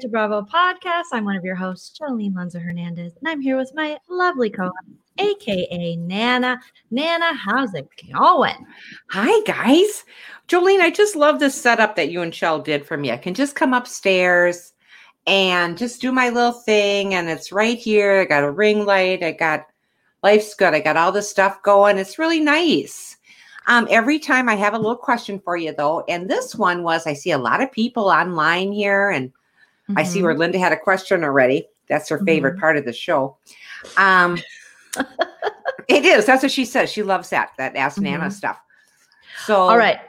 To Bravo podcast. I'm one of your hosts, Jolene Lanza Hernandez, and I'm here with my lovely co host, AKA Nana. Nana, how's it going? Hi, guys. Jolene, I just love this setup that you and Shell did for me. I can just come upstairs and just do my little thing, and it's right here. I got a ring light. I got life's good. I got all this stuff going. It's really nice. Um, every time I have a little question for you, though, and this one was I see a lot of people online here, and mm-hmm. I see where Mm-hmm. Linda had a question already. That's her favorite Mhm. part of the show. Um, it is. That's what she says. She loves that that Ask Nana Mhm. stuff. So All right.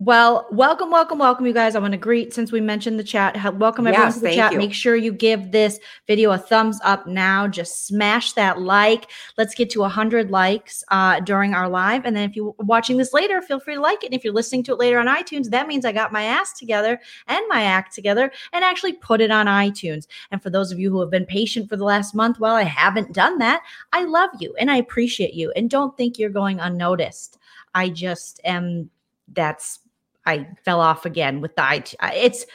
Well, welcome, welcome, welcome, you guys. I want to greet since we mentioned the chat. Welcome everyone Yes, to the chat. you. Make sure you give this video a thumbs up now. Just smash that like. Let's get to 100 likes uh, during our live. And then if you're watching this later, feel free to like it. And if you're listening to it later on iTunes, that means I got my ass together and my act together and actually put it on iTunes. And for those of you who have been patient for the last month, well, I haven't done that. I love you and I appreciate you. And don't think you're going unnoticed. I just am, that's, I fell off again with the IT. It's,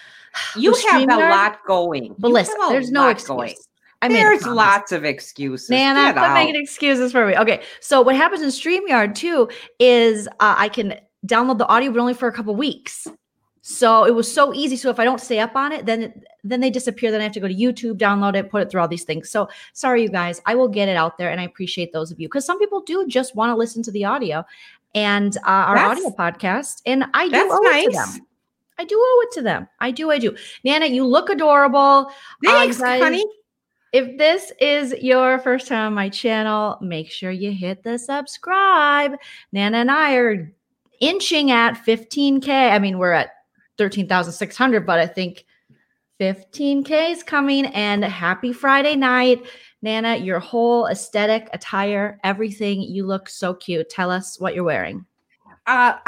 you have a lot going. but listen, there's no excuse. going. I There's lots of excuses. Man, Get quit out. making excuses for me. Okay, so what happens in StreamYard too is uh, I can download the audio, but only for a couple weeks. So it was so easy. So if I don't stay up on it, then then they disappear. Then I have to go to YouTube, download it, put it through all these things. So sorry, you guys. I will get it out there, and I appreciate those of you because some people do just want to listen to the audio and uh, our That's- audio podcast, and I do owe it to them. I do owe it to them. I do. I do. Nana, you look adorable. Thanks, guys, honey. If this is your first time on my channel, make sure you hit the subscribe. Nana and I are inching at 15K. I mean, we're at 13,600, but I think 15K is coming. And happy Friday night. Nana, your whole aesthetic, attire, everything, you look so cute. Tell us what you're wearing. Uh,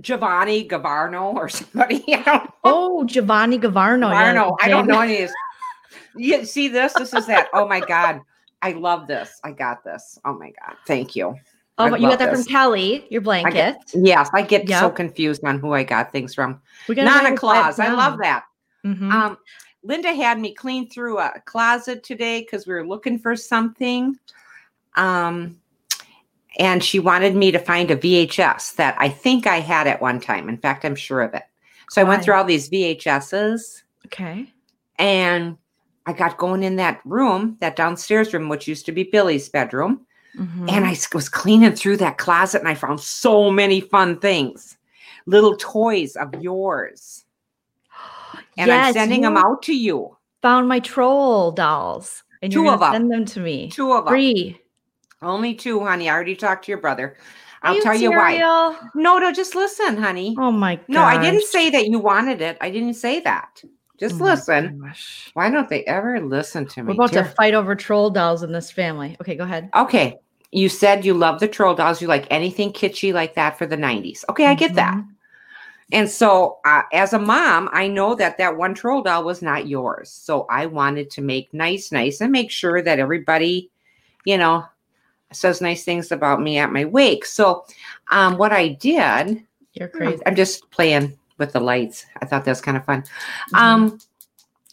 Giovanni Gavarno or somebody. I don't know. Oh, Giovanni Gavarno. Gavarno. I don't know any of this. You see this? This is that. Oh my God. I love this. I got this. Oh my God. Thank you. Oh, I but you got that this. from Kelly, your I blanket. get, yes, I get so confused on who I got things from. We got Nana Claus. I love that. Mhm. Um, Linda had me clean through a closet today because we were looking for something. Um, and she wanted me to find a VHS that I think I had at one time. In fact, I'm sure of it. So I went through all these VHSs Okay. and I got going in that room, that downstairs room, which used to be Billy's bedroom. Mhm. And I was cleaning through that closet and I found so many fun things, little toys of yours. And I'm sending them out to you. Found my troll dolls, and Two you're of gonna 'em. send them to me. Two of them. Three. Only two, honey. I already talked to your brother. I'll tell you why. No, no, just listen, honey. Oh my god. no, I didn't say that you wanted it. I didn't say that. Just oh listen. Why don't they ever listen to me? We're about dear? to fight over troll dolls in this family. Okay, go ahead. Okay. You said you love the troll dolls. You like anything kitschy like that for the 90s. Okay, I get that. Mm-hmm. And so, uh, as a mom, I know that that one troll doll was not yours. So I wanted to make nice, nice, and make sure that everybody, you know, says nice things about me at my wake. So, um, what I did, You're crazy. I'm just playing with the lights. I thought that was kind of fun. Mhm. Um,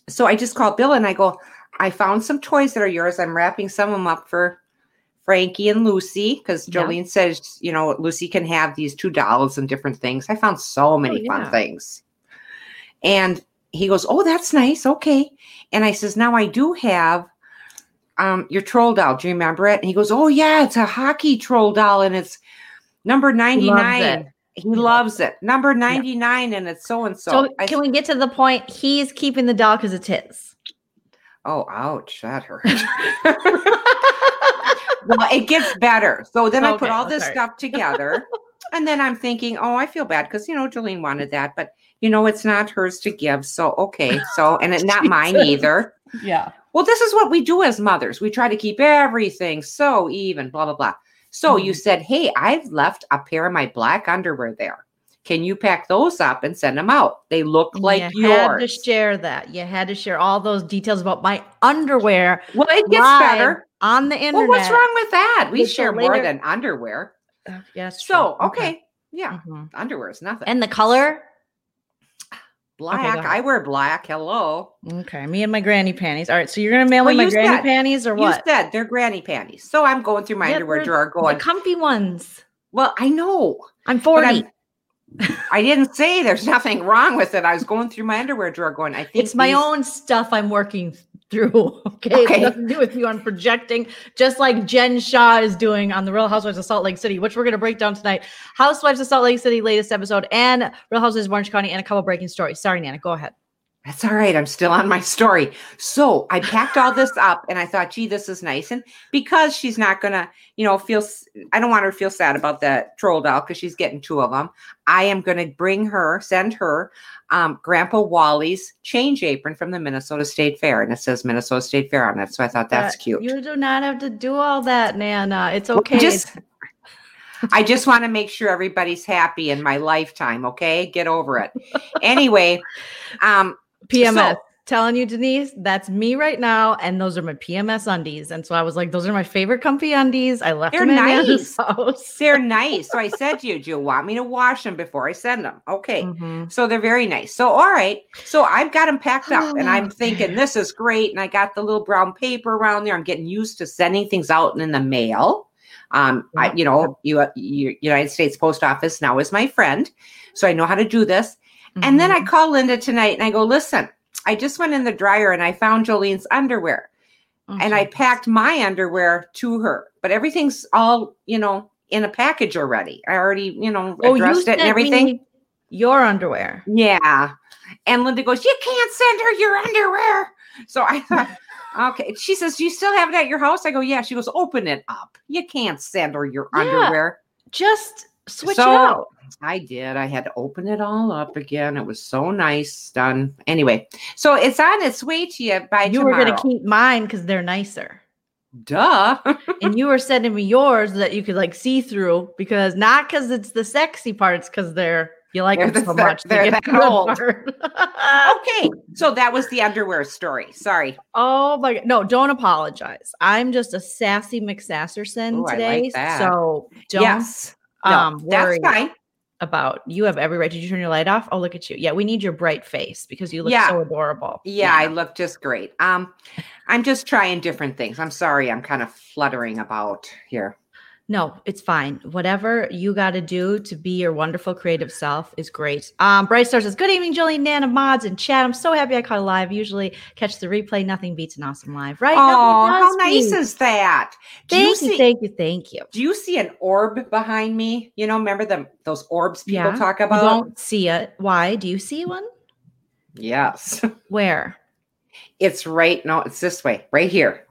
so I just called Bill and I go, I found some toys that are yours. I'm wrapping some of them up for Frankie and Lucy because Yeah. Jolene says, you know, Lucy can have these two dolls and different things. I found so many Oh, yeah. fun things. And he goes, Oh, that's nice. Okay. And I says, Now I do have um your troll doll. Do you remember it? And he goes, Oh, yeah, it's a hockey troll doll and it's number 99. it. He loves it. Number 99 and it's so and so. So can we get to the point? He's keeping the doll because it's his. Oh, ouch, that hurt. well, it gets better. So then I put Okay, all oh, this sorry. stuff together. and then I'm thinking, oh, I feel bad because, you know, Jolene wanted that, but, you know, it's not hers to give. So, okay. So, and it's not mine either. Yeah. Well, this is what we do as mothers. We try to keep everything so even, blah, blah, blah. So you Mm-hmm. said, hey, I've left a pair of my black underwear there. Can you pack those up and send them out? They look like you had to share that. You had to share all those details about my underwear well, it gets better. on the internet. Well, what's wrong with that? We Okay, so share more later- than underwear. Uh, yeah, So, true. okay. Yeah. Mhm. Underwear is nothing. And the color? Black. ahead. I wear black. Hello. Okay, me and my granny panties. All right, so you're gonna mail Well, me my granny said- panties or what? You said they're granny panties. So I'm going through my Yeah, underwear drawer The going, comfy ones. well, I know. I'm But 40. I'm- I didn't say there's nothing wrong with it. I was going through my underwear drawer going, I think It's my these- own stuff I'm working through. Okay. Okay. Nothing to do with you. I'm projecting just like Jen Shah is doing on the Real Housewives of Salt Lake City, which we're going to break down tonight. Housewives of Salt Lake City, latest episode, and Real Housewives of Orange County, and a couple breaking stories. Sorry, Nana. Go ahead. That's all right. I'm still on my story. So I packed all this up and I thought, gee, this is nice. And because she's not going to, you know, feel, I don't want her to feel sad about that troll doll because she's getting two of them. I am going to bring her, send her um, Grandpa Wally's change apron from the Minnesota State Fair. And it says Minnesota State Fair on it. So I thought that's cute. You do not have to do all that, Nana. It's Well, okay. Just, I just want to make sure everybody's happy in my lifetime. Okay. Get over it. anyway, um, PMS. So- Telling you, Denise, that's me right now, and those are my PMS undies. And so I was like, those are my favorite comfy undies. I left They're them nice. house. they're nice. So I said to you, do you want me to wash them before I send them? Okay. Mhm. So they're very nice. So all right. So I've got them packed up and I'm Oh. thinking this is great. And I got the little brown paper around there. I'm getting used to sending things out in the mail. Um, I, you know, you, you United States Post Office now is my friend. So I know how to do this. And then I Mhm. call Linda tonight and I go, listen, I just went in the dryer and I found Jolene's underwear and I packed my underwear to her, but everything's all, you know, in a package already. I already, you know, Oh, you addressed it and everything. your underwear. Yeah. And Linda goes, You can't send her your underwear. So I thought, okay. She says, Do you still have it at your house? I go, Yeah. She goes, Open it up. You can't send her your Yeah. underwear. Just switch So, it out. I did. I had to open it all up again. It was so nice done. Anyway, so it's on its way to you by You tomorrow. were going to keep mine because they're nicer. Duh. and you were sending me yours that you could like see through because not because it's the sexy parts, because they're you like They're them the- so they're- much. they they're get that old. okay. So that was the underwear story. Sorry. oh my god. No, don't apologize. I'm just a sassy McSasserson Ooh, like today. that. So don't yes. No, um worry that's fine. About you have every right. Did you turn your light off? Oh, look at you. Yeah, we need your bright face because you look Yeah. so adorable. Yeah, I look just great. Um, I'm just trying different things. I'm sorry, I'm kind of fluttering about here. No, it's fine. Whatever you got to do to be your wonderful creative self is great. Um, Bright Star says, Good evening, Jolene, Nana, mods, and chat. I'm so happy I caught a live. Usually catch the replay. Nothing beats an awesome live, right? Oh, how nice is that? Do you Thank you, see? thank you, thank you. do you see an orb behind me? You know, remember the those orbs people Yeah, talk You about? don't see it. Why? Do you see one? Yes, Where? it's right. No, it's this way, right here.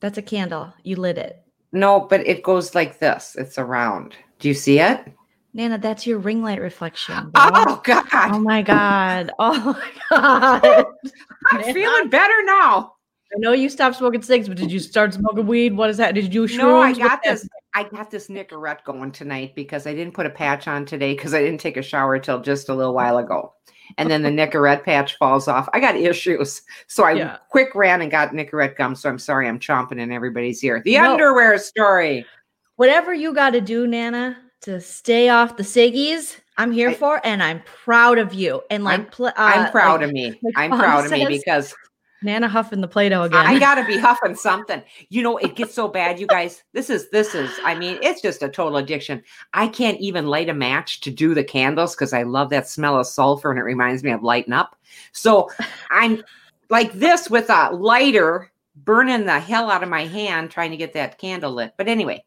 That's a candle. You lit it. No, but it goes like this. It's around. Do you see it? Nana, that's your ring light reflection. bro. Oh God, Oh my God. Oh my God. I'm man. feeling better now. I know you stopped smoking cigs, but did you start smoking weed? What is that? Did you do? No, I got this. I got this Nicorette going tonight because I didn't put a patch on today because I didn't take a shower till just a little while ago. And then the Nicorette patch falls off. I got issues. So I Yeah. quick ran and got Nicorette gum. So I'm sorry I'm chomping in everybody's ear. The No. underwear story. Whatever you got to do, Nana, to stay off the ciggies, I'm here I- for, and I'm proud of you. And like, I'm- pl- uh, I'm proud like of me. like I'm proud of me because Nana huffing the Play-Doh again. I gotta be huffing something. You know, it gets so bad, you guys. This is this is, I mean, it's just a total addiction. I can't even light a match to do the candles because I love that smell of sulfur and it reminds me of lighting up. So I'm like this with a lighter burning the hell out of my hand trying to get that candle lit. But anyway,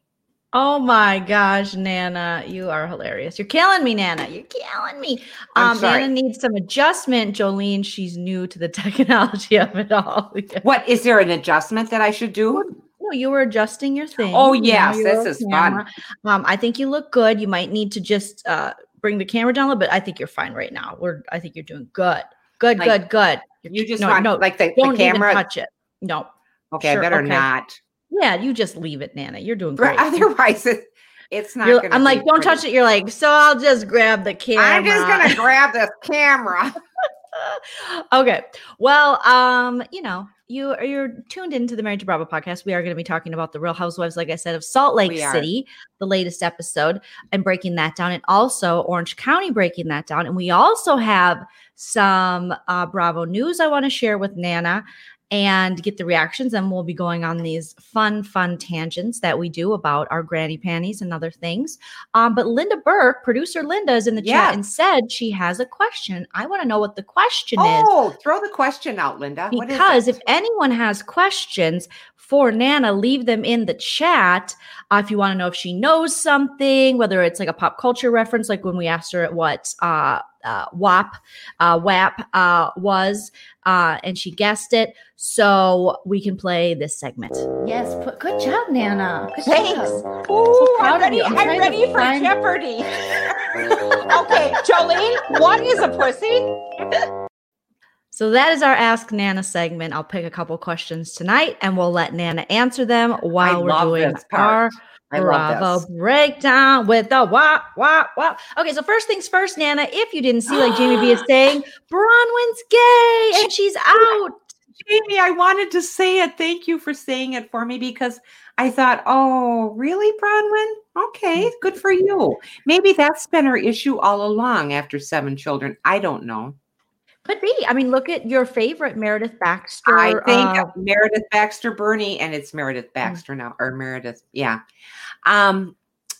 oh my gosh, Nana, you are hilarious. You're killing me, Nana. You're killing me. Um. Nana needs some adjustment. Jolene, she's new to the technology of it all. what is there an adjustment that I should do? No, you were adjusting your thing. Oh, you know, yes, this is fun. Um, I think you look good. You might need to just uh bring the camera down a little bit. I think you're fine right now. We're I think you're doing good. Good, Like, good, good. You're- You just no, want no, like the, don't camera. touch it. No. Okay, Sure, I better okay. not. Yeah, you just leave it, Nana. You're doing great. Otherwise, it, it's not. You're- I'm be like, don't pretty. touch it. You're like, so I'll just grab the camera. I'm just gonna grab this camera. okay. Well, um, you know, you are you're tuned into the Married to Bravo podcast. We are going to be talking about the Real Housewives, like I said, of Salt Lake We are. City, the latest episode, and breaking that down, and also Orange County breaking that down. And we also have some uh, Bravo news I want to share with Nana and get the reactions. And we'll be going on these fun, fun tangents that we do about our granny panties and other things. Um, but Linda Burke, producer Linda, is in the chat and said she has a question. I want to know what the question is Oh, throw the question out, Linda. Because if anyone has questions for Nana, leave them in the chat. Uh, if you want to know if she knows something, whether it's like a pop culture reference, like when we asked her at what uh, uh, WAP, uh, WAP uh, was, uh, and she guessed it. So we can play this segment. Yes, put, good job, Nana. Good Thanks. job. Ooh, proud I'm ready. I'm I'm, ready for find- Jeopardy. okay, Jolene, what is a pussy? So that is our Ask Nana segment. I'll pick a couple questions tonight, and we'll let Nana answer them while I we're doing this our part. I love Bravo breakdown with the wop, wop, wop. Okay, so first things first, Nana, if you didn't see, like Jamie B is saying, Braunwyn's gay and she's out. Jamie, I wanted to say it. Thank you for saying it for me because I thought, oh, really, Braunwyn? Okay, mm. good for you. Maybe that's been her issue all along after seven children. I don't know. Could be. I mean, look at your favorite Meredith Baxter. I think uh, Meredith Baxter Birney, and it's Meredith Baxter now, or Meredith, yeah. Um,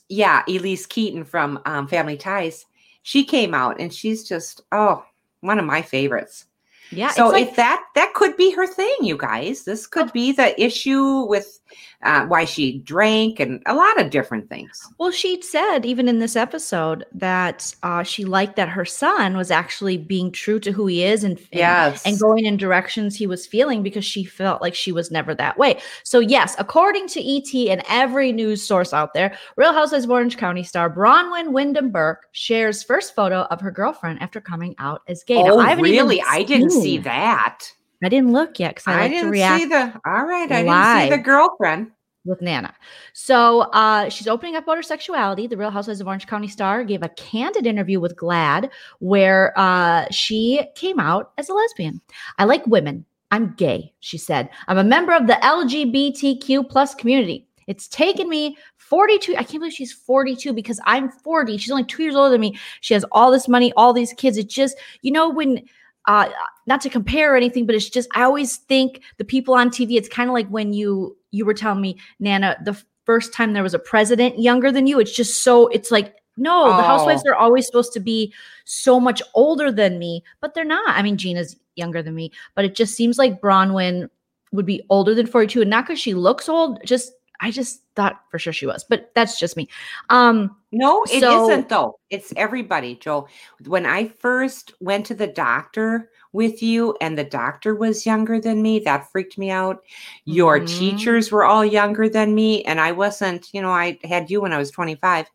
yeah, Elyse Keaton from um, Family Ties. She came out and she's just, oh, one of my favorites. yeah. so like, if that that could be her thing you guys this could be the issue with uh, why she drank and a lot of different things well, she said even in this episode that uh, she liked that her son was actually being true to who he is and, and yes and going in directions he was feeling because she felt like she was never that way. So, yes, according to ET and every news source out there, Real Housewives of Orange County star Braunwyn Windham Burke shares first photo of her girlfriend after coming out as gay. Now, oh I haven't even really i didn't see that I didn't look yet because I, i, like didn't see the all right i didn't see the girlfriend with Nana. So uh, she's opening up about her sexuality. The Real Housewives of Orange County star gave a candid interview with GLAAD where uh, she came out as a lesbian. I like women. I'm gay, she said. I'm a member of the LGBTQ plus community. It's taken me 42. I can't believe she's 42 because I'm 40. She's only two years older than me. She has all this money, all these kids. It just, you know, when uh not to compare or anything, but it's just I always think the people on TV, it's kind of like when you you were telling me, Nana, the first time there was a president younger than you, it's just so it's like no, the housewives Oh. are always supposed to be so much older than me, but they're not. I mean, Gina's younger than me, but it just seems like Braunwyn would be older than 42. And not because she looks old, just I just thought for sure she was, but that's just me. Um, no it So- not though. It's everybody joe when i first went to the doctor with you and the doctor was younger than me that freaked me out. Your Mhm. teachers were all younger than me and i wasn't you know i had you when i was 25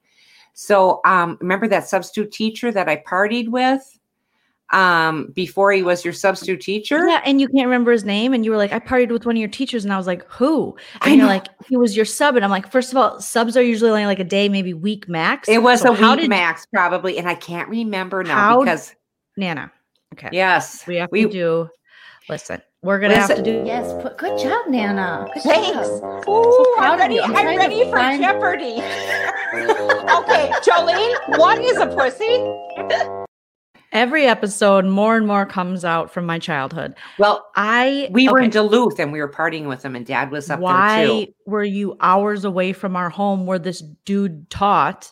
so um remember that substitute teacher that i partied with um before he was your substitute teacher Yeah, and you can't remember his name, and you were like, "I partied with one of your teachers," and I was like, "Who?" I you're know. like, "He was your sub," and I'm like, first of all, subs are usually only like a day, maybe week max." it was So a week did max probably and i can't remember now How- because Nana. Okay, yes we have we- to do. Listen, we're gonna have to do. Yes, put, good job, Nana. Good Thanks. job. Ooh, proud I'm ready. I'm I'm, ready for find- Jeopardy. okay, Jolene, what is a pussy? Every episode, more and more comes out from my childhood. well I we were in duluth and we were partying with him and dad was up there Why too were you hours away from our home where this dude taught?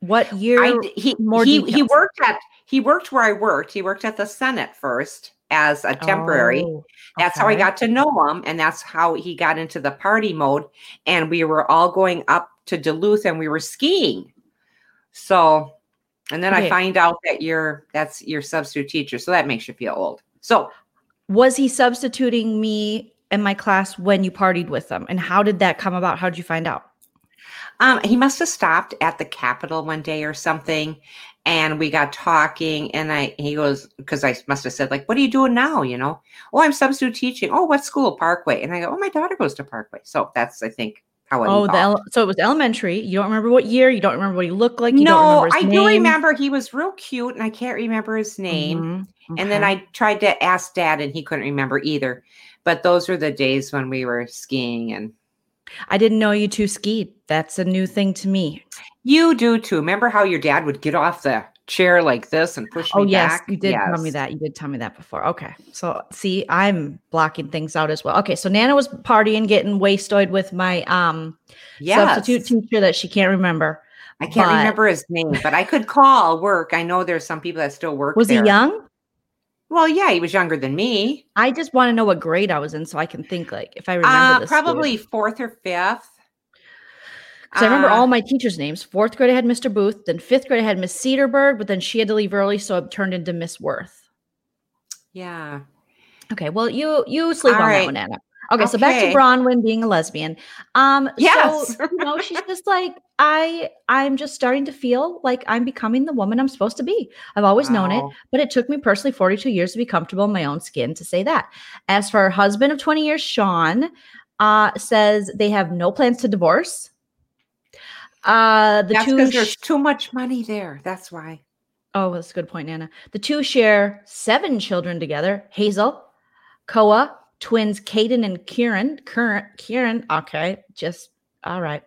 What year? I, he more he, he worked at he worked where I worked. He worked at the Senate first as a temporary. Oh, That's how I got to know him, and that's how he got into the party mode. And we were all going up to Duluth, and we were skiing. So, and then Okay. I find out that you're that's your substitute teacher, so that makes you feel old. So was he substituting me in my class when you partied with him and how did that come about how did you find out Um, he must have stopped at the Capitol one day or something, and we got talking. And I, he goes, because I must have said, like, "What are you doing now?" You know, oh, I'm substitute teaching. Oh, what school? Parkway. And I go, oh, my daughter goes to Parkway. So that's, I think, how I Oh, the ele- so it was elementary. You don't remember what year. You don't remember what he looked like. You no, don't remember I his do remember he was real cute, and I can't remember his name. Mhm, And then. I tried to ask dad, and he couldn't remember either. But those were the days when we were skiing, and I didn't know you two skied. That's a new thing to me. you do too. Remember how your dad would get off the chair like this and push Oh me yes, back? you did tell me that. You did tell me that before. Okay, so see, I'm blocking things out as well. Okay, so Nana was partying, getting wasted with my um Yes. substitute teacher that she can't remember. I can't but- remember his name, but I could call work. I know there's some people that still work Was there. he young? Well, yeah, he was younger than me. I just want to know what grade I was in so I can think like if I remember Uh, probably fourth or fifth. Because I remember all my teachers' names. Fourth grade I had Mr. Booth, then fifth grade I had Miss Cedarberg, but then she had to leave early, so it turned into Miss Worth. Yeah. Okay, well you you sleep All on that right. one, Anna. Okay, so back to Braunwyn being a lesbian. Um, Yes. so you know, she's just like I. I'm just starting to feel like I'm becoming the woman I'm supposed to be. I've always known it, but it took me personally 42 years to be comfortable in my own skin to say that. As for her husband of 20 years, Sean, uh, says they have no plans to divorce. Uh, the That's two because there's too much money there. That's why. Oh, that's a good point, Nana. The two share seven children together Hazel, Koa, twins Caden and Kieran. Current Kieran, okay, just all right.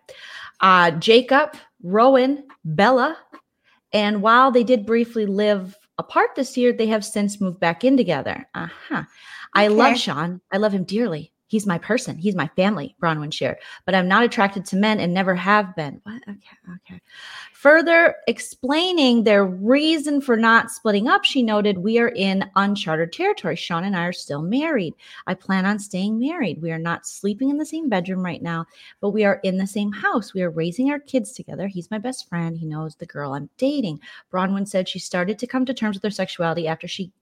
Uh, Jacob, Rowan, Bella. And while they did briefly live apart this year, they have since moved back in together. Uh huh. I love Sean. I love him dearly. He's my person. He's my family, Braunwyn shared. But I'm not attracted to men and never have been. What? Okay. Okay. Further explaining their reason for not splitting up, she noted, We are in uncharted territory. Sean and I are still married. I plan on staying married. We are not sleeping in the same bedroom right now, but we are in the same house. We are raising our kids together. He's my best friend. He knows the girl I'm dating. Braunwyn said she started to come to terms with her sexuality after she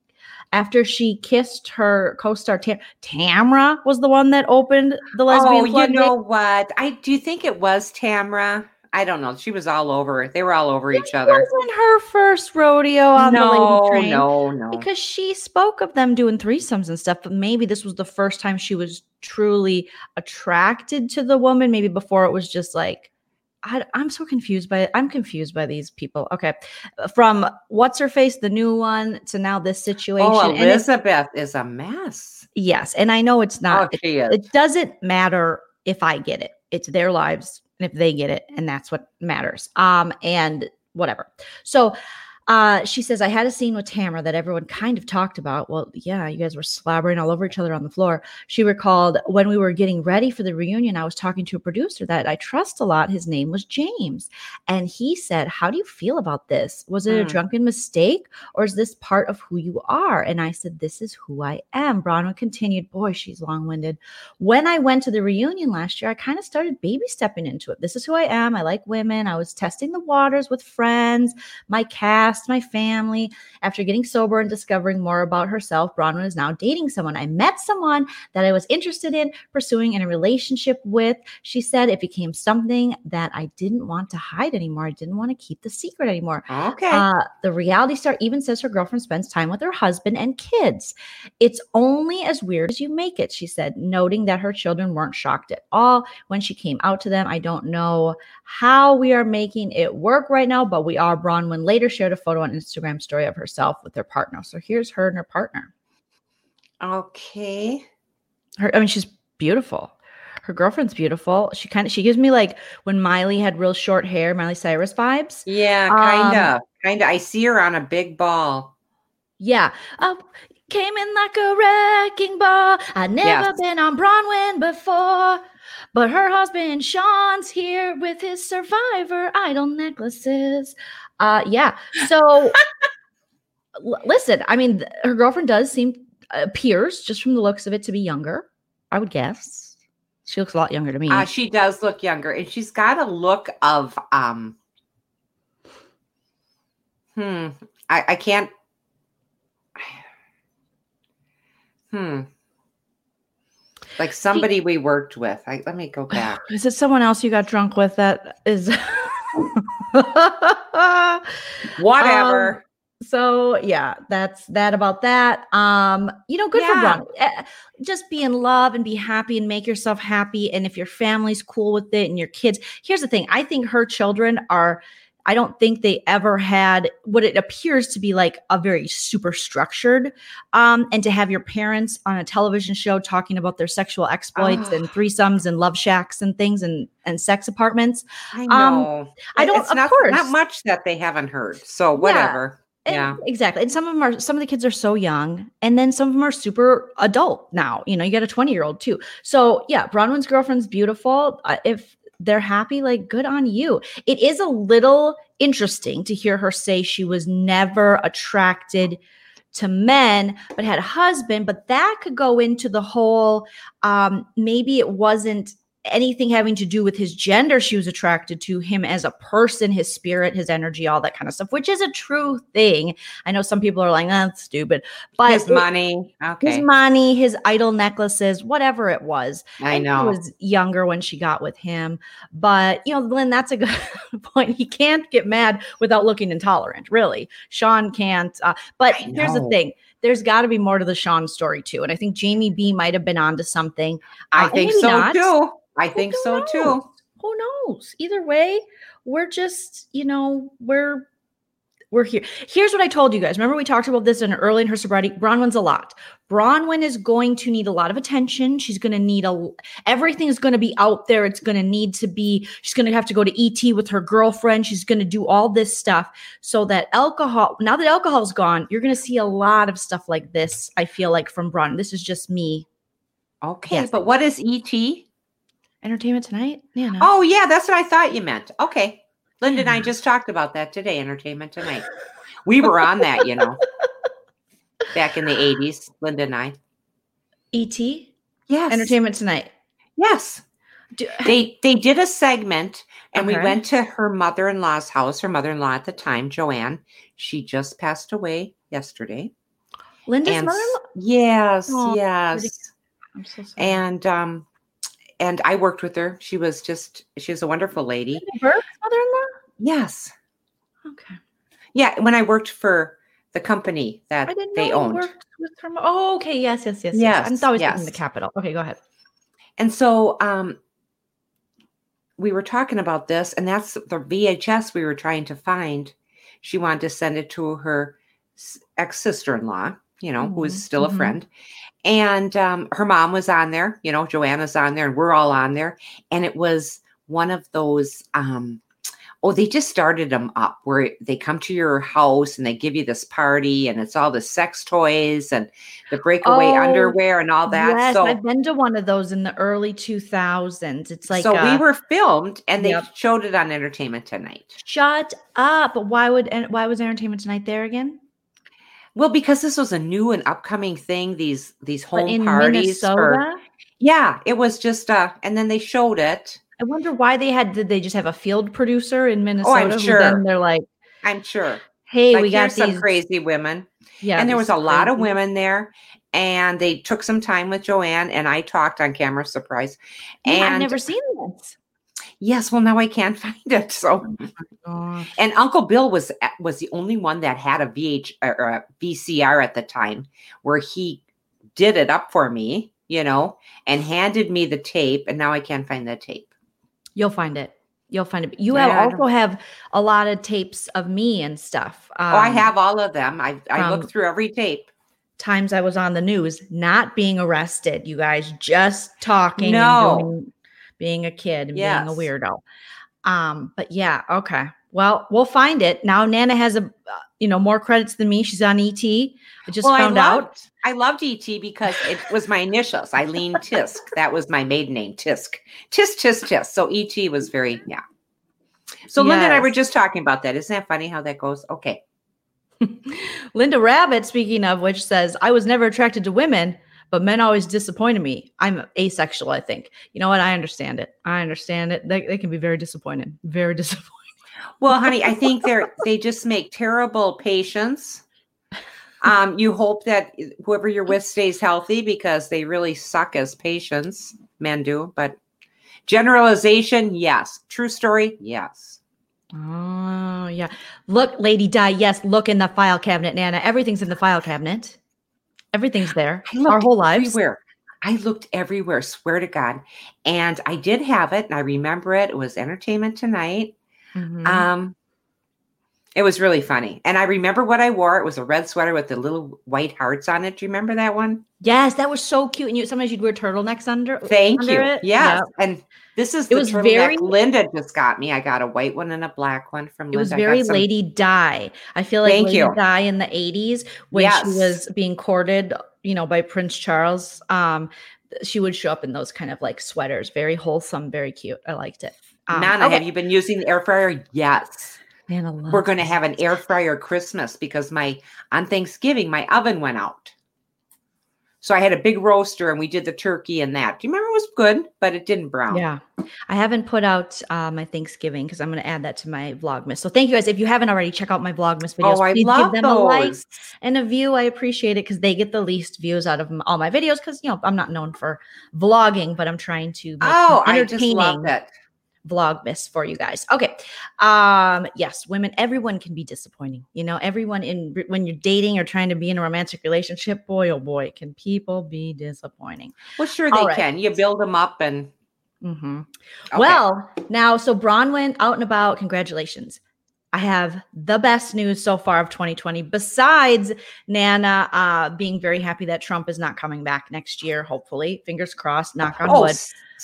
after she kissed her co-star Tam- Tamra was the one that opened the lesbian oh, you know what? I do you think it was Tamra? I don't know. She was all over. They were all over each It other. wasn't her first rodeo on the No, lady train. no, no. Because she spoke of them doing threesomes and stuff, but maybe this was the first time she was truly attracted to the woman. Maybe before it was just like, I, am so confused by it. I'm confused by these people. Okay, from what's her face, the new one, to now this situation. Oh, Elizabeth is a mess. yes, and I know it's Oh, not. she is. it doesn't matter if I get it. It's their lives and if they get it, and that's what matters. Um, and whatever. So uh she says, I had a scene with Tamra that everyone kind of talked about. Well, yeah, you guys were slobbering all over each other on the floor. She recalled when we were getting ready for the reunion, I was talking to a producer that I trust a lot. His name was James. And he said, How do you feel about this? Was it a Hmm. drunken mistake or is this part of who you are? And I said, This is who I am. Braunwyn continued, Boy, she's long winded. When I went to the reunion last year, I kind of started baby stepping into it. This is who I am. I like women. I was testing the waters with friends, my cast, my family. After getting sober and discovering more about herself, Braunwyn is now dating someone. I met someone that I was interested in pursuing in a relationship with. She said it became something that I didn't want to hide anymore. I didn't want to keep the secret anymore. Okay. Uh, the reality star even says her girlfriend spends time with her husband and kids. It's only as weird as you make it, she said, noting that her children weren't shocked at all when she came out to them. I don't know how we are making it work right now, but we are. Braunwyn later shared a photo on Instagram story of herself with her partner. So here's her and her partner. okay. Her, I mean, she's beautiful. Her girlfriend's beautiful. She kind of she gives me like when Miley had real short hair, Miley Cyrus vibes. Yeah, Um, kind of. kind of. I see her on a big ball. Yeah. Uh, came in like a wrecking ball. I'd never Yes. been on Bronwyn before. But her husband Sean's here with his survivor idol necklaces. Uh yeah. So l- listen, I mean th- her girlfriend does seem appears just from the looks of it to be younger, I would guess. She looks a lot younger to me. Uh, she does look younger, and she's got a look of um. Hmm. I I can't. Hmm. Like somebody we worked with. I let me go back. Is it someone else you got drunk with that is Whatever. So yeah, that's that about that. Um, you know, good for Yeah. Bron. Eh, Just be in love and be happy and make yourself happy. And if your family's cool with it and your kids, here's the thing: I think her children are. I don't think they ever had what it appears to be like a very super structured. Um, and to have your parents on a television show talking about their sexual exploits Oh. and threesomes and love shacks and things and and sex apartments. I Um, know. I don't- It's of not, course. not much that they haven't heard. So whatever. And- Yeah. exactly. And some of them are some of the kids are so young, and then some of them are super adult now. You know, you got a 20 year old too. So yeah, Braunwyn's girlfriend's beautiful. Uh, if they're happy, like good on you. It is a little interesting to hear her say she was never attracted to men but had a husband but that could go into the whole um maybe it wasn't anything having to do with his gender she was attracted to him as a person his spirit his energy all that kind of stuff which is a true thing i know some people are like that's stupid but His it- money. Okay. his money his idol necklaces whatever it was I and know. She was younger when she got with him. But, you know, Lynn, that's a good point. He can't get mad without looking intolerant, really. Sean can't. Uh, but here's the thing there's got to be more to the Sean story, too. And I think Jamie B might have been onto something. I uh, think so not. too. I Who think so knows? too. Who knows? Either way, we're just, you know, we're. We're here. Here's what I told you guys. Remember, we talked about this in early in her sobriety. Braunwyn's a lot. Braunwyn is going to need a lot of attention. She's going to need a everything is going to be out there. It's going to need to be, she's going to have to go to ET with her girlfriend. She's going to do all this stuff so that alcohol, now that alcohol's gone, you're going to see a lot of stuff like this. I feel like from Bron. This is just me. Okay. Yes. But what is ET? Entertainment tonight? Yeah. No. Oh, yeah. That's what I thought you meant. Okay. Linda and I just talked about that today, Entertainment Tonight. We were on that, you know, back in the 80s, Linda and I. ET? Yes. Entertainment tonight. Yes. Do, They they did a segment and we went to her mother-in-law's house. Her mother-in-law at the time, Joanne, she just passed away yesterday. Linda's mother? yes, Oh, yes. I'm so sorry. And um and I worked with her. She was just she's a wonderful lady. Burke's mother-in-law? Yes. Okay. Yeah, when I worked for the company that they owned. worked with her. Oh, okay. Yes, yes, yes, yes. I'm Yes, always thinking the capital. Okay, go ahead. And so um we were talking about this, and that's the VHS we were trying to find. She wanted to send it to her ex sister in law, you know, who is Mhm, still mhm. a friend. And um, her mom was on there, you know, Joanna's on there, and we're all on there. And it was one of those, um, oh, they just started them up where they come to your house and they give you this party, and it's all the sex toys and the breakaway Oh, underwear and all that. Yes, so I've been to one of those in the early 2000s. It's like so uh, we were filmed and they Yep. showed it on Entertainment Tonight. shut up. Why would and why was Entertainment Tonight there again? Well, because this was a new and upcoming thing, these these But home in parties. For, yeah, it was just uh and then they showed it. I wonder why they had did they just have a field producer in Minnesota? Oh, I'm sure. Then they're like, I'm sure. hey, like we got here's some crazy women. Yeah, and there was these a lot of women there. And they took some time with Joanne and I talked on camera, surprise. Yeah, And I've never seen this. Yes, well now I can't find it. So Oh, And Uncle Bill was was the only one that had a VH or a VCR at the time where he did it up for me, you know, and handed me the tape. And now I can't find the tape. You'll find it. You'll find it. You have also have a lot of tapes of me and stuff. oh, I Um, have all of them. I I from- looked through every tape. times I was on the news, not being arrested. You guys just talking, No. Being a kid and Yes. being a weirdo. Um, but yeah, okay. Well, we'll find it now. Nana has a, uh, you know, more credits than me. She's on ET. I just well, found I out. loved, I loved ET because it was my initials, Eileen Tisk. That was my maiden name, Tisk. Tisk, Tisk, Tisk. So ET was very, yeah. So Linda and I were just talking about that. Isn't that funny how that goes? Okay. Linda Rabbit, speaking of which, says, I was never attracted to women, but men always disappointed me. I'm asexual, I think. You know what? I understand it. I understand it. They, they can be very disappointed, Very disappointed. Well, honey, I think they're they just make terrible patients. Um, you hope that whoever you're with stays healthy because they really suck as patients. Men do, but generalization, yes. True story, yes. Oh, yeah. Look, Lady Di. Yes, look in the file cabinet, Nana. Everything's in the file cabinet. Everything's there. I Our whole lives. everywhere. I looked everywhere, swear to God. And I did have it, and I remember it. It was Entertainment Tonight. Mhm. Um, it was really funny. And I remember what I wore. It was a red sweater with the little white hearts on it. Do you remember that one? yes, that was so cute. And you sometimes you'd wear turtlenecks under. Thank under you. it. Yes. Yep. And this is It the was very- Linda just got me. I got a white one and a black one from It was Linda. I got very some- Lady Di. I feel like Thank Lady you. Di in the 80s when Yes. she was being courted, you know, by Prince Charles. Um, she would show up in those kind of like sweaters, very wholesome, very cute. I liked it. Um, Nana, okay. have you been using the air fryer? Yes. Nana loves We're going to have an air fryer Christmas because my on Thanksgiving my oven went out. So I had a big roaster and we did the turkey and that. Do you remember it was good, but it didn't brown. Yeah. I haven't put out uh, my Thanksgiving because I'm going to add that to my Vlogmas. So thank you guys. If you haven't already, check out my Vlogmas videos. Oh, I Please love give them a like those. and a view. I appreciate it because they get the least views out of all my videos because, you know, I'm not known for vlogging, but I'm trying to Oh, I just love it. Vlogmas for you guys. Okay. Um yes, women everyone can be disappointing. You know, everyone in when you're dating or trying to be in a romantic relationship, boy oh boy, can people be disappointing. Well, sure they right. can. You build them up and Mhm. okay. Well, now, so Braunwyn out and about. Congratulations. I have the best news so far of 2020, besides Nana uh, being very happy that Trump is not coming back next year, hopefully. Fingers crossed, knock on wood.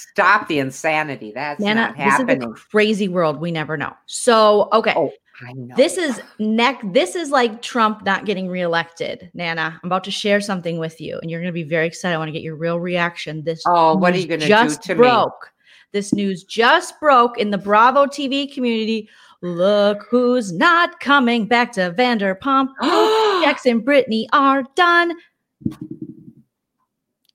Stop the insanity. That's Nana, not happening. a crazy world. We never know. So, okay. Oh, This is neck. This is like Trump not getting reelected. Nana, I'm about to share something with you, and you're going to be very excited. I want to get your real reaction. This Oh, what are you gonna do just to me? broke. This news just broke in the Bravo TV community. Look who's not coming back to Vanderpump. And Brittany are done.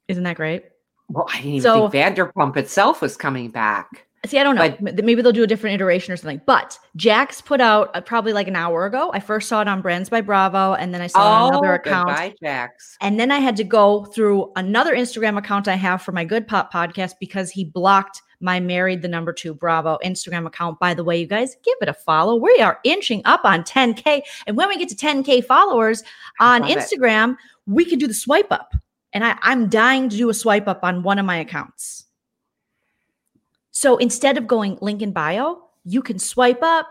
Isn't that great? Well, I didn't even So- think Vanderpump itself was coming back. See, I don't know. But- Maybe they'll do a different iteration or something. But Jax put out uh, probably like an hour ago. I first saw it on Brands by Bravo, and then I saw Oh, another account. goodbye, Jax. And then I had to go through another Instagram account I have for my Good Pop podcast because he blocked my Married the Number Two Bravo Instagram account. By the way, you guys give it a follow. We are inching up on 10K. And when we get to 10K followers on love it. Instagram, we can do the swipe up. And I, I'm dying to do a swipe up on one of my accounts. So instead of going link in bio, you can swipe up.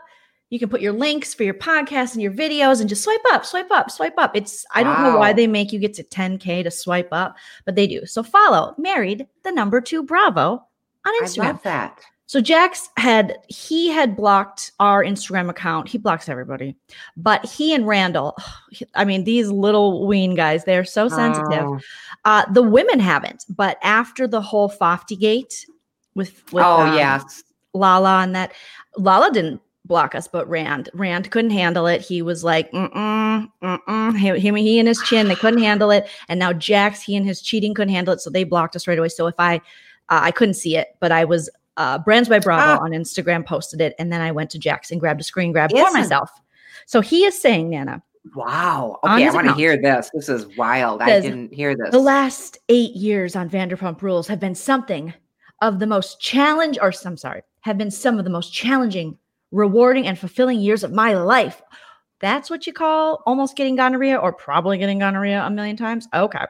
You can put your links for your podcast and your videos and just swipe up, swipe up, swipe up. It's I don't know why they make you get to 10k to swipe up, but they do. So follow married the number 2 Bravo on Instagram. I love that. So Jax had he had blocked our Instagram account. He blocks everybody. But he and Randall, I mean these little ween guys, they're so sensitive. Oh, Uh the women haven't, but after the whole Fofty gate with with oh um, yes. Lala and that Lala didn't block us, but Rand Rand couldn't handle it. He was like, mm-mm, mm-mm. He, him, he and his chin, they couldn't handle it. And now Jax, he and his cheating couldn't handle it, so they blocked us right away. So if I, uh, I couldn't see it, but I was uh, Brands by Bravo Ah. on Instagram posted it, and then I went to Jax and grabbed a screen grab for myself. So he is saying, Nana, Wow. Okay, I want to hear this. This is wild. I didn't hear this. The last eight years on Vanderpump Rules have been something of the most challenge, or I'm sorry, have been some of the most challenging, rewarding, and fulfilling years of my life. That's what you call almost getting gonorrhea, or probably getting gonorrhea a million times. Okay.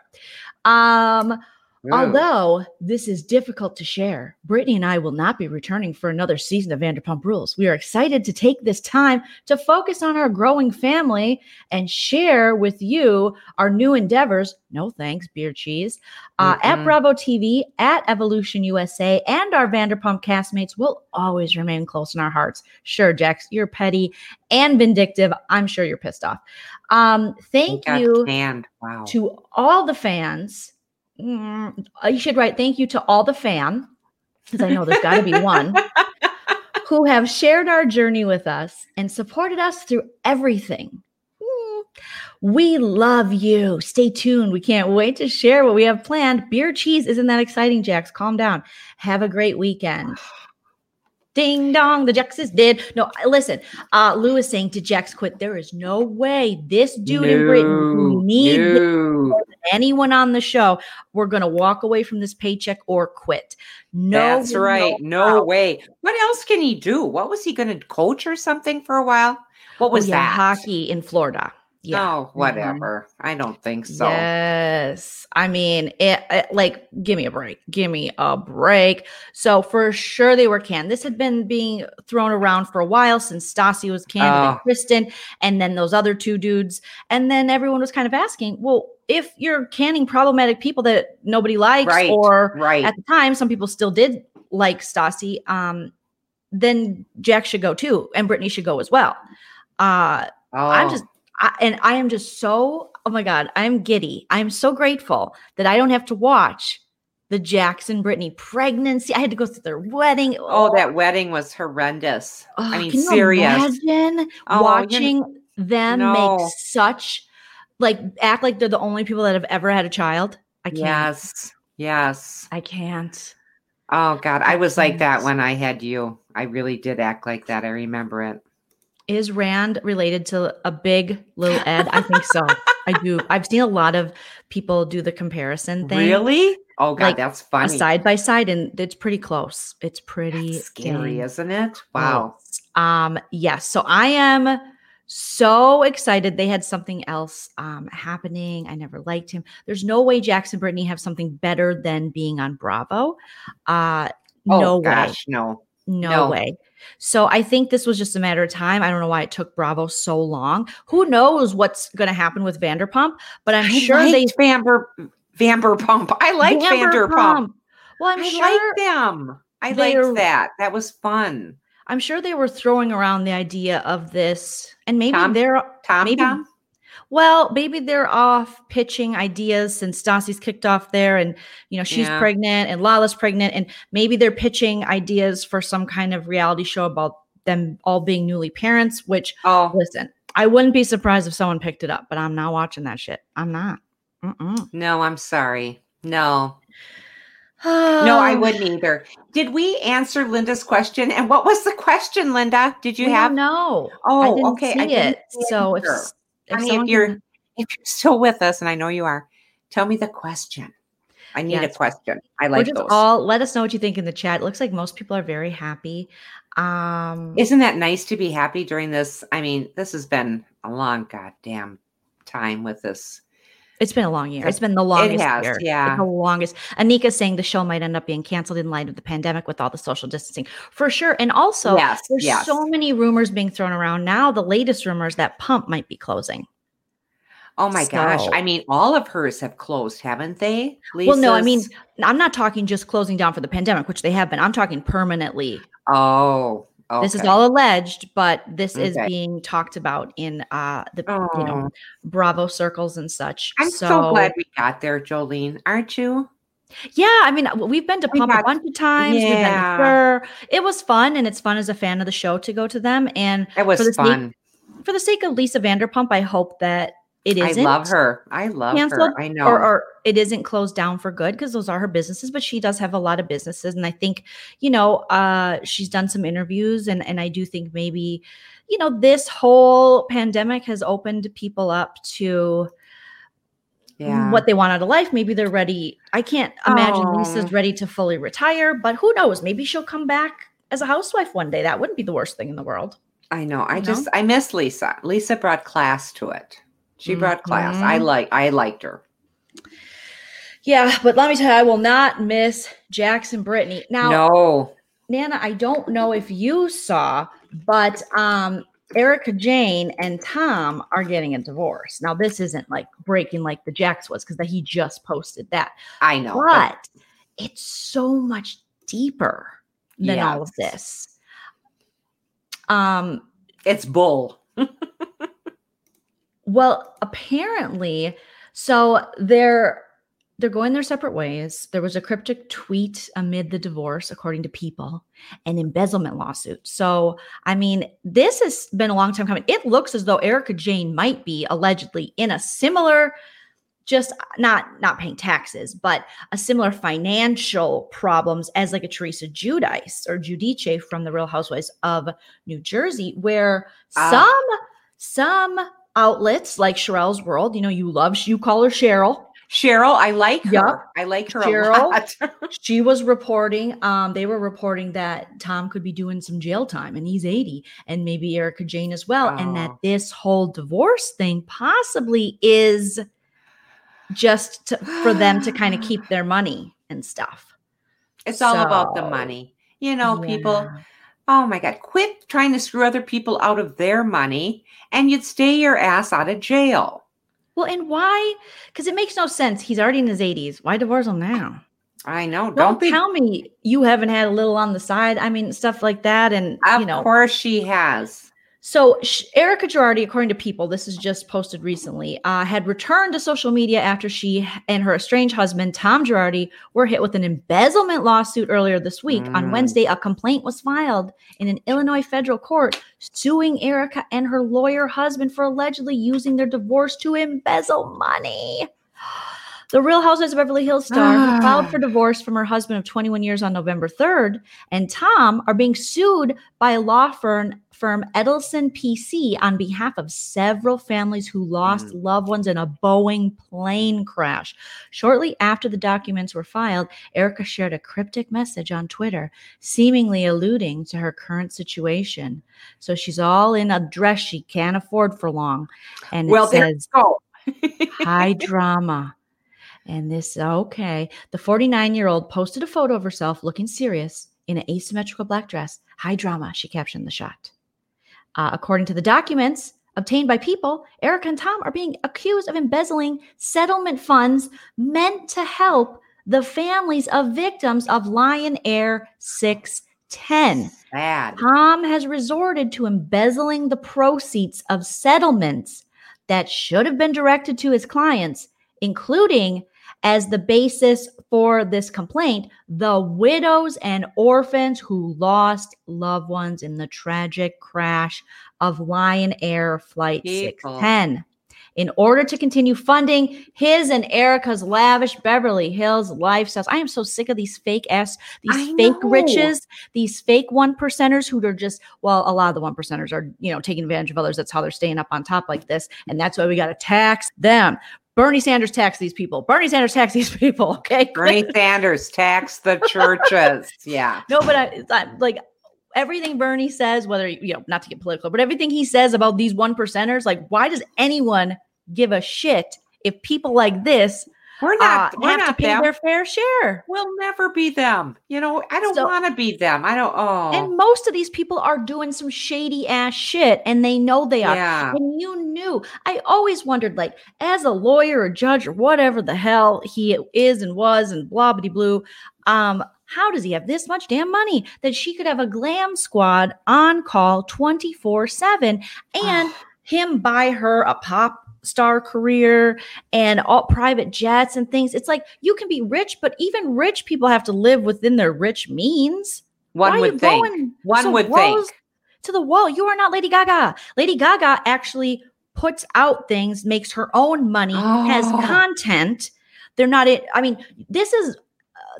Um, Ooh. Although this is difficult to share, Brittany and I will not be returning for another season of Vanderpump Rules. We are excited to take this time to focus on our growing family and share with you our new endeavors. No thanks, beer cheese. Uh, at Mm-mm. Bravo TV, at Evolution USA, and our Vanderpump castmates will always remain close in our hearts. Sure, Jax, you're petty and vindictive. I'm sure you're pissed off. Um, thank you canned. Wow. to all the fans. Mm, you should write thank you to all the fan, because I know there's got to be one, who have shared our journey with us and supported us through everything. Mm, We love you. Stay tuned. We can't wait to share what we have planned. Beer cheese isn't that exciting, Jax. Calm down. Have a great weekend. Ding dong, the Jax is dead. No, listen. Uh, Lou is saying, to Jax quit?" There is no way. This dude in Britain needs no. anyone on the show, we're gonna walk away from this paycheck or quit. No, That's right. No way. What else can he do? What was he going to coach or something for a while? What Oh, was yeah, that? hockey in Florida. Yeah. Oh, whatever. I don't think so. Yes. I mean, it, it- like, give me a break. Give me a break. So, for sure, they were canned. This had been being thrown around for a while since Stassi was canned and Oh. Kristen, and then those other two dudes. And then everyone was kind of asking, well, if you're canning problematic people that nobody likes, Right. or Right. at the time, some people still did like Stassi, um, then Jack should go too, and Brittany should go as well. Uh, oh, I'm just, I, and I am just so, oh my God, I'm giddy. I'm so grateful that I don't have to watch the Jackson Brittany pregnancy. I had to go through their wedding. Oh, that wedding was horrendous. I Oh, mean, can you serious. Imagine Oh, watching them No. make such, like, act like they're the only people that have ever had a child. I can't. Yes. Yes. I can't. Oh God, I was like that when I had you. I really did act like that. I remember it. Is Rand related to a big little Ed? I think so. I do. I've seen a lot of people do the comparison thing. Really? Oh God, Like, that's funny. side by side and it's pretty close it's pretty That's scary, dang isn't it? Wow. um yes so i am so excited they had something else um happening i never liked him there's no way jackson brittany have something better than being on bravo uh Oh no way no. no, no. way so i think this was just a matter of time i don't know why it took bravo so long who knows what's going to happen with vanderpump but i'm I sure they Vamber Vanderpump. I like Vanderpump. Vanderpump. well i'm I sure like them. I liked that. That was fun. I'm sure they were throwing around the idea of this, and maybe Tom- they're Tom maybe Tom. Well, maybe they're off pitching ideas since Stassi's kicked off there, and you know she's Yeah. pregnant and Lala's pregnant, and maybe they're pitching ideas for some kind of reality show about them all being newly parents. Which Oh, listen, I wouldn't be surprised if someone picked it up, but I'm not watching that shit. I'm not. Mm-mm. no, I'm sorry. No. No, I wouldn't either. Did we answer Linda's question? And what was the question, Linda? Did you we have? I Oh, didn't okay. see I didn't it. see it So if, either. s- if if you're can- if you're still with us, and I know you are, tell me the question. I need Yes. a question. I like those. all let us know what you think in the chat. It looks like most people are very happy. Um Isn't that nice to be happy during this? I mean, this has been a long goddamn time with this. It's been a long year. It's been the longest has, year. yeah. It's the longest. Anika saying the show might end up being canceled in light of the pandemic with all the social distancing. For sure. And also yes, there's yes. so many rumors being thrown around now. The latest rumors that pump might be closing. oh my gosh! I mean, all of hers have closed, haven't they? Well, no, I mean, I'm not talking just closing down for the pandemic, which they have been. I'm talking permanently. oh, This is all alleged, but this is being talked about in uh the you know Oh, Bravo circles and such. I'm so, glad we got there, Jolene. Aren't you? Yeah, I mean, we've been to Pump a bunch of times. We've been Yeah. It was fun, and it's fun as a fan of the show to go to them. And It was for the sake- fun. for the sake of Lisa Vanderpump, I hope that it I love her. I love canceled her. I know. Or, or it isn't closed down for good because those are her businesses, but she does have a lot of businesses. And I think, you know, uh, she's done some interviews and, and I do think maybe, you know, this whole pandemic has opened people up to yeah. what they want out of life. Maybe they're ready. I can't imagine Oh. Lisa's ready to fully retire, but who knows? Maybe she'll come back as a housewife one day. That wouldn't be the worst thing in the world. I know. I you know? just I miss Lisa. Lisa brought class to it. She brought class. I Mhm. like I liked her. Yeah, but let me tell you, I will not miss Jackson Brittany. Now, no. Nana, I don't know if you saw, but um Erika Jayne and Tom are getting a divorce. Now, this isn't like breaking like the Jax was because he just posted that. I know. but- but it's so much deeper than all of this. Um, it's bull. well, apparently, so they're they're going their separate ways. There was a cryptic tweet amid the divorce, according to people, an embezzlement lawsuit. So, I mean, this has been a long time coming. It looks as though Erika Jayne might be allegedly in a similar just not not paying taxes, but a similar financial problems as like a Teresa Giudice or Giudice from the Real Housewives of New Jersey, where Ah. some some outlets like Sherelle's World, you know, you love you call her Cheryl. Cheryl, I like her. I like her Cheryl. a lot. She was reporting, um, they were reporting that Tom could be doing some jail time and he's 80, and maybe Erika Jayne as well. And that Oh. this whole divorce thing possibly is just to, for them to kind of keep their money and stuff. it's all about the money. You know, people, Yeah. Oh my God, quit trying to screw other people out of their money and you'd stay your ass out of jail. Well, and why? Because it makes no sense. He's already in his 80s. Why divorce him now? I know. Don't, Don't be. tell me you haven't had a little on the side. I mean, stuff like that. And, Of you know, course she has. So, Erika Girardi, according to People, this is just posted recently, uh, had returned to social media after she and her estranged husband, Tom Girardi, were hit with an embezzlement lawsuit earlier this week. On Mm. Wednesday, a complaint was filed in an Illinois federal court suing Erika and her lawyer husband for allegedly using their divorce to embezzle money. The Real Housewives of Beverly Hills star who filed Ah. for divorce from her husband of 21 years on November 3rd and Tom are being sued by a law firm firm Edelson PC on behalf of several families who lost mm. loved ones in a Boeing plane crash. Shortly after the documents were filed, Erika shared a cryptic message on Twitter, seemingly alluding to her current situation. So she's all in a dress she can't afford for long. And Well, it there says, high drama. And this, okay. The 49 year old posted a photo of herself looking serious in an asymmetrical black dress. High drama, she captioned the shot. Uh, according to the documents obtained by people, Erika and Tom are being accused of embezzling settlement funds meant to help the families of victims of Lion Air 610. Sad. Tom has resorted to embezzling the proceeds of settlements that should have been directed to his clients, including as the basis for this complaint, the widows and orphans who lost loved ones in the tragic crash of Lion Air Flight People. 610. In order to continue funding his and Erika's lavish Beverly Hills lifestyles, I am so sick of these fake ass, these I fake know. riches, these fake one percenters who are just well, a lot of the one percenters are you know taking advantage of others. That's how they're staying up on top like this, and that's why we got to tax them. Bernie Sanders tax these people. Bernie Sanders tax these people. Okay, Bernie Sanders tax the churches. Yeah. no, but I, I like everything Bernie says, whether you know, not to get political, but everything he says about these one percenters, like why does anyone give a shit if people like this We're uh, not we're have to not pay them. their fair share? We'll never be them. You know, I don't So- want to be them. I don't oh And most of these people are doing some shady ass shit, and they know they are. yeah. And you knew. I always wondered, like, as a lawyer or judge or whatever the hell he is and was and blah blah blue, um, how does he have this much damn money that she could have a glam squad on call 24-7 and him buy her a pop star career and all private jets and things? It's like you can be rich, but even rich people have to live within their rich means. One would think. going One so would think. To the wall. You are not Lady Gaga. Lady Gaga actually puts out things, makes her own money, has Oh. content. They're not it. I mean, this is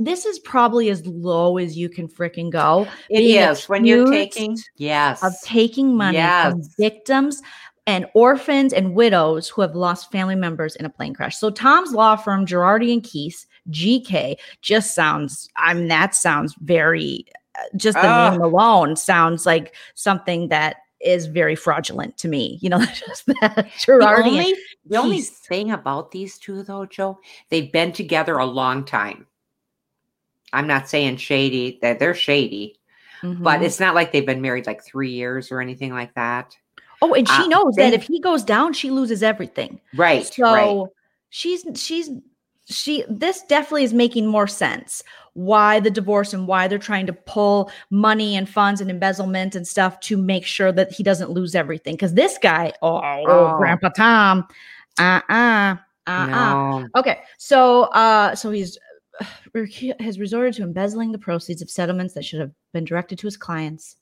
this is probably as low as you can freaking go It being is when you're taking yes. of taking money from victims and orphans and widows who have lost family members in a plane crash. So Tom's law firm, Girardi and Keese, GK, just sounds. I mean, that sounds very. uh, Just the Ugh. name alone sounds like something that is very fraudulent to me. You know, just that the Girardi. and- only, the only thing about these two though, Joe, they've been together a long time. I'm not saying shady, that they're shady, but Mhm. it's not like they've been married like three years or anything like that. Oh, and she uh, knows that if he goes down, she loses everything. Right. So right. she's she's she this definitely is making more sense why the divorce and why they're trying to pull money and funds and embezzlement and stuff to make sure that he doesn't lose everything because this guy oh, Oh. grandpa tom uh-uh uh-uh No. okay so uh so he's uh, has resorted to embezzling the proceeds of settlements that should have been directed to his clients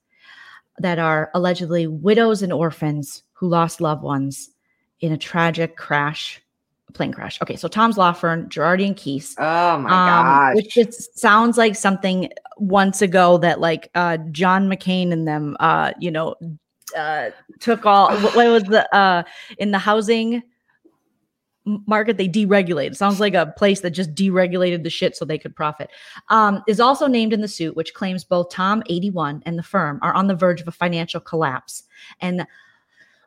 that are allegedly widows and orphans who lost loved ones in a tragic crash plane crash. Okay, so Tom's law firm, Girardi and Keese, Oh my um, gosh. which just sounds like something once ago that like uh, John McCain and them, uh, you know, uh, took all what, was the uh, in the housing market they deregulated. Sounds like a place that just deregulated the shit so they could profit. Um, is also named in the suit, which claims both Tom 81 and the firm are on the verge of a financial collapse and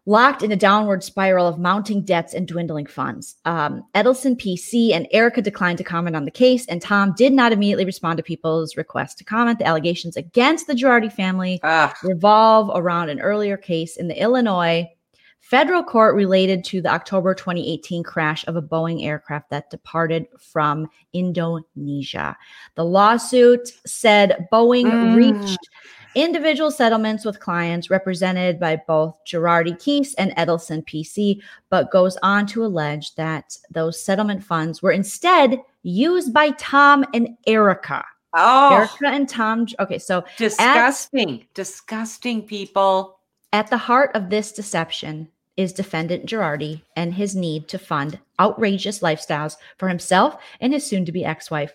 locked in a downward spiral of mounting debts and dwindling funds. Um, Edelson PC and Erika declined to comment on the case, and Tom did not immediately respond to people's request to comment. The allegations against the Girardi family Ugh. revolve around an earlier case in the Illinois federal court related to the October 2018 crash of a Boeing aircraft that departed from Indonesia. The lawsuit said Boeing Mm. reached individual settlements with clients represented by both Girardi Keese and Edelson PC, but goes on to allege that those settlement funds were instead used by Tom and Erika. Oh, Erika and Tom. Okay, so disgusting. disgusting people. At the heart of this deception is defendant Girardi and his need to fund outrageous lifestyles for himself and his soon to be ex wife,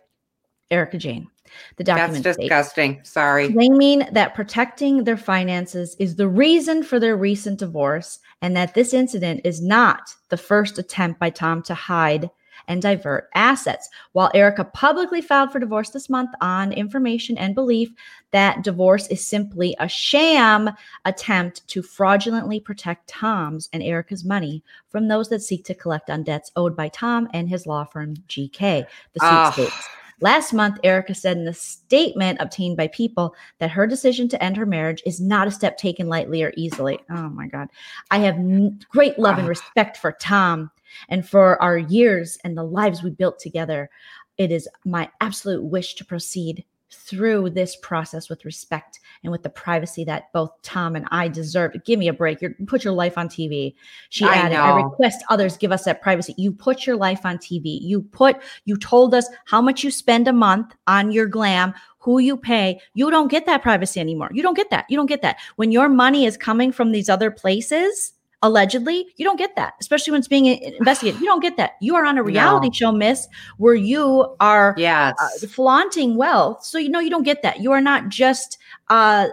Erika Jayne. The That's document states, disgusting. Sorry. claiming that protecting their finances is the reason for their recent divorce and that this incident is not the first attempt by Tom to hide and divert assets. While Erika publicly filed for divorce this month on information and belief that divorce is simply a sham attempt to fraudulently protect Tom's and Erika's money from those that seek to collect on debts owed by Tom and his law firm GK. The suit Ah. states. Last month, Erika said in a statement obtained by People that her decision to end her marriage is not a step taken lightly or easily. Oh my God. I have n- great love and Ah. respect for Tom and for our years and the lives we built together. It is my absolute wish to proceed through this process with respect and with the privacy that both Tom and I deserve. Give me a break. You're, put your life on TV. She I added, I request others give us that privacy. You put your life on TV. You put, you told us how much you spend a month on your glam, who you pay. You don't get that privacy anymore. You don't get that. You don't get that. When your money is coming from these other places, allegedly, you don't get that, especially when it's being investigated. You don't get that. You are on a reality No. show, miss, where you are Yes. uh, flaunting wealth. So you know you don't get that. You are not just uh,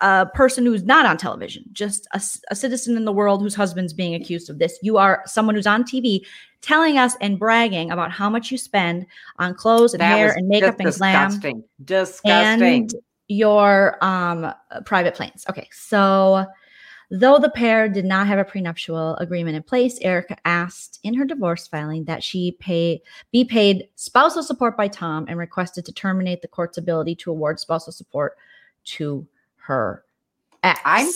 a person who's not on television, just a citizen in the world whose husband's being accused of this. You are someone who's on TV telling us and bragging about how much you spend on clothes and that hair and makeup and just glam disgusting. Disgusting. and your um uh, private planes. Okay, so though the pair did not have a prenuptial agreement in place, Erika asked in her divorce filing that she pay be paid spousal support by Tom and requested to terminate the court's ability to award spousal support to her ex. I'm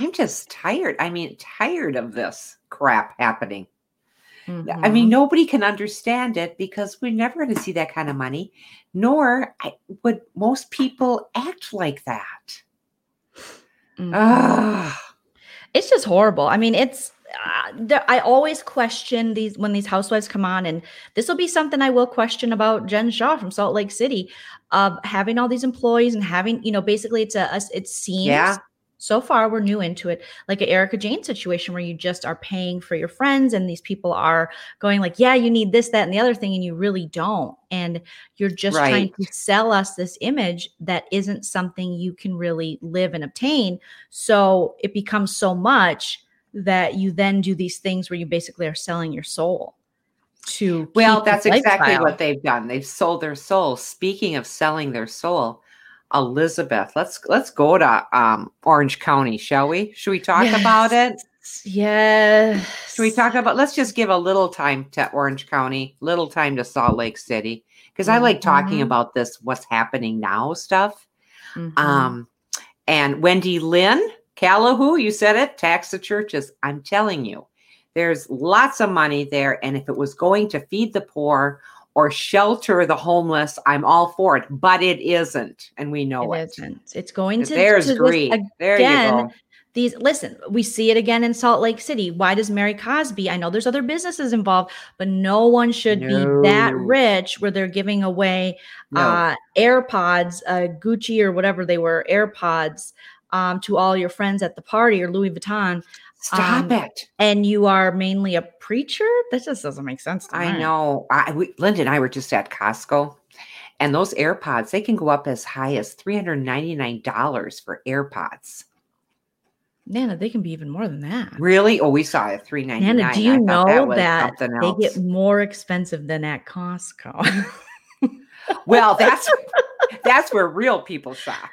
I'm just tired. I mean, tired of this crap happening. I Mhm. mean, nobody can understand it because we're never going to see that kind of money, nor I, would most people act like that. Mhm. Ugh. It's just horrible. I mean, it's uh, there, I always question these when these housewives come on, and this will be something I will question about Jen Shah from Salt Lake City, of having all these employees and having you know basically it's a, a it seems Yeah. So far we're new into it. Like an Erika Jayne situation where you just are paying for your friends and these people are going like yeah you need this that and the other thing and you really don't. And you're just trying to sell us this image that isn't something you can really live and obtain. So it becomes so much that you then do these things where you basically are selling your soul to Well, that's exactly what they've done. They've sold their soul. Speaking of selling their soul, Elizabeth, let's let's go to um, Orange County, shall we? Should we talk about it? Yes. Should we talk about? Let's just give a little time to Orange County, little time to Salt Lake City, because I like talking Mhm. about this, what's happening now stuff. Mhm. Um, and Wendy Lynn Calahoo, you said it, tax the churches. I'm telling you, there's lots of money there. And if it was going to feed the poor or shelter the homeless, I'm all for it. But it isn't. And we know it it. isn't. It's going to There's to greed. there you go. These listen, we see it again in Salt Lake City. Why does Mary Cosby? I know there's other businesses involved, but no one should be that rich where they're giving away No. uh AirPods, uh Gucci or whatever they were, AirPods um to all your friends at the party or Louis Vuitton. Stop Um, it. and you are mainly a preacher. That just doesn't make sense to I know. I, we, Linda and I were just at Costco, and those AirPods they can go up as high as three hundred ninety nine dollars for AirPods. Nana, they can be even more than that. Really? Oh, we saw it three ninety nine. Nana, do you know that, something they get more expensive than at Costco? well, that's that's where real people shop.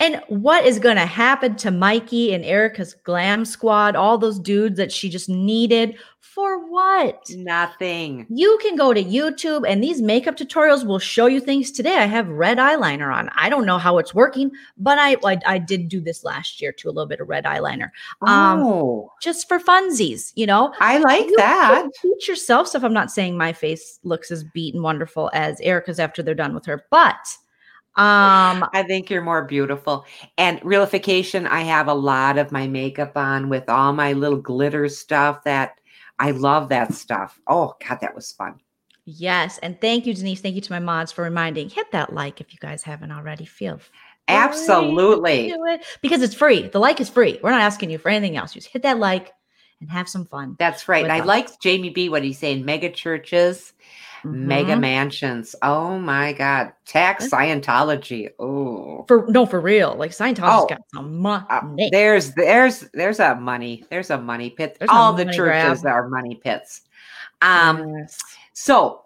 and what is going to happen to Mikey and Erika's glam squad? All those dudes that she just needed for what? Nothing. You can go to YouTube and these makeup tutorials will show you things today. I have red eyeliner on. I don't know how it's working, but I I, I did do this last year too, a little bit of red eyeliner. Um, oh, Just for funsies, you know. I like You that. teach yourself stuff. I'm not saying my face looks as beat and wonderful as Erika's after they're done with her, but um I think you're more beautiful. And realification, I have a lot of my makeup on with all my little glitter stuff that I love that stuff. Oh, God, that was fun. yes, and thank you, Denise. Thank you to my mods for reminding. Hit that like if you guys haven't already. Feel free Absolutely. do it because it's free. The like is free. We're not asking you for anything else. Just hit that like and have some fun. That's right. And I us. like Jamie B. What he's saying mega churches, mega Mhm. mansions. Oh, my God. Tax Scientology. Oh. for no for real. Like Scientology's Oh, got some Uh, there's there's there's a money there's a money pit. There's All the churches grab. are money pits. Um. Yes. So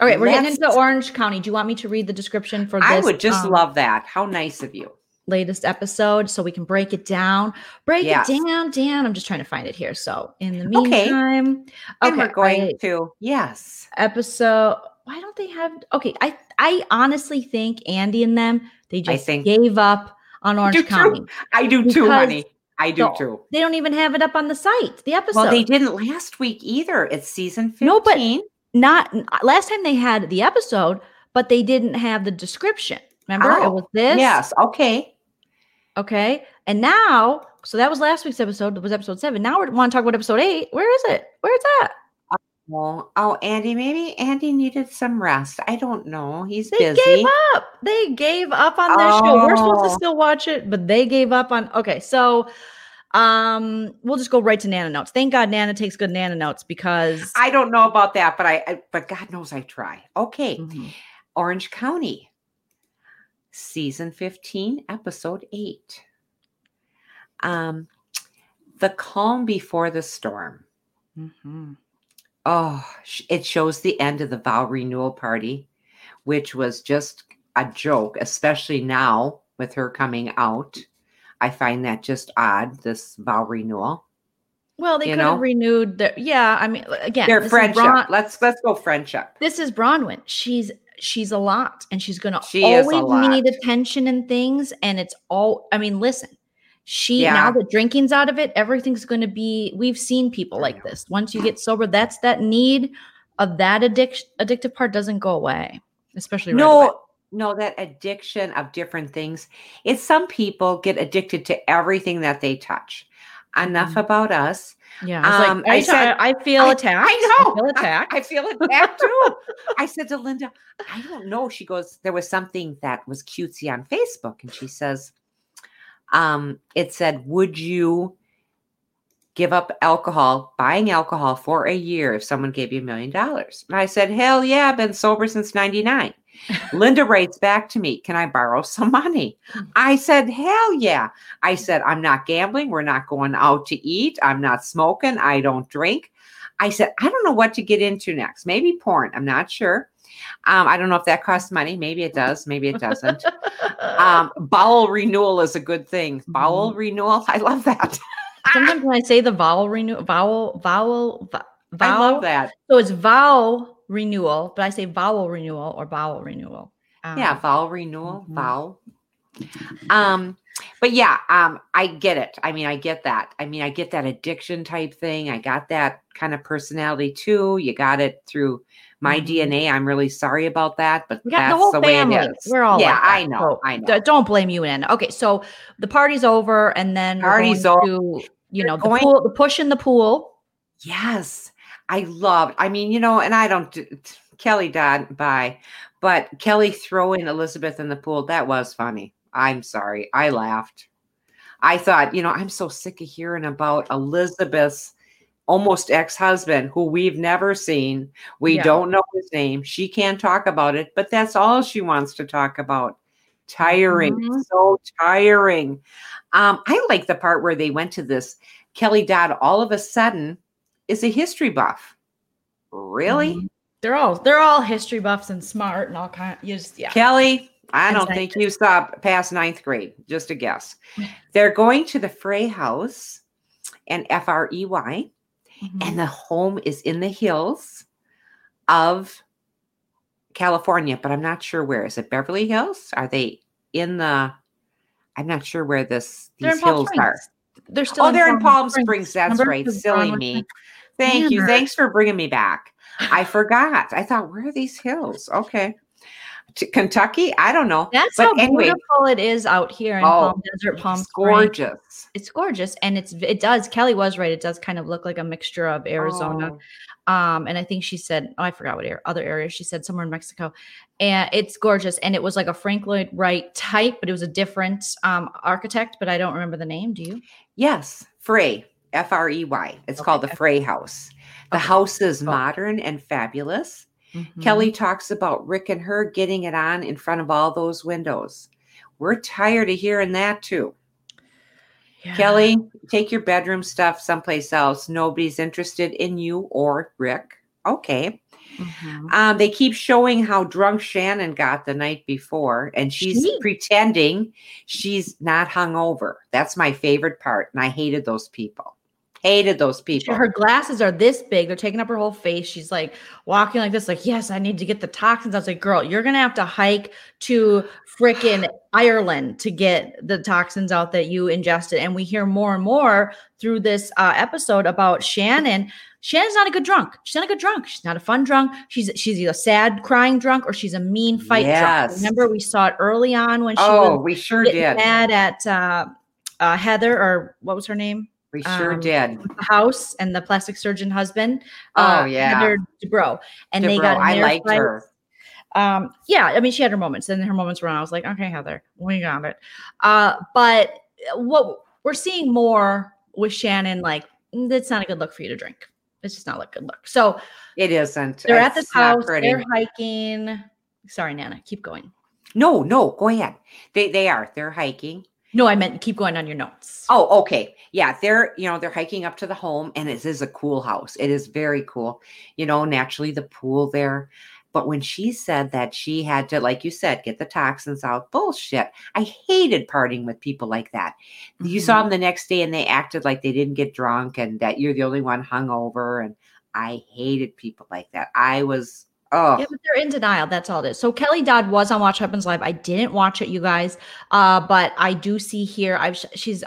All right, we're getting into Orange County. Do you want me to read the description for this? I would just um, love that. How nice of you. Latest episode so we can break it down. Break Yes. it down, Dan. I'm just trying to find it here. So in the meantime, Okay. And we're going right, to yes. episode. Why don't they have? Okay, I I honestly think Andy and them they I just think- gave up on Orange too. County. I do too, honey. I do the- too. They don't even have it up on the site. The episode. Well, they didn't last week either. It's season 15. No, but- not last time they had the episode, but they didn't have the description. Remember, it Oh, was this. yes. Okay. Okay. And now, so that was last week's episode. Was episode seven. Now we want to talk about episode eight. Where is it? Where's that? Oh, oh, Andy, maybe Andy needed some rest. I don't know. He's They busy. gave up. They gave up on their show. We're supposed to Oh. still watch it, but they gave up on. Okay, so um, we'll just go right to Nana notes. Thank God Nana takes good Nana notes because I don't know about that, but I, I but God knows I try. Okay. Mhm. Orange County, season 15, episode 8. Um, the calm before the storm. Mhm. Oh, it shows the end of the vow renewal party, which was just a joke, especially now with her coming out. I find that just odd, this vow renewal. Well, they You could know? have renewed their. Yeah, I mean, again, Their friendship. Bron- let's let's go friendship. this is Braunwyn. She's she's a lot, and she's gonna She always need attention and things. And it's all. I mean, listen. She Yeah. now that drinking's out of it, everything's going to be. We've seen people like this. Once you get sober, that's that need of that addiction. Addictive part doesn't go away, especially right away. No, no, that addiction of different things. It's some people get addicted to everything that they touch. Enough Mhm. about us. Yeah, I, was Um, like, I I, said- I feel I- attacked. I know. feel attacked. I feel attacked too. I said to Linda, I don't know. She goes, there was something that was cutesy on Facebook, and she says, um, it said, Would you give up alcohol, buying alcohol for a year if someone gave you a million dollars? And I said, Hell yeah, I've been sober since 99. Linda writes back to me, Can I borrow some money? I said, Hell yeah. I said, I'm not gambling. We're not going out to eat. I'm not smoking. I don't drink. I said, I don't know what to get into next. Maybe porn. I'm not sure. Um, I don't know if that costs money. Maybe it does. Maybe it doesn't. um, bowel renewal is a good thing. Bowel renewal. I love that. Sometimes when I say the vowel renew, vowel, vowel, vo- I love that. so it's vowel renewal, but I say vowel renewal or bowel renewal. Um, yeah, vowel renewal, mhm. vowel. Um, but yeah, um, I get it. I mean, I get that. I mean, I get that addiction type thing. I got that kind of personality too. You got it through my Mhm. DNA. I'm really sorry about that, but that's the whole the family. way it is. We're all yeah, like. I know. So I know. d- don't blame you in. Okay, so the party's over, and then we're Party's going over. to you We're know the going- pool, the push in the pool. Yes, I loved. I mean, you know, and I don't. do- Kelly died by, but Kelly throwing Elizabeth in the pool that was funny. I'm sorry, I laughed. I thought, you know, I'm so sick of hearing about Elizabeth's almost ex-husband who we've never seen. We Yeah. don't know his name. She can't talk about it, but that's all she wants to talk about. Tiring, Mhm. so tiring. Um, I like the part where they went to this. Kelly Dodd all of a sudden is a history buff. Really? Mhm. They're all they're all history buffs and smart and all kind. You just yeah. Kelly, I don't think you saw past ninth grade. Just a guess. They're going to the Frey House and F R E Y, Mhm. and the home is in the hills of California, but I'm not sure where. Is it Beverly Hills? Are they in the? I'm not sure where this these hills are. They're still. Oh, they're in Palm Springs. That's Remember? right. Silly me. Thank you. Thanks for bringing me back. I forgot. I thought, where are these hills? Okay. To Kentucky? I don't know. That's but how anyway, beautiful it is out here in Oh, Palm Desert, Palm it's gorgeous. It's gorgeous, and it's it does. Kelly was right. It does kind of look like a mixture of Arizona. Oh, Um, and I think she said, oh, I forgot what other area she said somewhere in Mexico, and it's gorgeous. And it was like a Frank Lloyd Wright type, but it was a different um architect. But I don't remember the name. Do you? yes, Frey, F R E Y. It's called the Frey House. The Okay. house is modern and fabulous. Mhm. Kelly talks about Rick and her getting it on in front of all those windows. We're tired of hearing that too. Yeah. Kelly, take your bedroom stuff someplace else. Nobody's interested in you or Rick. Okay. Mhm. Um, they keep showing how drunk Shannon got the night before, and she's She- pretending she's not hungover. That's my favorite part. And I hated those people. Hated those people. Her glasses are this big. They're taking up her whole face. She's like walking like this, like, yes, I need to get the toxins. I was like, girl, you're gonna have to hike to freaking Ireland to get the toxins out that you ingested. And we hear more and more through this uh, episode about Shannon. Shannon's not a good drunk. She's not a good drunk. She's not a fun drunk. She's she's either sad crying drunk or she's a mean fight drunk. Yes. Remember, we saw it early on when she oh, was we sure did. mad at uh, uh, Heather or what was her name? We sure um, did. the house and the plastic surgeon husband. Oh, uh, yeah. Heather Dubrow, and they got. I liked her. Um, yeah, I mean, she had her moments. Then her moments were on. I was like, okay, Heather, we got it. Uh, but what we're seeing more with Shannon, like, mm, that's not a good look for you to drink. It's just not a good look. So It isn't. they're at this house. pretty. They're hiking. Sorry, Nana. Keep going. No, no, go ahead. They they are. They're hiking. No, I meant keep going on your notes. Oh, okay. Yeah, they're you know they're hiking up to the home, and it is a cool house. It is very cool. You know, naturally the pool there. But when she said that she had to, like you said, get the toxins out, bullshit. I hated partying with people like that. You saw mm-hmm. them the next day, and they acted like they didn't get drunk, and that you're the only one hungover. And I hated people like that. I was oh Yeah, but they're in denial. That's all it is. So Kelly Dodd was on Watch Happens Live. I didn't watch it, you guys, uh, but I do see here. I've she's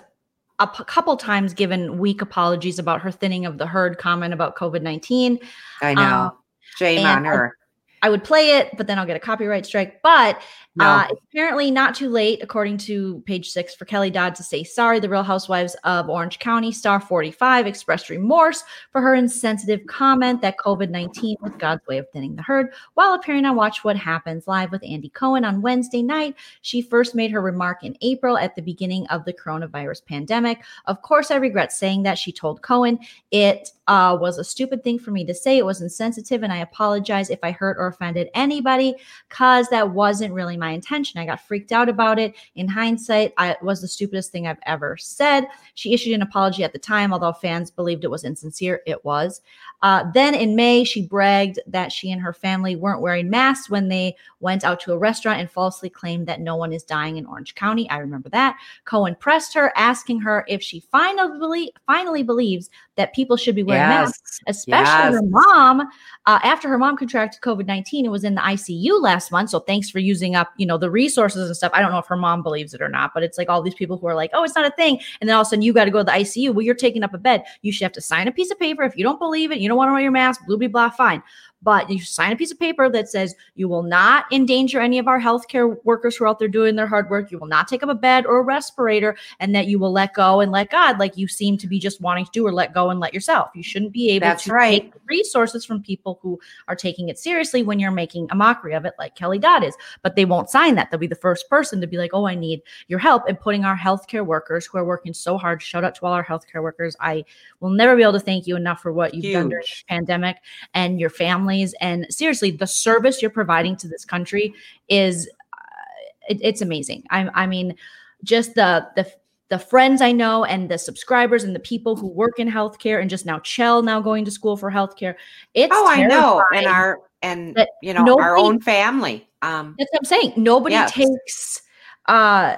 a p- couple times given weak apologies about her thinning of the herd comment about COVID nineteen. I know. Um, Shame on her. I would play it, but then I'll get a copyright strike. But No. uh, apparently not too late, according to page six, for Kelly Dodd to say sorry. The Real Housewives of Orange County, star 45, expressed remorse for her insensitive comment that COVID 19 was God's way of thinning the herd. While appearing on Watch What Happens live with Andy Cohen on Wednesday night, she first made her remark in April at the beginning of the coronavirus pandemic. Of course, I regret saying that, she told Cohen. It uh, was a stupid thing for me to say. It was insensitive, and I apologize if I hurt or offended anybody because that wasn't really my intention. I got freaked out about it. In hindsight, I, it was the stupidest thing I've ever said. She issued an apology at the time, although fans believed it was insincere. It was. Uh, then in May, she bragged that she and her family weren't wearing masks when they went out to a restaurant and falsely claimed that no one is dying in Orange County. I remember that. Cohen pressed her, asking her if she finally finally believes that people should be wearing masks Yes. especially her mom. Uh, after her mom contracted covid-19 and was in the icu last month so thanks for using up you know the resources and stuff. I don't know if her mom believes it or not but it's like all these people who are like oh it's not a thing and then all of a sudden you got to go to the icu well you're taking up a bed. You should have to sign a piece of paper. If you don't believe it you don't want to wear your mask blah blah blah fine but you sign a piece of paper that says you will not endanger any of our healthcare workers who are out there doing their hard work. You will not take up a bed or a respirator, and that you will let go and let God, like you seem to be just wanting to do, or let go and let yourself. You shouldn't be able That's to right. take resources from people who are taking it seriously when you're making a mockery of it, like Kelly Dodd is. But they won't sign that. They'll be the first person to be like, "Oh, I need your help," and putting our healthcare workers who are working so hard. Shout out to all our healthcare workers. I will never be able to thank you enough for what you've done during this pandemic and your families. And seriously, the service you're providing to this country is uh, it, it's amazing. I, I mean, just the the the friends I know and the subscribers and the people who work in healthcare and just now Chell now going to school for healthcare. It's Oh, I know. And our and you know our own family. Um That's what I'm saying. Nobody Yes. takes uh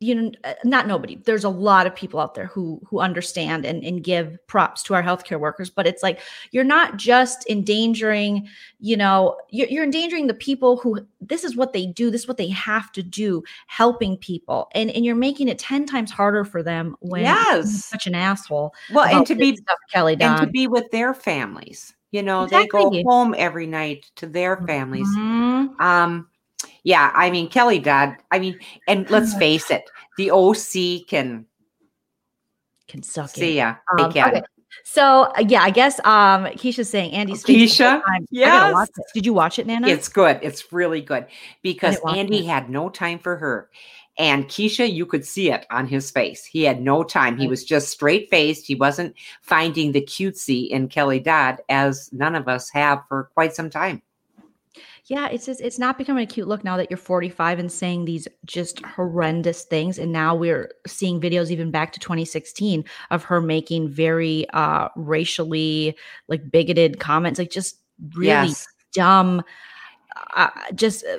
you know uh, not nobody. There's a lot of people out there who who understand and, and give props to our healthcare workers, but it's like you're not just endangering, you know, you're, you're endangering the people who this is what they do, this is what they have to do, helping people. And and you're making it 10 times harder for them when you're Yes. such an asshole. well and to be stuff, Kelly and to be with their families. You know, they go home every night to their families. Mhm. Um, yeah, I mean Kelly Dodd. I mean, and let's face it, the OC can Can suck it. see ya. Um, they can. okay. So uh, yeah, I guess um Keisha's saying Andy's face Keisha? time. Yes. Did you watch it, Nana? It's good. It's really good because Andy it. had no time for her. And Keisha, you could see it on his face. He had no time. He was just straight faced. He wasn't finding the cutesy in Kelly Dodd, as none of us have for quite some time. Yeah, it's just it's not becoming a cute look now that you're 45 and saying these just horrendous things. And now we're seeing videos even back to 2016 of her making very uh racially like bigoted comments, like just really Yes. dumb. Uh, just uh,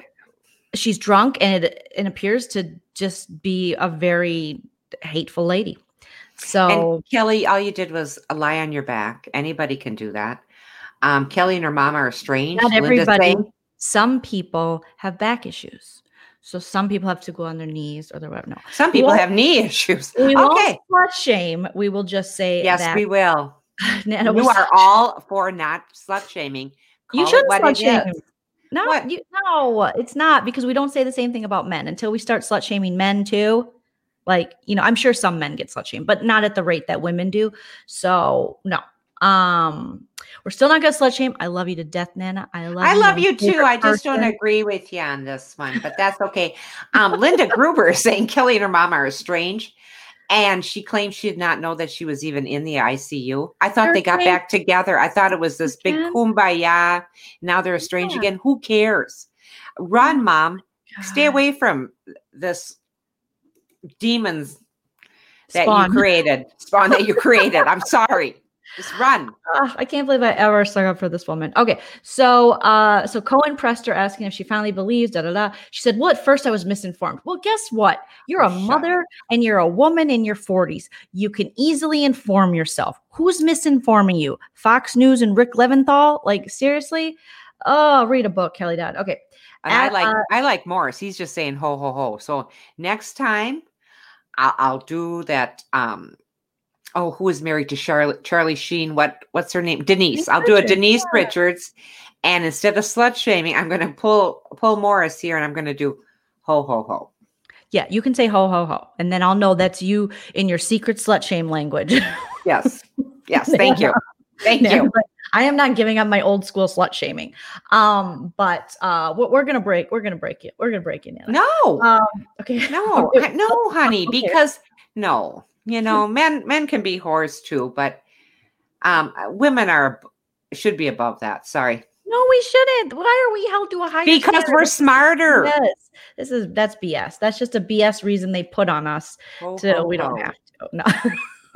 she's drunk and it, it appears to just be a very hateful lady. So And Kelly, all you did was lie on your back. Anybody can do that. Um, Kelly and her mom are estranged. not everybody. saying- Some people have back issues. So some people have to go on their knees or their whatever. No. some people have knee issues. We Okay. won't slut shame. We will just say Yes, we will. Nana You are all for not slut shaming. You Call it shouldn't slut shame. No, What? you, no, it's not because we don't say the same thing about men until we start slut shaming men too. Like, you know, I'm sure some men get slut shamed, but not at the rate that women do. So no. Um, we're still not gonna slut shame. I love you to death, Nana. I love I you. love you too. I just don't agree with you on this one, but that's okay. Um, Linda Gruber is saying Kelly and her mom are estranged, and she claims she did not know that she was even in the ICU. I thought They're they got estranged. back together. I thought it was this big kumbaya. Now they're estranged Yeah. again. Who cares? Run, mom. Stay away from this demons that Spawn. you created, spawn that you created. I'm sorry. Just run. Ugh, I can't believe I ever stuck up for this woman. Okay, so uh, so Cohen pressed her, asking if she finally believes. Da da da. She said, "Well, at first I was misinformed. Well, guess what? You're a Shut mother and you're a woman in your 40s. You can easily inform yourself. Who's misinforming you? Fox News and Rick Leventhal? Like seriously? Oh, read a book, Kelly Dodd. Okay, And I like uh, I like Morris. He's just saying ho ho ho. So next time, I'll, I'll do that. Um, oh, who is married to Charlotte Charlie Sheen? What what's her name? Denise. I'll do a Denise yeah. Richards, and instead of slut shaming, I'm going to pull pull Morris here, and I'm going to do ho ho ho. yeah, you can say ho ho ho, and then I'll know that's you in your secret slut shame language. Yes, yes. Thank you, thank you. I am not giving up my old school slut shaming. Um, but uh, we're, we're gonna break. We're gonna break it. We're gonna break it. Nana. No, Um, okay. no, no, honey. Okay. Because no, you know, men men can be whores too, but um, women are should be above that. Sorry. No, we shouldn't. Why are we held to a higher? because standard? we're smarter. Yes, this is that's BS. That's just a BS reason they put on us Ho, to ho, we don't ho. have to. No.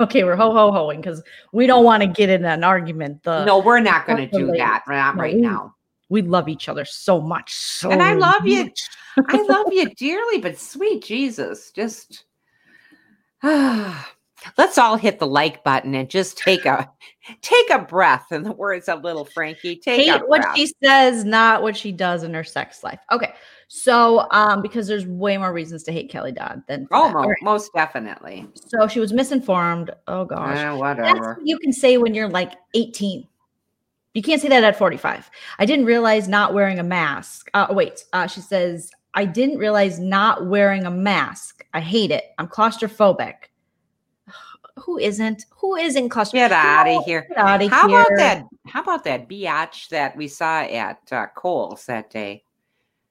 okay, we're ho ho hoing because we don't want to get in an argument. The No, we're not going to do that. Not No, right we- now. we love each other so much. So And I love you. I love you dearly, but sweet Jesus, just let's all hit the like button and just take a take a breath. In the words of little Frankie, take a hate what breath. she says, not what she does in her sex life. Okay. So, um, because there's way more reasons to hate Kelly Dodd than Oh, mo- right. most definitely. So she was misinformed. Oh gosh. Eh, That's whatever. what you can say when you're like 18. You can't say that at 45. I didn't realize not wearing a mask. Uh, wait, uh, she says, I didn't realize not wearing a mask. I hate it. I'm claustrophobic. Who isn't? Who isn't claustrophobic? Get out of here. Get out of How here. about that? How about that biatch that we saw at uh, Kohl's that day?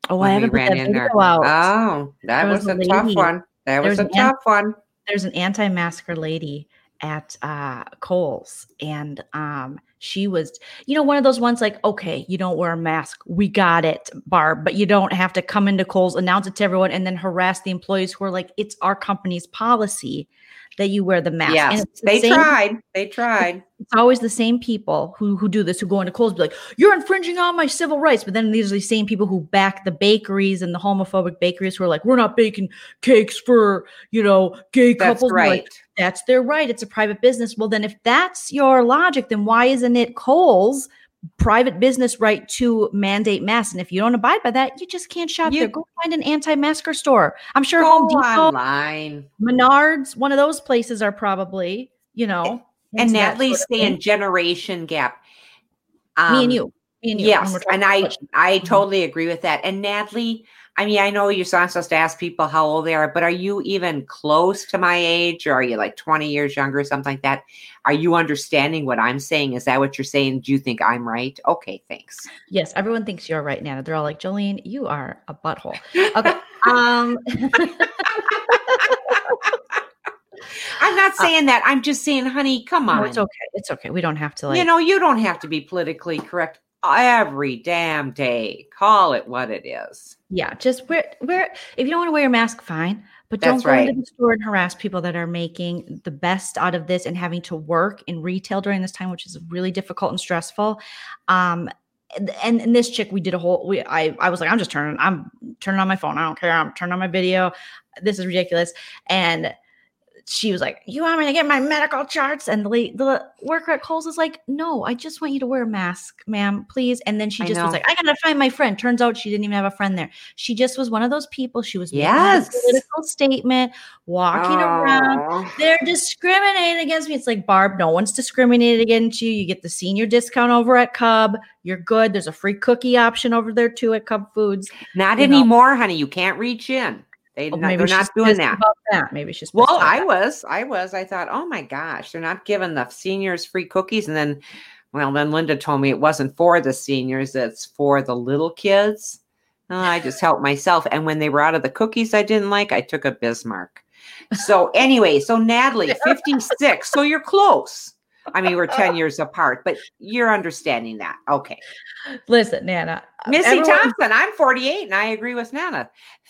Oh, I haven't ran in there? out. Oh, that was, was a a tough one. That There was was a an tough one. there's an anti-masker lady at uh Kohl's and um she was you know one of those ones like okay you don't wear a mask we got it Barb but you don't have to come into Kohl's announce it to everyone and then harass the employees who are like it's our company's policy that you wear the mask and Yes, the they same- tried. They tried. it's always the same people who who do this who go into Kohl's be like you're infringing on my civil rights but then these are the same people who back the bakeries and the homophobic bakeries who are like we're not baking cakes for you know gay That's couples We're like, right. that's their right. It's a private business. Well, then, if that's your logic, then why isn't it Kohl's private business right to mandate masks? And if you don't abide by that, you just can't shop You- there. Go find an anti-masker store. I'm sure Home Depot, online. Menards, one of those places are probably, you know, And Natalie's sort of saying thing. generation gap. me Um, and you, me and you. Yes, and I I Mhm. totally agree with that. And Natalie, I mean, I know you're not supposed to ask people how old they are, but are you even close to my age, or are you like 20 years younger, or something like that? Are you understanding what I'm saying? Is that what you're saying? Do you think I'm right? Okay, thanks. yes, everyone thinks you're right, Nana. They're all like, Jolene, you are a butthole. Okay. um I'm not saying that. I'm just saying, honey, come no, on. it's okay. It's okay. We don't have to like you know, you don't have to be politically correct every damn day. Call it what it is. Yeah, just wear wear if you don't want to wear your mask, fine. But don't go into the store and harass people that are making the best out of this and having to work in retail during this time, which is really difficult and stressful. Um and, and, and this chick, we did a whole we I I was like, I'm just turning, I'm turning on my phone. I don't care. I'm turning on my video. This is ridiculous. And she was like, "You want me to get my medical charts?" And the lady, the worker at Kohl's is like, "No, I just want you to wear a mask, ma'am, please." And then she just was like, "I gotta find my friend." Turns out she didn't even have a friend there. She just was one of those people. She was making a Yes. political statement, walking around. Oh. They're discriminating against me. It's like Barb, no one's discriminated against you. You get the senior discount over at Cub. You're good. There's a free cookie option over there too at Cub Foods. Not you know. anymore, honey. You can't reach in. They, Oh, not, maybe they're she's not doing that. that. Maybe she's Well, I was. I was. I thought, oh my gosh, they're not giving the seniors free cookies. And then, well, then Linda told me it wasn't for the seniors, it's for the little kids. Uh, I just helped myself. And when they were out of the cookies I didn't like, I took a Bismarck. So, anyway, so Natalie, 56. so you're close. I mean, we're 10 years apart, but you're understanding that. Okay. Listen, Nana. Missy everyone- Thompson, I'm 48 and I agree with Nana.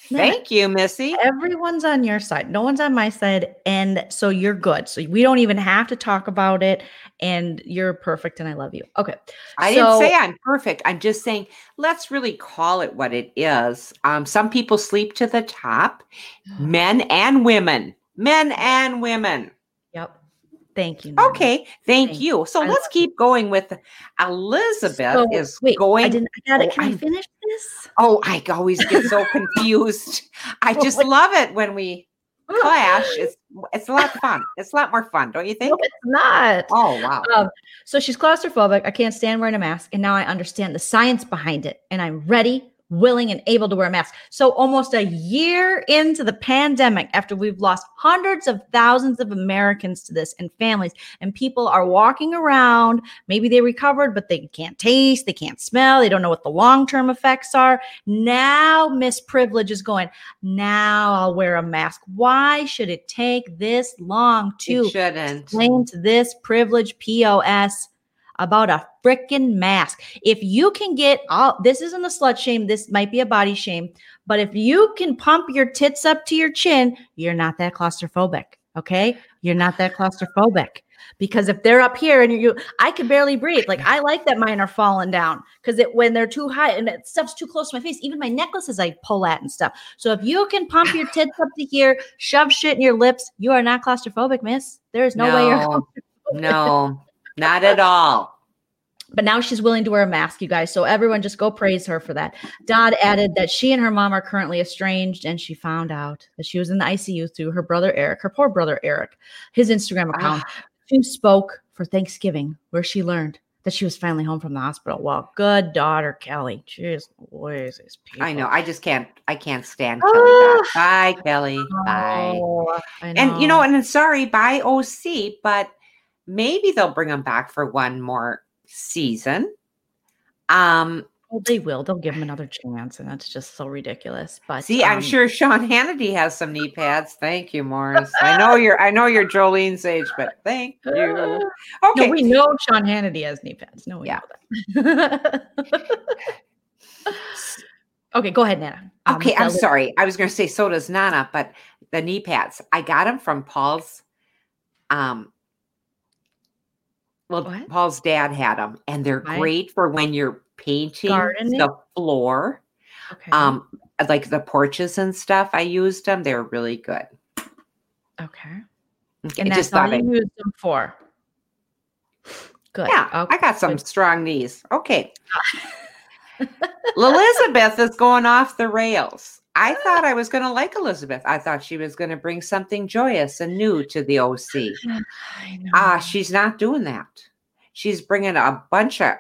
Nana, Thank you, Missy. Everyone's on your side. No one's on my side. And so you're good. So we don't even have to talk about it. And you're perfect. And I love you. Okay. I So- didn't say I'm perfect. I'm just saying let's really call it what it is. Um, some people sleep to the top, men and women, men and women. Thank you. Nana. Okay, thank Thank you. So I let's keep going with Elizabeth So, is wait, going. I didn't. I got it. Oh, Can I I'm- finish this? oh, I always get so confused. I Oh, just love it when we clash. It's it's a lot of fun. It's a lot more fun, don't you think? No, it's not. Oh wow. Um, so she's claustrophobic. I can't stand wearing a mask. And now I understand the science behind it. And I'm ready, willing, and able to wear a mask. So almost a year into the pandemic, after we've lost hundreds of thousands of Americans to this and families, and people are walking around, maybe they recovered, but they can't taste, they can't smell, they don't know what the long-term effects are. Now Miss Privilege is going, now I'll wear a mask. Why should it take this long to explain to this privilege POS about a freaking mask. If you can get all this isn't a slut shame, this might be a body shame, but if you can pump your tits up to your chin, you're not that claustrophobic. Okay. You're not that claustrophobic. Because if they're up here and you, I can barely breathe. Like I like that mine are falling down because it when they're too high and it stuff's too close to my face. Even my necklaces I pull at and stuff. So if you can pump your tits up to here, shove shit in your lips, you are not claustrophobic, miss. There is no, way you're. No, no, not at all. But now she's willing to wear a mask, you guys. So everyone just go praise her for that. Dodd added that she and her mom are currently estranged, and she found out that she was in the ICU through her brother Eric, her poor brother Eric, his Instagram account. She spoke for Thanksgiving, where she learned that she was finally home from the hospital. Well, good daughter, Kelly. Jeez, boys, these people. I know. I just can't. I can't stand Kelly. Ah. Bye, Kelly. Bye. Oh, And you know, and sorry, bye OC, but maybe they'll bring them back for one more season. Um, Well, they will. They'll give him another chance, and that's just so ridiculous. But see, I'm um, sure Sean Hannity has some knee pads. Thank you, Morris. I know you're. I know you're Jolene's age, but thank you. Okay. No, we know Sean Hannity has knee pads. No, we Yeah. know that. okay, go ahead, Nana. Um, Okay, I'm sorry. I was going to say so does Nana, but the knee pads. I got them from Paul's. Um. Well, What? Paul's dad had them, and they're Right. great for when you're painting Gardening? the floor. Okay. Um, like the porches and stuff. I used them. They're really good. okay. Okay, And I that's just thought. I, used them for. Good. yeah, Okay. I got some strong knees. Okay. Elizabeth is going off the rails. I thought I was going to like Elizabeth. I thought she was going to bring something joyous and new to the OC. Ah, she's not doing that. She's bringing a bunch of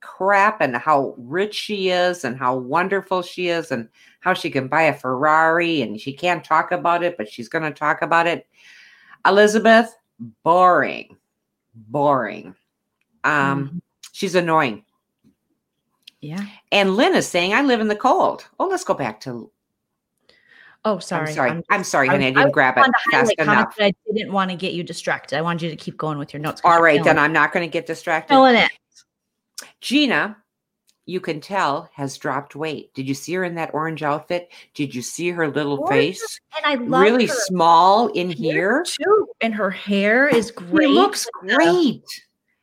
crap and how rich she is and how wonderful she is and how she can buy a Ferrari and she can't talk about it, but she's going to talk about it. Elizabeth, boring, boring. Um, Mhm. she's annoying. Yeah. And Lynn is saying, "I live in the cold." Oh, let's go back to. Oh, sorry. I'm sorry. I'm, I'm sorry, honey. I didn't I grab it fast enough. I didn't want to get you distracted. I wanted you to keep going with your notes. All right, then it. I'm not going to get distracted. Killing it. Gina, you can tell, has dropped weight. Did you see her in that orange outfit? Did you see her little Gorgeous. face? And I love Really her small in hair, here. too. And her hair is She great. looks great.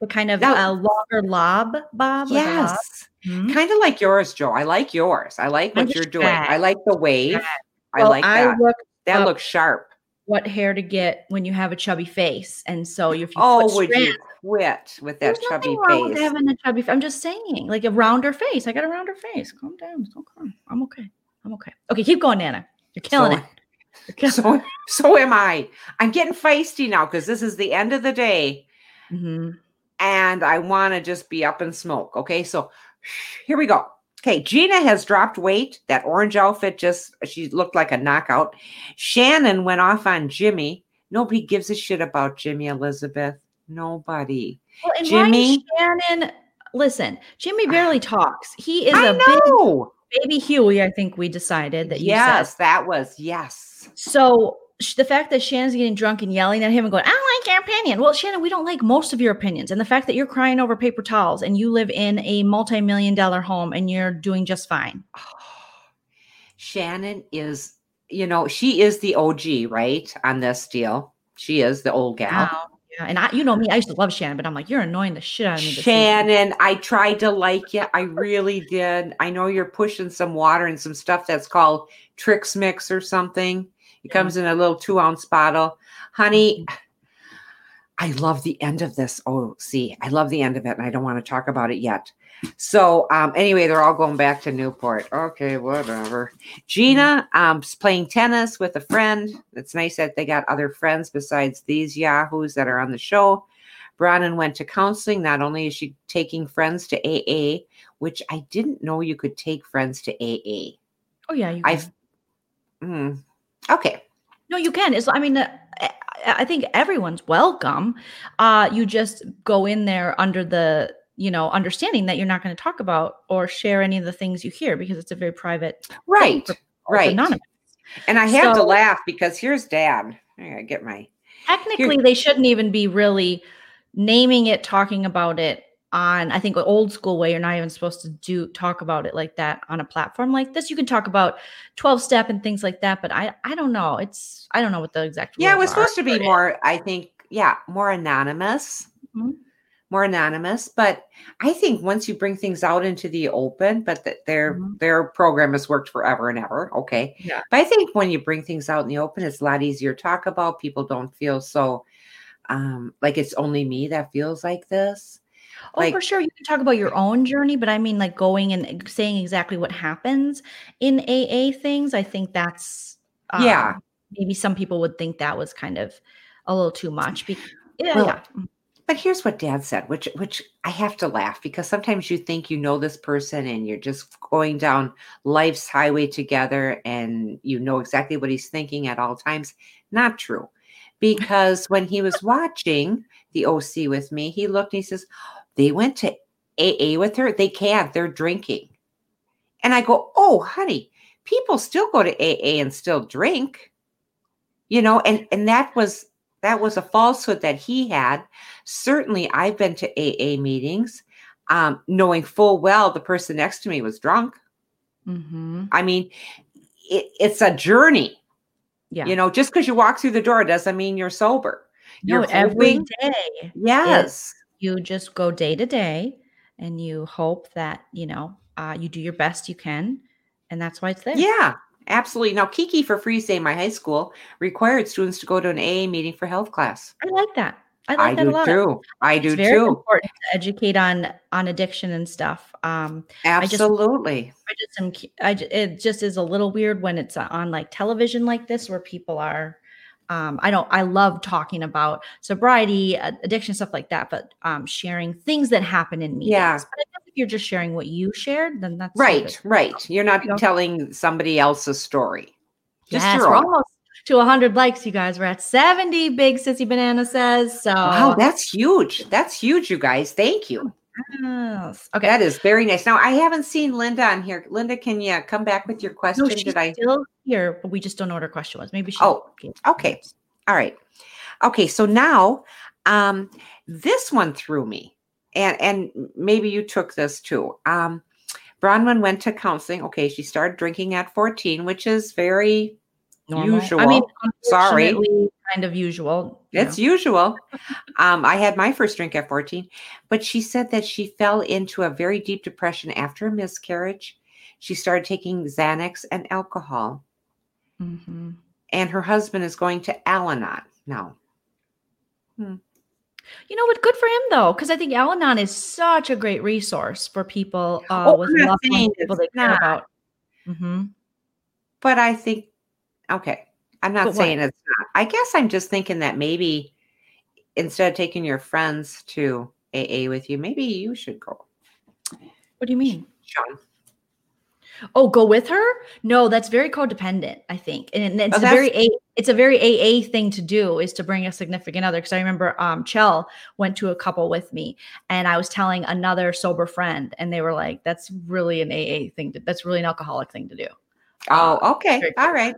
The kind of Now- uh, longer lob bob. Yes. Mhm. Kind of like yours, Joe. I like yours. I like what Mine's you're doing. fat. I like the wave. I Well, like I that. looked that looks sharp. what hair to get when you have a chubby face, and so if you Oh, would you quit with that chubby face? having a chubby. I'm just saying, like a rounder face. I got a rounder face. Calm down. Okay. I'm okay. I'm okay. Okay, keep going, Nana. You're killing So- it. You're killing So so am I. I'm getting feisty now because this is the end of the day. Mhm. and I want to just be up in smoke. Okay, so here we go. Okay, Gina has dropped weight. That orange outfit just, she looked like a knockout. Shannon went off on Jimmy. Nobody gives a shit about Jimmy Elizabeth. Nobody. Well, and Jimmy- Shannon, listen, Jimmy barely talks. He is I a big know. baby Huey, I think we decided that you yes, said. that was yes. So the fact that Shannon's getting drunk and yelling at him and going, I don't like your opinion. Well, Shannon, we don't like most of your opinions. And the fact that you're crying over paper towels and you live in a multi-million dollar home and you're doing just fine. Shannon is, you know, she is the OG, right? On this deal. She is the old gal. Wow. Yeah. And I, you know me, I used to love Shannon, but I'm like, you're annoying the shit out of me. Shannon, I tried to like you. I really did. I know you're pushing some water and some stuff that's called Tricks Mix or something. It comes in a little two ounce bottle. Honey, I love the end of this. Oh, see, I love the end of it, and I don't want to talk about it yet. So, um, anyway, they're all going back to Newport. Okay, whatever. Gina, um, is playing tennis with a friend. It's nice that they got other friends besides these yahoos that are on the show. Braunwyn went to counseling. Not only is she taking friends to AA, which I didn't know you could take friends to AA. Oh yeah, can. mm, okay. no, you can. It's I mean, uh, I- think everyone's welcome. Uh, you just go in there under the you know understanding that you're not going to talk about or share any of the things you hear because it's a very private Right. for- Right. anonymous. And I have to laugh because here's dad. I gotta get my Technically, they shouldn't even be really naming it, talking about it on. I think the old school way. You're not even supposed to do talk about it like that on a platform like this. You can talk about twelve step and things like that, but I I don't know. It's I don't know what the exact Yeah, it was are, supposed to be more, I think, yeah, more anonymous. Mhm. More anonymous. But I think once you bring things out into the open, but that their Mhm. their program has worked forever and ever. Okay. Yeah. But I think when you bring things out in the open, it's a lot easier to talk about. People don't feel so um like it's only me that feels like this. Oh, Like- for sure. You can talk about your own journey, but I mean, like going and saying exactly what happens in AA things. I think that's Yeah. um, Maybe some people would think that was kind of a little too much. Be- yeah, Well, yeah. But here's what dad said, which which I have to laugh because sometimes you think you know this person and you're just going down life's highway together and you know exactly what he's thinking at all times. Not true. Because when he was watching the OC with me, he looked and he says, They went to AA with her. They can't, they're drinking. And I go, Oh, honey, people still go to AA and still drink. You know, and and that was that was a falsehood that he had. Certainly, I've been to AA meetings, um, knowing full well the person next to me was drunk. Mm-hmm. I mean, it, it's a journey. Yeah. You know, just because you walk through the door doesn't mean you're sober. no, You're every hoping- day Yes. You just go day to day and you hope that, you know, uh, you do your best you can. And that's why it's there. Yeah, absolutely. Now, Kiki for Free Day, my high school, required students to go to an AA meeting for health class. I like that. I I, like that do a lot. I do too. I It's do very too. important to educate on on addiction and stuff. Um, Absolutely. I just am. cu- I ju- it just is a little weird when it's on like television like this, where people are. Um, I don't. I love talking about sobriety, uh, addiction, stuff like that. But um, sharing things that happen in meetings. Yeah. But I guess if you're just sharing what you shared, then that's right, right. You're not You know? telling somebody else's story. Just yes, your we're own. almost to 100 likes, you guys. We're at 70. Big Sissy Banana says so. Wow, that's huge. That's huge, you guys. Thank you. Yes. Okay. That is very nice. Now, I haven't seen Linda on here. Linda, can you come back with your question? no, she's Did I? still here, but we just don't know what her question was. Maybe she. Oh, okay. All right. Okay, so now um this one threw me. And and maybe you took this too. Um Braunwyn went to counseling. Okay, she started drinking at 14, which is very normal. usual. I mean, Sorry. kind of usual. It's know. usual. Um, I had my first drink at 14, but she said that she fell into a very deep depression after a miscarriage. She started taking Xanax and alcohol, Mhm. and her husband is going to Al Anon now. You know what? Good for him though, because I think Al-Anon is such a great resource for people uh, Oh, with loved ones, people they care about. hmm But I think, okay, I'm not But what? saying it's not. I guess I'm just thinking that maybe instead of taking your friends to AA with you, maybe you should go, What do you mean? Sean. Oh, go with her? No, that's very codependent. I think, and it's Oh, a very a, it's a very AA thing to do is to bring a significant other. Because I remember um, Chell went to a couple with me, and I was telling another sober friend, and they were like, "That's really an AA thing. To, that's really an alcoholic thing to do." Oh, Uh, okay. All right.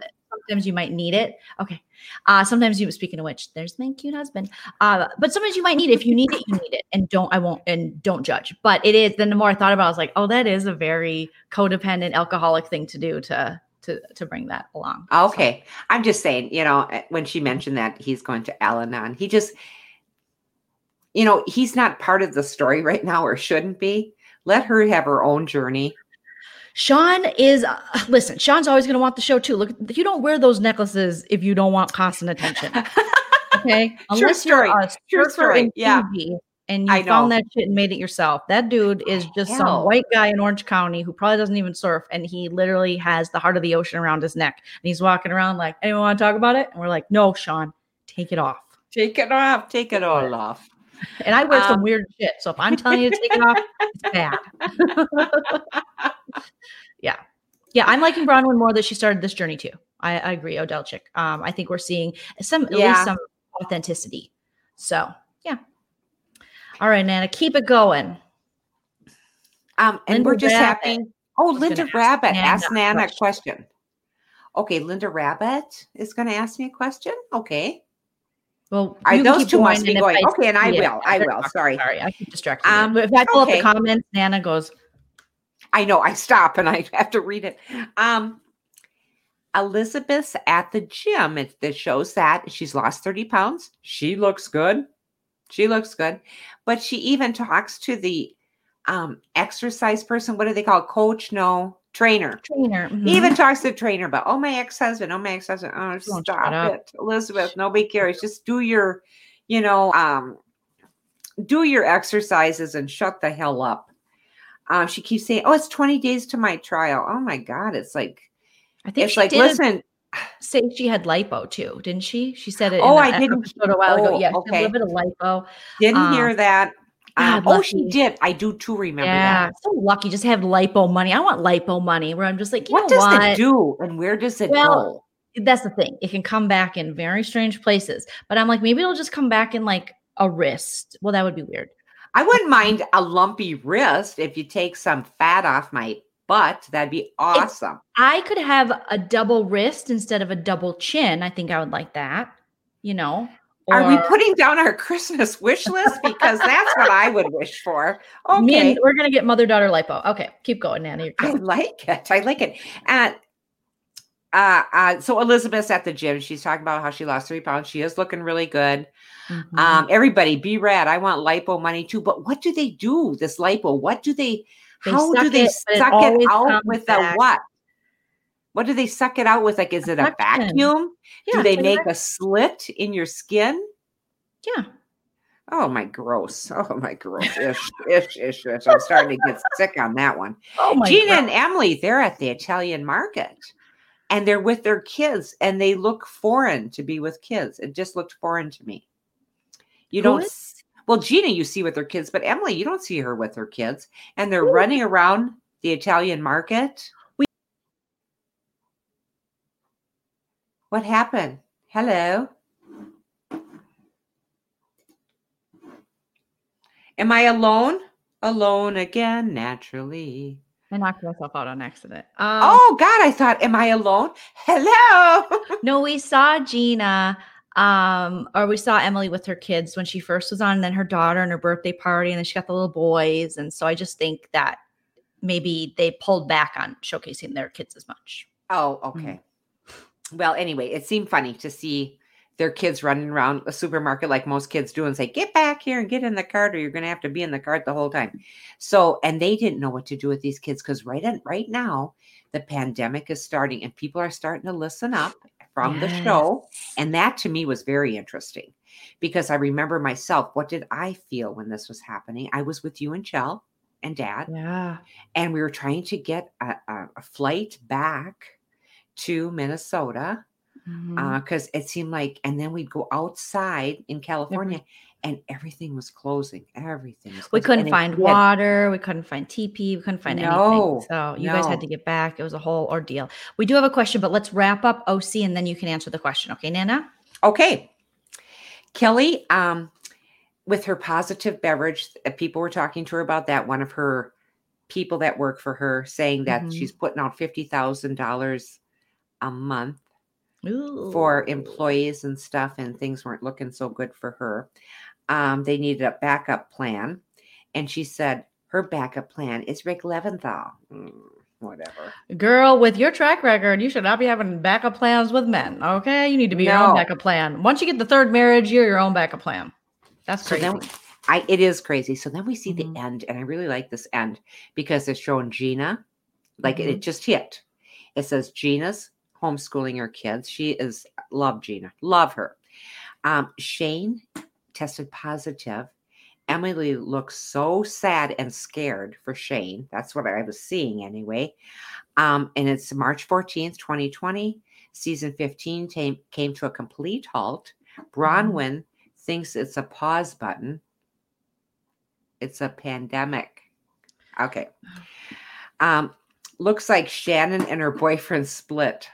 Sometimes you might need it. Okay. Uh, sometimes you speaking of which, there's my cute husband. Uh, but sometimes you might need it. If you need it, you need it. And don't I won't and don't judge. But it is then the more I thought about it, I was like, oh, that is a very codependent alcoholic thing to do to to to bring that along. So, Okay. I'm just saying, you know, eh, when she mentioned that he's going to Al Anon, he just, you know, he's not part of the story right now or shouldn't be. Let her have her own journey. Sean is uh, listen, Sean's always gonna want the show too. Look, you don't wear those necklaces if you don't want constant attention. Okay. True story. you're a True story. in Yeah. Fiji And you found that shit and made it yourself. That dude is just some white guy in Orange County who probably doesn't even surf. And he literally has the heart of the ocean around his neck. And he's walking around like, anyone want to talk about it? And we're like, no, Sean, take it off. Take it off. Take it all off. And I wear some Um, weird shit. So if I'm telling you to take it off, it's bad. yeah. Yeah. I'm liking Braunwyn more that she started this journey too. I, I agree, Odell Chick. Um, I think we're seeing some at Yeah. least some authenticity. So yeah. All right, Nana, keep it going. Um, and Linda we're just Rabbit having. Oh, Linda Rabbit Nana asked a Nana a question. question. Okay, Linda Rabbit is going to ask me a question. Okay. Well, you those two must be going. I Okay, and I will. I will. Sorry. Sorry, I keep distracting. Um, But if I pull okay. up the comments, Nana goes, I know. I stop and I have to read it. Um, Elizabeth's at the gym. It, it shows that she's lost 30 pounds. She looks good. She looks good. But she even talks to the um, exercise person. What do they call coach? No, trainer. trainer. mhm. Even talks to the trainer about, oh, my ex husband. Oh, my ex husband. Oh, Don't stop it. Elizabeth, nobody cares. Just do your, you know, um, do your exercises and shut the hell up. Um, she keeps saying, "Oh, it's 20 days to my trial." Oh my god, it's like I think it's she like listen, say she had lipo too, didn't she? She said it. Oh, I didn't- episode a while ago. oh, Yeah, she had okay. a little bit of lipo. Didn't Um, hear that. Um, oh, she did. I do too remember Yeah, that. so lucky just have lipo money. I want lipo money where I'm just like, you What does what? it do and where does it Well, go? That's the thing. It can come back in very strange places. But I'm like, maybe it'll just come back in like a wrist. Well, that would be weird. I wouldn't mind a lumpy wrist if you take some fat off my butt. That'd be awesome. I could have a double wrist instead of a double chin. I think I would like that. You know. Are we putting down our Christmas wish list? Because that's what I would wish for. Me Okay. and we're gonna get mother daughter lipo. Okay, keep going, Nanny. I like it. I like it. And uh, uh, so Elizabeth's at the gym. She's talking about how she lost three pounds. She is looking really good. Mhm. Um, everybody, be rad. I want lipo money too. But what do they do? This lipo? What do they? They how do they it, but it suck it, out with back. a what? What do they suck it out with? Like, is it a vacuum? Yeah, do they make vac- a slit in your skin? Yeah. Oh my gross. Oh my gross. Ish, ish, ish, ish. I'm starting to get sick on that one. Oh my Gina God. and Emily, they're at the Italian market and they're with their kids and they look foreign to be with kids. It just looked foreign to me. You don't, s- well, Gina, you see with her kids, but Emily, you don't see her with her kids. And they're Who- running around the Italian market. We- what happened? Hello. Am I alone? Alone again, naturally. I knocked myself out on accident. Um, Oh God, I thought, am I alone? Hello. No, we saw Gina, um, or we saw Emily with her kids when she first was on, and then her daughter and her birthday party, and then she got the little boys. And so I just think that maybe they pulled back on showcasing their kids as much. oh, okay. Well, anyway, it seemed funny to see their kids running around a supermarket like most kids do and say, "Get back here and get in the cart, or you're going to have to be in the cart the whole time." So, and they didn't know what to do with these kids because right at, right now the pandemic is starting and people are starting to listen up from the show, and that to me was very interesting because I remember myself. What did I feel when this was happening? I was with you and Chell and Dad. Yeah. and we were trying to get a, a, a flight back to Minnesota Because it seemed like, and then we'd go outside in California, and everything was closing. Everything. Was we couldn't and find water. We couldn't find TP. We couldn't find No, anything. So you guys had to get back. It was a whole ordeal. We do have a question, but let's wrap up OC and then you can answer the question. Okay, Nana? Okay, Kelly. Um, with her positive beverage, uh, people were talking to her about that. One of her people that work for her saying that Mhm. she's putting out fifty thousand dollars a month Ooh. for employees and stuff, and things weren't looking so good for her. Um, they needed a backup plan, and she said her backup plan is Rick Leventhal. Mm, whatever. Girl, with your track record, you should not be having backup plans with men. Okay, you need to be your own backup plan. Once you get the third marriage, you're your own backup plan. That's So crazy. then I it is crazy. So then we see Mhm. the end, and I really like this end because they're showing Gina, like it- Mhm. it just hit. It says Gina's homeschooling her kids. She is love Gina, love her. Um, Shane tested positive. Emily looks so sad and scared for Shane. That's what I was seeing anyway. Um, and it's March 14th, 2020. Season 15 came, came to a complete halt. Braunwyn thinks it's a pause button. It's a pandemic. Okay. Um, looks like Shannon and her boyfriend split.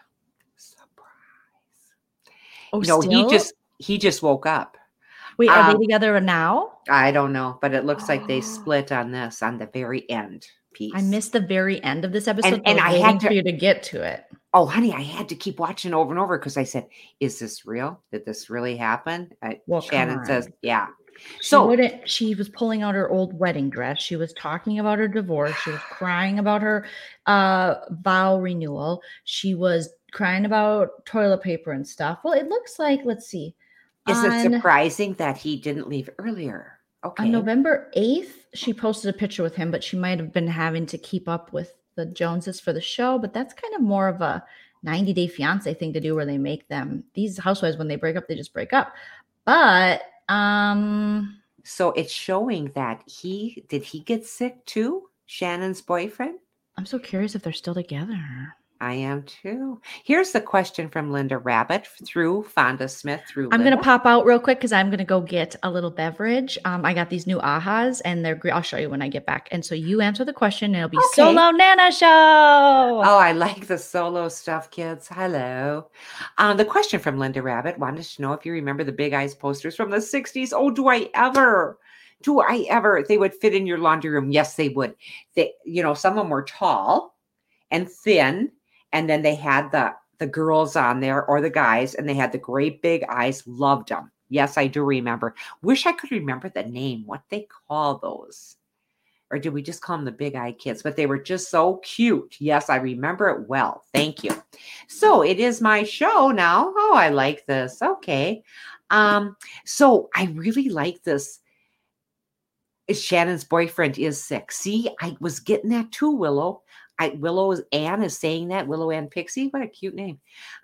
Oh, no, he still? just he just woke up. wait. Are um, they together now? I don't know, but it looks like they Oh. split on this on the very end piece. I missed the very end of this episode. and so I had to- for you to get to it. Oh, honey, I had to keep watching over and over because I said, "Is this real? Did this really happen?" Uh, Well, Shannon says, "Yeah." She So- wouldn't. She was pulling out her old wedding dress. She was talking about her divorce. She was crying about her uh, vow renewal. She was crying about toilet paper and stuff. Well, it looks like. Let's see. Is it surprising that he didn't leave earlier? Okay. On November 8th, she posted a picture with him, but she might have been having to keep up with the Joneses for the show. But that's kind of more of a 90 day fiance thing to do where they make them these housewives when they break up, they just break up. But um So it's showing that he did he get sick too? Shannon's boyfriend? I'm so curious if they're still together. I am too. Here's the question from Linda Rabbit through Fonda Smith through. I'm gonna pop out real quick because I'm gonna go get a little beverage. Um, I got these new ahas, and they're great. I'll show you when I get back. And so you answer the question, and it'll be Okay. solo Nana show. Oh, I like the solo stuff, kids. Hello. Um, the question from Linda Rabbit wanted to know if you remember the Big Eyes posters from the 60s. Oh, do I ever? Do I ever? They would fit in your laundry room. Yes, they would. They, you know, some of them were tall and thin, and then they had the the girls on there or the guys, and they had the great big eyes. Loved them. Yes, I do remember. Wish I could remember the name. What they call those? or did we just call them the big eye kids? But they were just so cute. Yes, I remember it well. Thank you. So it is my show now. Oh, I like this. Okay. Um, so I really like this. Shannon's boyfriend is sick. See, I was getting that too, Willow. I Willow is Ann is saying that. Willow Ann Pixie. What a cute name.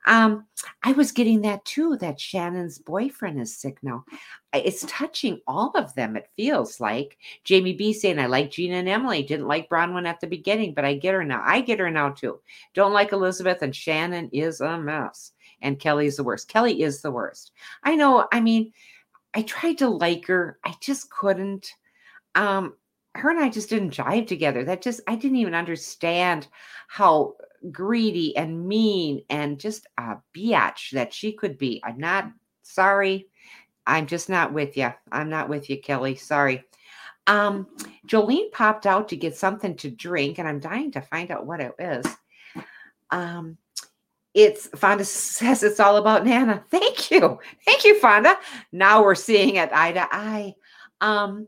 Um, I was getting that too, that Shannon's boyfriend is sick now. It's touching all of them, it feels like. Jamie B saying, I like Gina and Emily. Didn't like Braunwyn at the beginning, but I get her now. I get her now too. Don't like Elizabeth, and Shannon is a mess. And Kelly's the worst. Kelly is the worst. I know. I mean, I tried to like her. I just couldn't. Um, her and I just didn't jive together. That just I didn't even understand how greedy and mean and just a biatch that she could be. I'm not sorry. I'm just not with you. I'm not with you, Kelly. Sorry. Um, Jolene popped out to get something to drink, and I'm dying to find out what it is. Um, it's Fonda says it's all about Nana. Thank you. Thank you, Fonda. Now we're seeing it eye to eye. Um,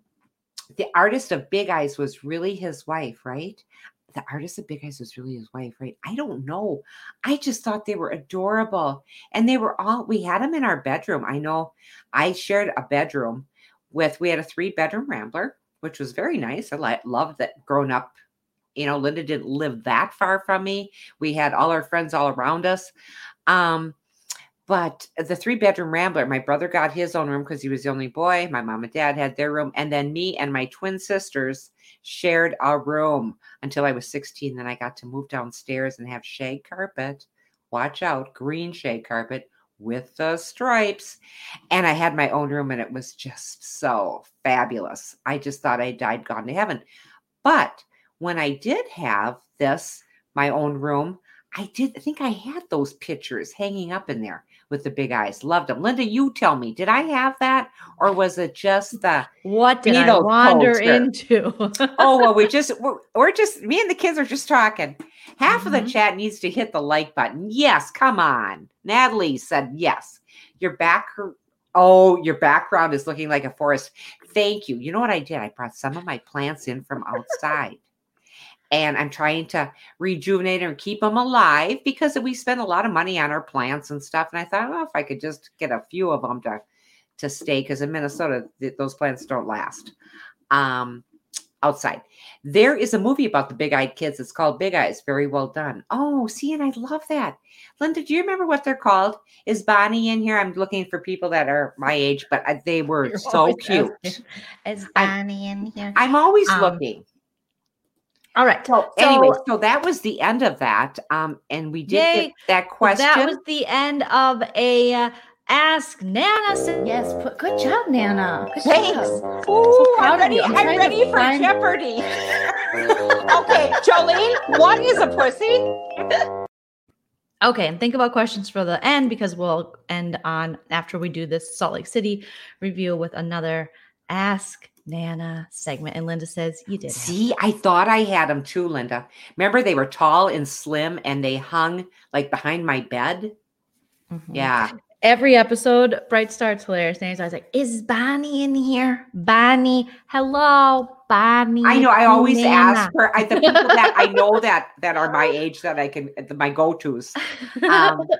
the artist of Big Eyes was really his wife, right? The artist of Big Eyes was really his wife, right? I don't know. I just thought they were adorable. And they were all, we had them in our bedroom. I know I shared a bedroom with, we had a three bedroom rambler, which was very nice. I loved that grown up. You know, Linda didn't live that far from me. We had all our friends all around us. Um, but the three bedroom rambler, my brother got his own room because he was the only boy. My mom and dad had their room. And then me and my twin sisters shared a room until I was 16. Then I got to move downstairs and have shag carpet. Watch out, green shag carpet with the stripes. And I had my own room and it was just so fabulous. I just thought I died, gone to heaven. But when I did have this, my own room, I did think I had those pictures hanging up in there with the big eyes. Loved them. Linda, you tell me, did I have that or was it just the What did I wander poster. into? oh well we just we're, we're just me and the kids are just talking half of Mhm. the chat needs to hit the like button yes come on natalie said yes your back oh your background is looking like a forest thank you you know what i did i brought some of my plants in from outside and i'm trying to rejuvenate and keep them alive because we spend a lot of money on our plants and stuff and i thought well if i could just get a few of them to to stay because in minnesota th- those plants don't last um outside. There is a movie about the big eyed kids. It's called Big Eyes. Very well done. Oh, see, and I love that. Linda, do you remember what they're called? Is Bonnie in here? I'm looking for people that are my age, but they were You're so cute. asking, Is I'm- Bonnie in here? I'm always Um, looking. All right. So, anyway, so that was the end of that. Um, and we did that question. That was the end of a uh, Ask Nana. Yes, put, good job, Nana. Good Thanks. job. Ooh, proud I'm ready. I'm I'm, ready for find- Jeopardy. okay, Jolene, what is a pussy? Okay, and think about questions for the end because we'll end on after we do this Salt Lake City review with another Ask Nana segment. And Linda says, You did. See, I thought I had them too, Linda. Remember, they were tall and slim and they hung like behind my bed. Mhm. Yeah. Every episode, Bright Star's hilarious. And I was like, Is Bonnie in here? Bonnie. Hello, Bonnie. I know. I always Nana." ask her. I, the people that I know that that are my age that I can the, my go tos. Um,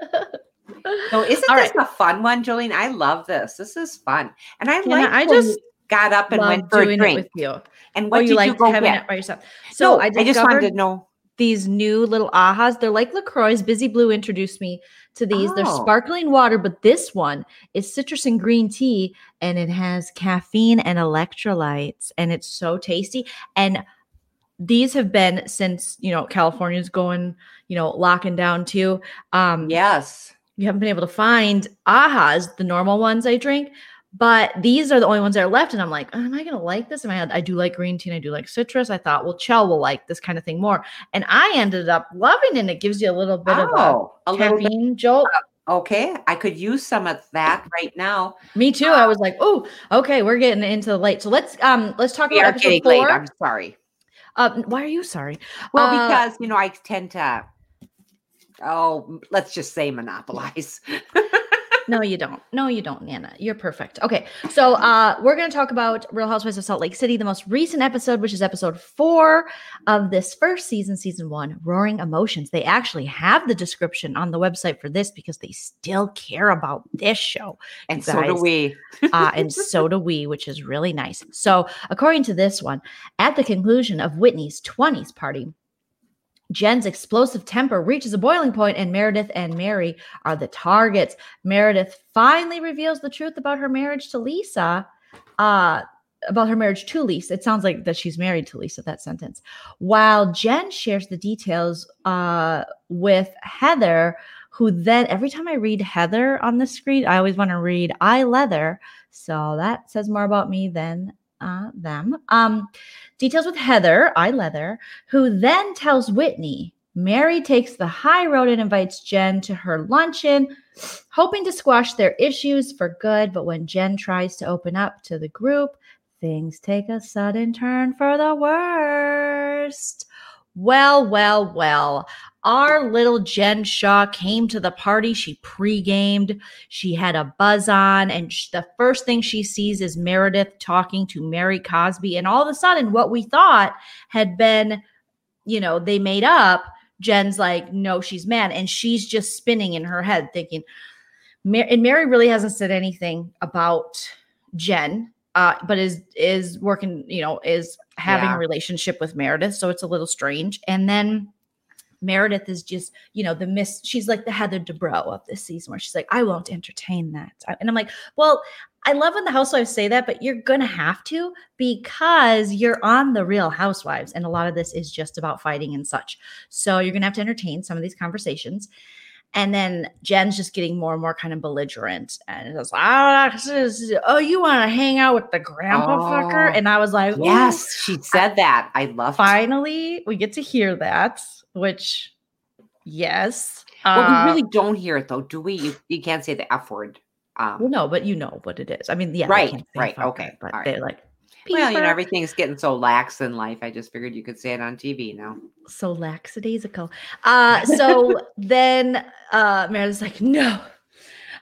So isn't All this a fun one, Jolene? I love this. This is fun, and I Can like. I just you got up and went for a drink. with you. And Oh, what you did like you go having get? it by yourself. So no, I I just wanted to know. these new little ahas. They're like LaCroix's. Busy Blue introduced me to these. They're Oh. sparkling water, but this one is citrus and green tea, and it has caffeine and electrolytes, and it's so tasty. And these have been since you know California's going, you know, locking down too. Um, Yes. you haven't been able to find ahas, the normal ones I drink, but these are the only ones that are left. And I'm like, am I gonna like this? And I, I do like green tea and I do like citrus. I thought, well, Chell will like this kind of thing more. And I ended up loving it. And it gives you a little bit Oh, of a little bit. caffeine jolt. Okay. I could use some of that right now. Me too. I was like, oh, okay, we're getting into the late. So let's um let's talk about episode getting late. four. I'm sorry. Um, why are you sorry? Well, Uh, because you know, I tend to oh, let's just say monopolize. No, you don't. No, you don't, Nana. You're perfect. Okay. So uh we're gonna talk about Real Housewives of Salt Lake City, the most recent episode, which is episode four of this first season, season one, Roaring Emotions. They actually have the description on the website for this because they still care about this show. and so do we. uh, and so do we, which is really nice. So, according to this one, at the conclusion of Whitney's 20s party, Jen's explosive temper reaches a boiling point, and Meredith and Mary are the targets. Meredith finally reveals the truth about her marriage to Lisa. Uh, about her marriage to Lisa. It sounds like that she's married to Lisa, that sentence. While Jen shares the details uh, with Heather, who then, every time I read Heather on the screen, I always want to read I Leather. So that says more about me than uh, them. Um, details with Heather, I Leather, who then tells Whitney Mary takes the high road and invites Jen to her luncheon, hoping to squash their issues for good. But when Jen tries to open up to the group, things take a sudden turn for the worst. Well, well, well. Our little Jen Shah came to the party. She pre-gamed. She had a buzz on, and sh- the first thing she sees is Meredith talking to Mary Cosby. And all of a sudden, what we thought had been, you know, they made up. Jen's like, no, she's mad, and she's just spinning in her head, thinking. Mar- and Mary really hasn't said anything about Jen, uh, but is is working, you know, is having Yeah. a relationship with Meredith, so it's a little strange. And then Meredith is just, you know, the miss. She's like the Heather Dubrow of this season, where she's like, "I won't entertain that," and I'm like, "Well, I love when the housewives say that, but you're gonna have to because you're on the Real Housewives, and a lot of this is just about fighting and such. So you're gonna have to entertain some of these conversations." And then Jen's just getting more and more kind of belligerent, and it's like, "Ah, this is- "Oh, you want to hang out with the grandpa fucker?" Oh, And I was like. Yes, she said that. I love finally we get to hear that which yes Well, Uh, we really don't hear it though, do we? You, you can't say the F word. Um, well no but you know what it is i mean yeah Right, right, fucker, okay, but right. they're like well, you know, everything's getting so lax in life. I just figured you could say it on TV now. so lackadaisical uh so then uh meredith's like no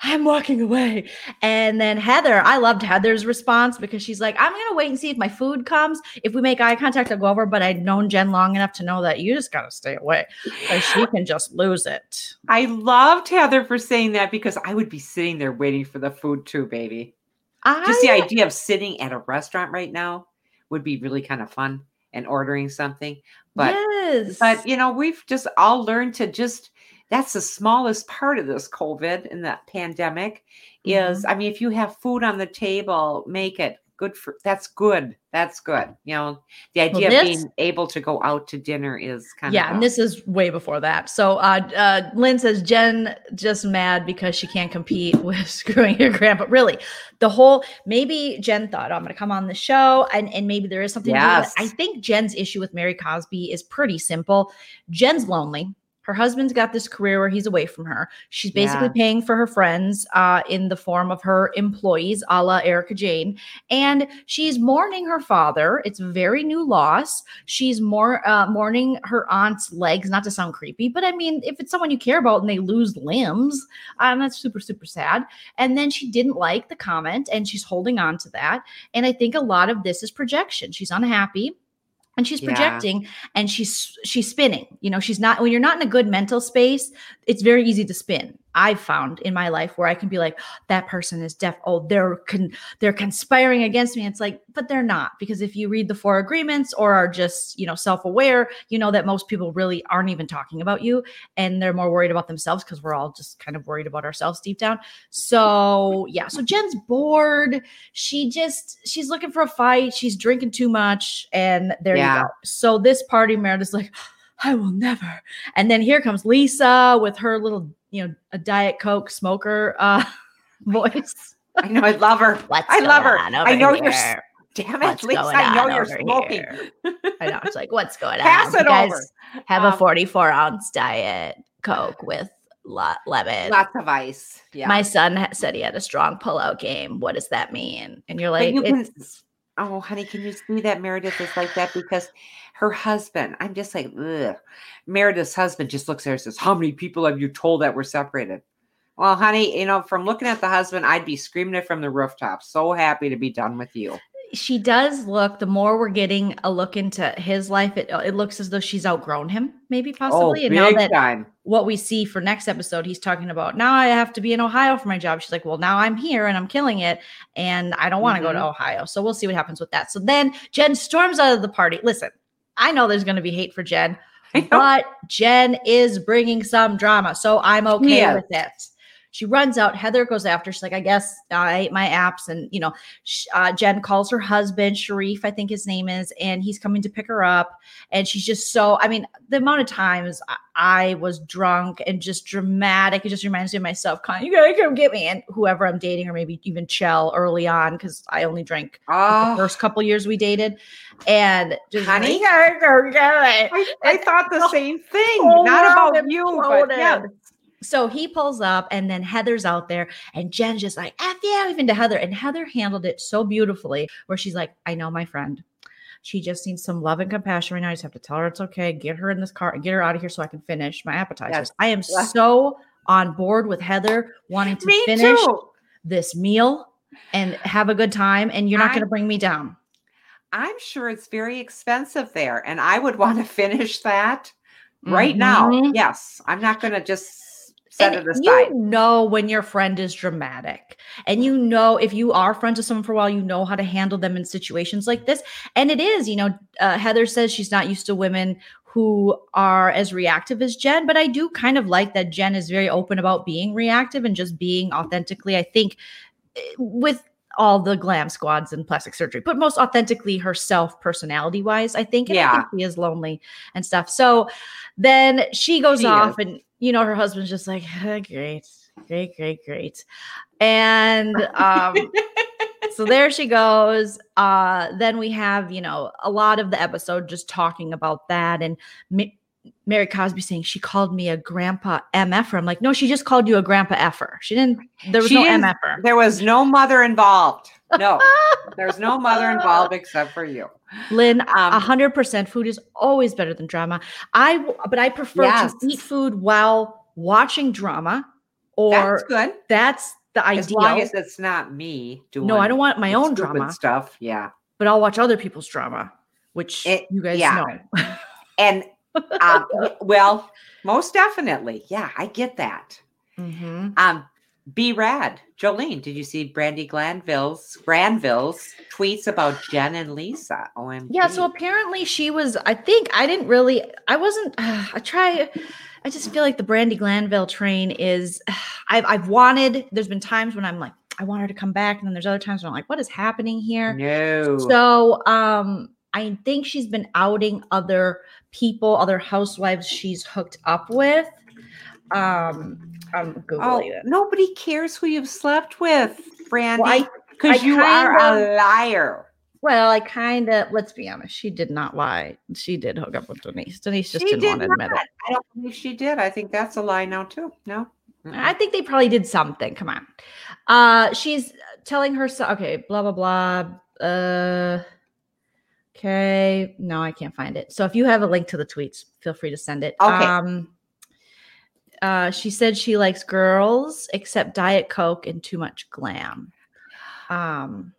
i'm walking away and then heather i loved heather's response because she's like i'm gonna wait and see if my food comes if we make eye contact i'll go over but i'd known jen long enough to know that you just gotta stay away because she can just lose it I loved Heather for saying that because I would be sitting there waiting for the food too, baby. Just the idea of sitting at a restaurant right now would be really kind of fun and ordering something. But yes. but you know, we've just all learned to just that's the smallest part of this COVID and the pandemic Mm-hmm. is I mean, if you have food on the table, make it good for that's good. That's good. You know, the idea this- of being able to go out to dinner is kind yeah, of Yeah, and this is way before that. So uh, uh, Lynn says Jen just mad because she can't compete with screwing her grandpa. Really, the whole maybe Jen thought oh, I'm going to come on the show, and and maybe there is something. to do with it. Yes. I think Jen's issue with Mary Cosby is pretty simple. Jen's lonely. Her husband's got this career where he's away from her. She's basically Yeah. paying for her friends uh, in the form of her employees, a la Erika Jayne. And she's mourning her father. It's a very new loss. She's more uh, mourning her aunt's legs, not to sound creepy, but I mean, if it's someone you care about and they lose limbs, um, that's super, super sad. And then she didn't like the comment and she's holding on to that. And I think a lot of this is projection. She's unhappy and she's Yeah. projecting and she's she's spinning you know she's not when you're not in a good mental space it's very easy to spin I've found in my life where I can be like, that person is deaf. Oh, they're con- they're conspiring against me. It's like, but they're not because if you read the four agreements or are just you know self aware, you know that most people really aren't even talking about you and they're more worried about themselves because we're all just kind of worried about ourselves deep down. So yeah, so Jen's bored. She just she's looking for a fight. She's drinking too much, and there Yeah. you go. So this party, Meredith's like. I will never. And then here comes Lisa with her little, you know, a diet coke smoker uh voice. I know. I love her. What's I love her. I know you're. Damn it, What's Lisa! I know you're smoking. I know. It's like, what's going Pass on? it You guys over. have a Um, 44 ounce diet coke with lo- lemon. Lots of ice. Yeah. My son said he had a strong pullout game. What does that mean? And you're like, you can- Oh, honey, can you see that Meredith is like that because her husband? I'm just like, ugh. Meredith's husband just looks at her and says, "How many people have you told that we're separated?" Well, honey, you know, from looking at the husband, I'd be screaming it from the rooftop. So happy to be done with you. she does look the more we're getting a look into his life it, it looks as though she's outgrown him maybe oh, possibly oh, and now that time. what we see for next episode he's talking about now i have to be in ohio for my job she's like well now i'm here and i'm killing it and i don't want to go to mm-hmm. ohio so we'll see what happens with that so then jen storms out of the party listen i know there's going to be hate for jen but jen is bringing some drama so i'm okay is. with it she runs out heather goes after she's like i guess i ate my apps and you know uh, jen calls her husband sharif i think his name is and he's coming to pick her up and she's just so i mean the amount of times I, I was drunk and just dramatic it just reminds me of myself kind you gotta come get me and whoever i'm dating or maybe even chell early on because i only drank the Oh, first couple years we dated and just Honey? "You gotta go get it." I, I thought the the same thing. Not about you, but yeah. So he pulls up, and then Heather's out there, and Jen's just like, F yeah, even to Heather. And Heather handled it so beautifully, where she's like, I know my friend. She just needs some love and compassion right now. I just have to tell her it's okay. Get her in this car and get her out of here so I can finish my appetizers. Yes. I am Yes. so on board with Heather wanting to Me finish too. this meal and have a good time, and you're not going to bring me down. I'm sure it's very expensive there, and I would want to finish that right now. Mhm. Yes, I'm not going to just set and it aside. You know when your friend is dramatic, and you know if you are friends with someone for a while, you know how to handle them in situations like this. And it is, you know, uh, Heather says she's not used to women who are as reactive as Jen, but I do kind of like that Jen is very open about being reactive and just being authentically. I think eh, with all the glam squads and plastic surgery, but most authentically herself, personality wise, I think. And I Yeah. think she is lonely and stuff. So then she goes She off, is. and you know, her husband's just like, "Ah, great, great, great, great. And um, so there she goes. Uh, then we have, you know, a lot of the episode just talking about that. And Ma- Mary Cosby saying she called me a grandpa MFer. I'm like, no, she just called you a grandpa effer. She didn't, there was She no MFer. There was no mother involved. No, there's no mother involved except for you. Lynn, a Um, hundred percent food is always better than drama. I, but I prefer Yes. to eat food while watching drama or That's good. that's the As ideal. long as it's not me doing. no, I don't want my own drama, stuff. Yeah, but I'll watch other people's drama, which It- you guys yeah. know. and um, well, most definitely. Yeah, I get that. Mhm. Um, be rad, Jolene. Did you see Brandi Glanville's Granville's tweets about Jen and Lisa? OMG. Yeah, so apparently she was. I think I didn't really. I wasn't. I try. I just feel like the Brandi Glanville train is. I've I've wanted. There's been times when I'm like, I want her to come back, and then there's other times when I'm like, what is happening here? no. So um I think she's been outing other people, other housewives she's hooked up with. Um I'm oh, googling it. nobody cares who you've slept with, Brandi, Well, because I you are a liar. Well, I kind of let's be honest, she did not lie. She did hook up with Denise. Denise just She didn't did want to admit it. I don't believe she did. I think that's a lie now too. No. Mm-mm. I think they probably did something. Come on. Uh she's telling her so okay, blah blah blah. Uh okay. No, I can't find it. So if you have a link to the tweets, feel free to send it. Okay. Um uh she said she likes girls except Diet Coke and too much glam. Um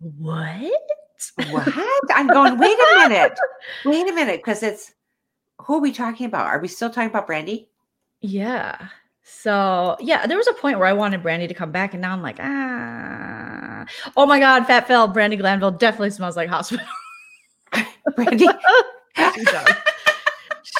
what? what? I'm going. Wait a minute. Wait a minute, because it's who are we talking about? Are we still talking about Brandi? Yeah. So yeah, there was a point where I wanted Brandi to come back, and now I'm like, ah, oh my god, Fat Phil, Brandi Glanville definitely smells like hospital. Brandi. she does.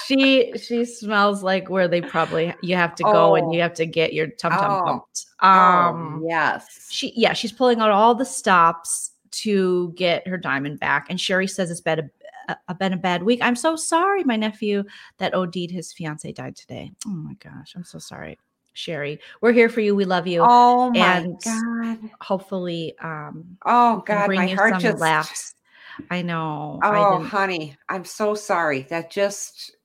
she she smells like where they probably you have to go Oh. and you have to get your tum tum Oh. pumped. Um, Um, yes. she yeah she's pulling out all the stops to get her diamond back, and Sherry says it's been a, a been a bad week. I'm so sorry, my nephew that OD'd his fiance died today. Oh my gosh, I'm so sorry, Sherry. We're here for you. We love you. Oh my and- god. Hopefully, um, Oh god, bring my you heart some just laughs. I know. Oh, didn't. honey, I'm so sorry. That just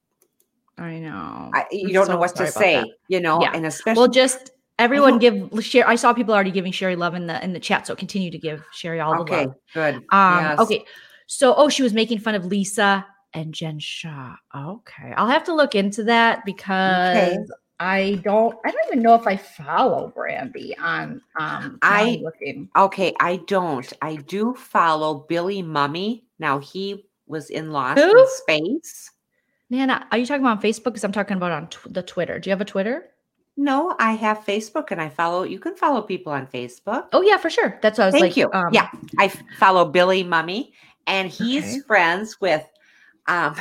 I know. I, you I'm don't so know what to say, that. you know, Yeah. and especially Well, just everyone give share. I saw people already giving Sherry love in the in the chat, so continue to give Sherry all the okay, love. good. Um, yes. okay. So, oh, she was making fun of Lisa and Jen Shah. Okay, I'll have to look into that because I don't. I don't even know if I follow Brandi on. Um, I'm looking. Okay, I don't. I do follow Billy Mumy. Now he was in Lost Who? in Space. Nana, are you talking about on Facebook? Because I'm talking about on tw- the Twitter. Do you have a Twitter? No, I have Facebook and I follow. You can follow people on Facebook. Oh yeah, for sure. That's what I was Thank like. you. um, yeah, I follow Billy Mumy, and he's Okay. friends with um,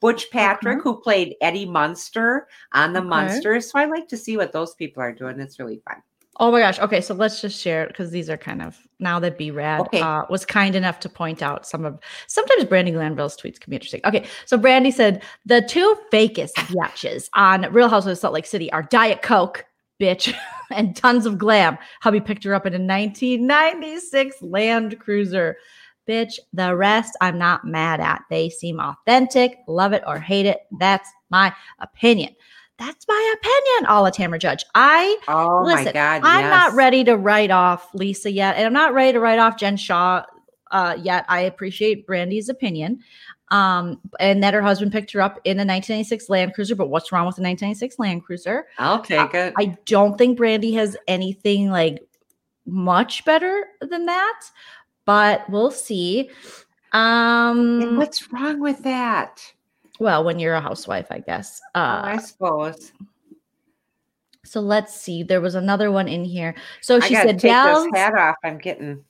Butch Patrick, who played Eddie Munster on The Okay. Munsters. So I like to see what those people are doing. It's really fun. Oh my gosh. Okay, so let's just share it because these are kind of now that B Rad Okay. uh, was kind enough to point out some of sometimes Brandi Glanville's tweets can be interesting. Okay, so Brandi said the two fakest biatches on Real Housewives of Salt Lake City are Diet Coke, bitch, and tons of glam. Hubby picked her up in a 1996 Land Cruiser. Bitch, the rest I'm not mad at. They seem authentic, love it or hate it. That's my opinion. That's my opinion, all Alla Tamra Judge. I Oh my Listen, God! I'm not ready to write off Lisa yet, and I'm not ready to write off Jen Shah uh, yet. I appreciate Brandi's opinion, um, and that her husband picked her up in a 1996 Land Cruiser. But what's wrong with a 1996 Land Cruiser? I'll take it. I don't think Brandi has anything like much better than that, but we'll see. and Um, what's wrong with that? well, when you're a housewife, I guess. Oh, Uh, I suppose. so let's see. There was another one in here. So she said, take "Gals, this hat off. I'm getting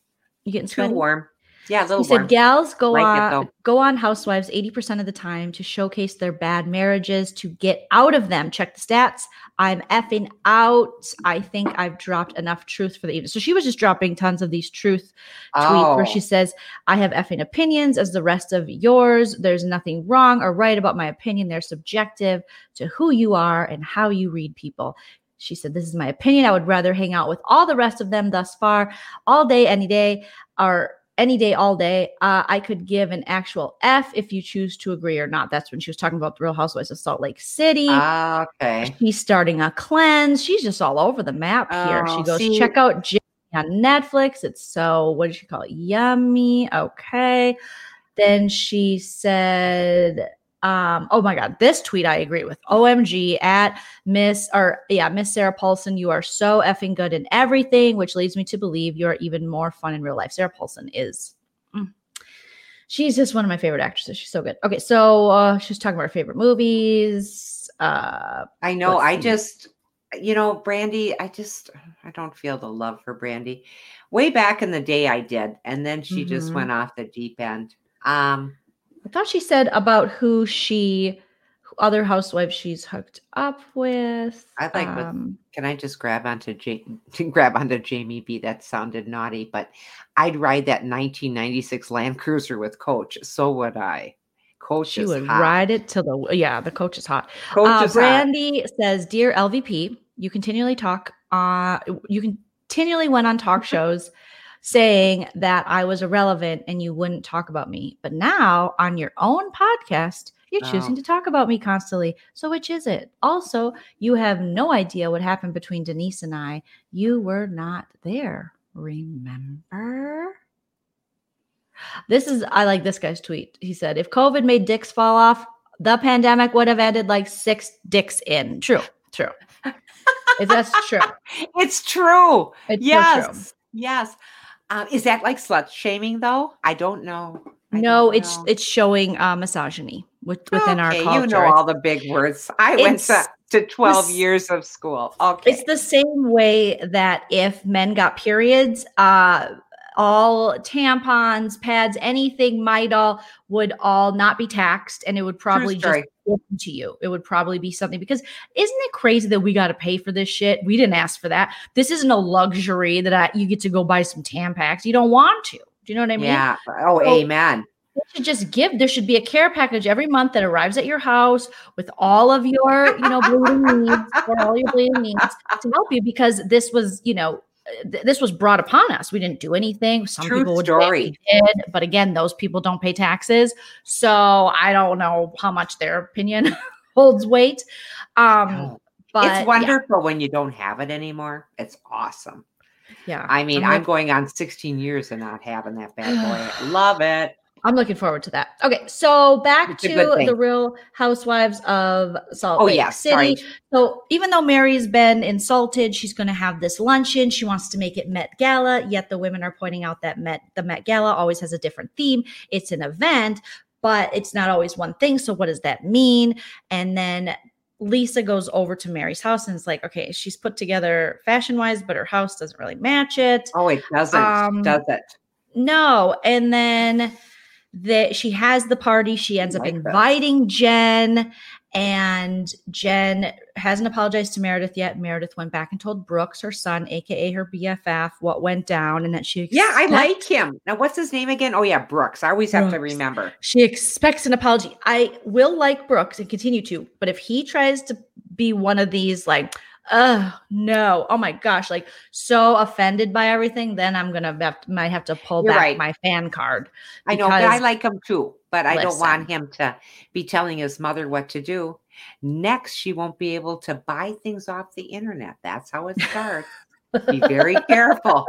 you getting too sweaty?" warm. Yeah, a little He said gals go Like on go on housewives 80% of the time to showcase their bad marriages to get out of them. Check the stats. I'm effing out. I think I've dropped enough truth for the evening. So she was just dropping tons of these truth tweets where Oh. she says, I have effing opinions as the rest of yours. There's nothing wrong or right about my opinion. They're subjective to who you are and how you read people. She said, This is my opinion. I would rather hang out with all the rest of them thus far, all day, any day, or any day, all day. Uh, I could give an actual F if you choose to agree or not. That's when she was talking about the Real Housewives of Salt Lake City. Ah, okay. She's starting a cleanse. She's just all over the map here. she Oh, goes, see- check out Jimmy on Netflix. It's so, what did she call it? Yummy. Okay. Then she said, um, oh my God, this tweet I agree with. OMG at Miss, or yeah, Miss Sarah Paulson, you are so effing good in everything, which leads me to believe you are even more fun in real life. Sarah Paulson is. mm. She's just one of my favorite actresses. She's so good. Okay, so uh, she's talking about her favorite movies. Uh, I know. I see. just, you know, Brandi, I just, I don't feel the love for Brandi. Way back in the day, I did. And then she just Mhm. went off the deep end. Um, I thought she said about who she, who other housewives she's hooked up with. I like um, can I just grab onto Ja- grab onto Jamie B? That sounded naughty, but I'd ride that 1996 Land Cruiser with Coach. So would I. Coach she would hot. ride it till the yeah. The coach is hot. Coach Uh, is hot. Brandi says, "Dear LVP, you continually talk. Uh, you continually went on talk shows." Saying that I was irrelevant and you wouldn't talk about me. But now on your own podcast, you're choosing to talk about me constantly. So which is it? Also, you have no idea what happened between Denise and I. You were not there. Remember? This is I like this guy's tweet. He said, if COVID made dicks fall off, the pandemic would have ended like six dicks in. True, true. If that's true. It's true. It's yes. true. Yes. Um, is that like slut shaming though? I don't know. I No, don't it's know. it's showing uh, misogyny with, within our culture. You know all the big words. I went to to 12 This- years of school. Okay. It's the same way that if men got periods, uh, all tampons, pads, anything, Midol would all not be taxed, and it would probably just to you. It would probably be something because isn't it crazy that we got to pay for this shit? We didn't ask for that. This isn't a luxury that I, you get to go buy some Tampax. You don't want to. Do you know what I mean? yeah. Oh, So- amen. They should just give. There should be a care package every month that arrives at your house with all of your, you know, bleeding needs or all your bleeding needs to help you because this was, you know, th- this was brought upon us. We didn't do anything. Some True people would story. did, but again, those people don't pay taxes, so I don't know how much their opinion holds weight. Um, but it's yeah, wonderful when you don't have it anymore. It's awesome. Yeah, I mean, I'm I'm going on 16 years of not having that bad boy. Love it. I'm looking forward to that. Okay, so back It's to the Real Housewives of Salt Oh, Lake yeah. City. Sorry. So even though Mary's been insulted, she's going to have this luncheon. She wants to make it Met Gala. Yet the women are pointing out that Met the Met Gala always has a different theme. It's an event, but it's not always one thing. So what does that mean? And then Lisa goes over to Mary's house and is like, okay, she's put together fashion wise, but her house doesn't really match it. Oh, it doesn't. Um, does it? No. And then that she has the party. She ends up inviting Jen, and Jen hasn't apologized to Meredith yet. Meredith went back and told Brooks, her son, aka her BFF, what went down, and that she Yeah, I like him. Now, what's his name again? Oh, yeah, Brooks. I always have to remember. She expects an apology. I will like Brooks and continue to, but if he tries to be one of these, like, oh no, oh my gosh, like so offended by everything, then I'm gonna have might have to pull You're back right. my fan card. I know, but I like him too. But I don't want him to be telling his mother what to do. Next, she won't be able to buy things off the internet. That's how it starts. be very careful.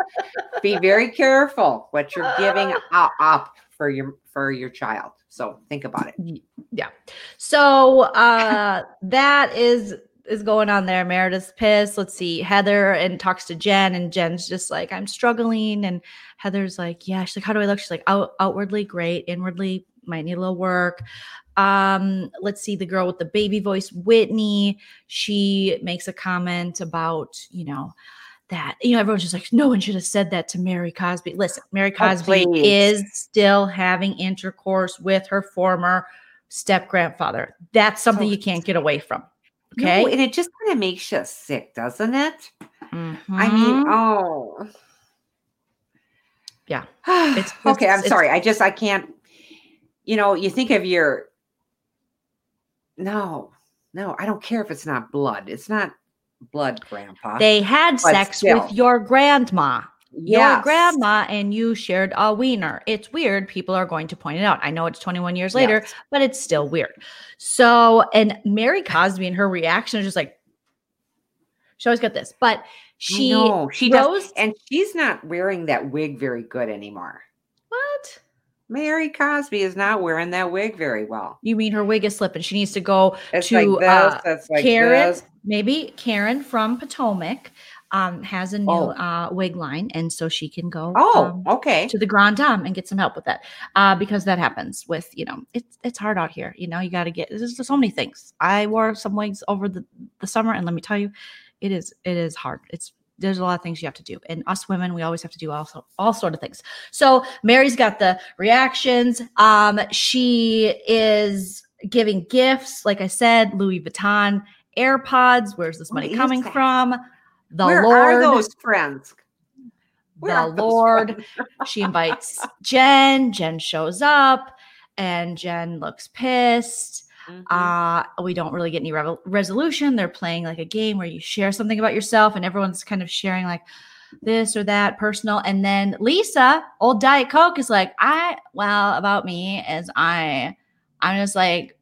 Be very careful what you're giving up for your for your child. So think about it. Yeah. So uh that is is going on there. Meredith's pissed. Let's see. Heather and talks to Jen, and Jen's just like, I'm struggling. And Heather's like, Yeah, she's like, How do I look? She's like, Out outwardly great, inwardly might need a little work. Um, let's see the girl with the baby voice, Whitney. She makes a comment about, you know, that you know everyone's just like no one should have said that to Mary Cosby. Listen, Mary Cosby please. is still having intercourse with her former step grandfather. That's something So- you can't get away from. No, Okay. and it just kind of makes you sick, doesn't it? I Mhm. mean, oh. Yeah. It's- okay. I'm it's- sorry. I just, I can't, you know, you think of your, no, no, I don't care if it's not blood. It's not blood, grandpa. they had sex still. with your grandma. Your grandma and you shared a wiener. It's weird. People are going to point it out. I know it's 21 years later, Yes. but it's still weird. So, and Mary Cosby and her reaction is just like, she always got this, but she no, she does. And she's not wearing that wig very good anymore. what? Mary Cosby is not wearing that wig very well. You mean her wig is slipping? She needs to go It's to like this. uh, like Karen. this. Maybe Karen from Potomac um, has a new Oh. uh, wig line, and so she can go. Oh, um, okay. to the Grand Dame and get some help with that, uh, because that happens with you know it's it's hard out here. You know you got to get there's so many things. I wore some wigs over the the summer, and let me tell you, it is it is hard. It's there's a lot of things you have to do, and us women we always have to do also all sort of things. So Mary's got the reactions. Um, she is giving gifts, like I said, Louis Vuitton AirPods. Where's this money coming from? The Where Lord are those friends? Where the Lord. friends? She invites Jen. Jen shows up, and Jen looks pissed. Mhm. Uh, we don't really get any revel- resolution. They're playing like a game where you share something about yourself, and everyone's kind of sharing like this or that personal. And then Lisa, old Diet Coke, is like, I well about me is I, I'm just like,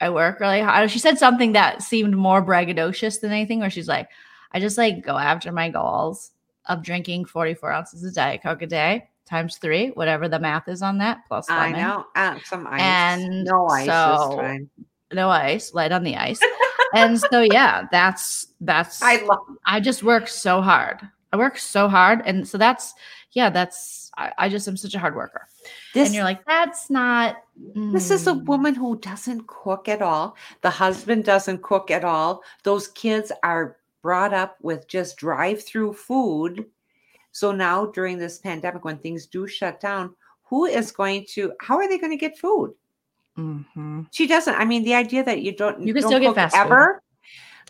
I work really hard. She said something that seemed more braggadocious than anything, where she's like, I just like go after my goals of drinking 44 ounces of Diet Coke a day times three, whatever the math is on that, plus I know. Uh, some ice. And no ice so- this time. no ice, light on the ice. and so yeah, that's that's I love I, just work so hard. I work so hard. And so that's, yeah, that's, I, I just am such a hard worker. This and you're like, that's not. This is a mm." woman who doesn't cook at all. The husband doesn't cook at all. Those kids are brought up with just drive through food. So now during this pandemic, when things do shut down, who is going to, how are they going to get food? Mhm. She doesn't. I mean, the idea that you don't, You can don't still get fast food.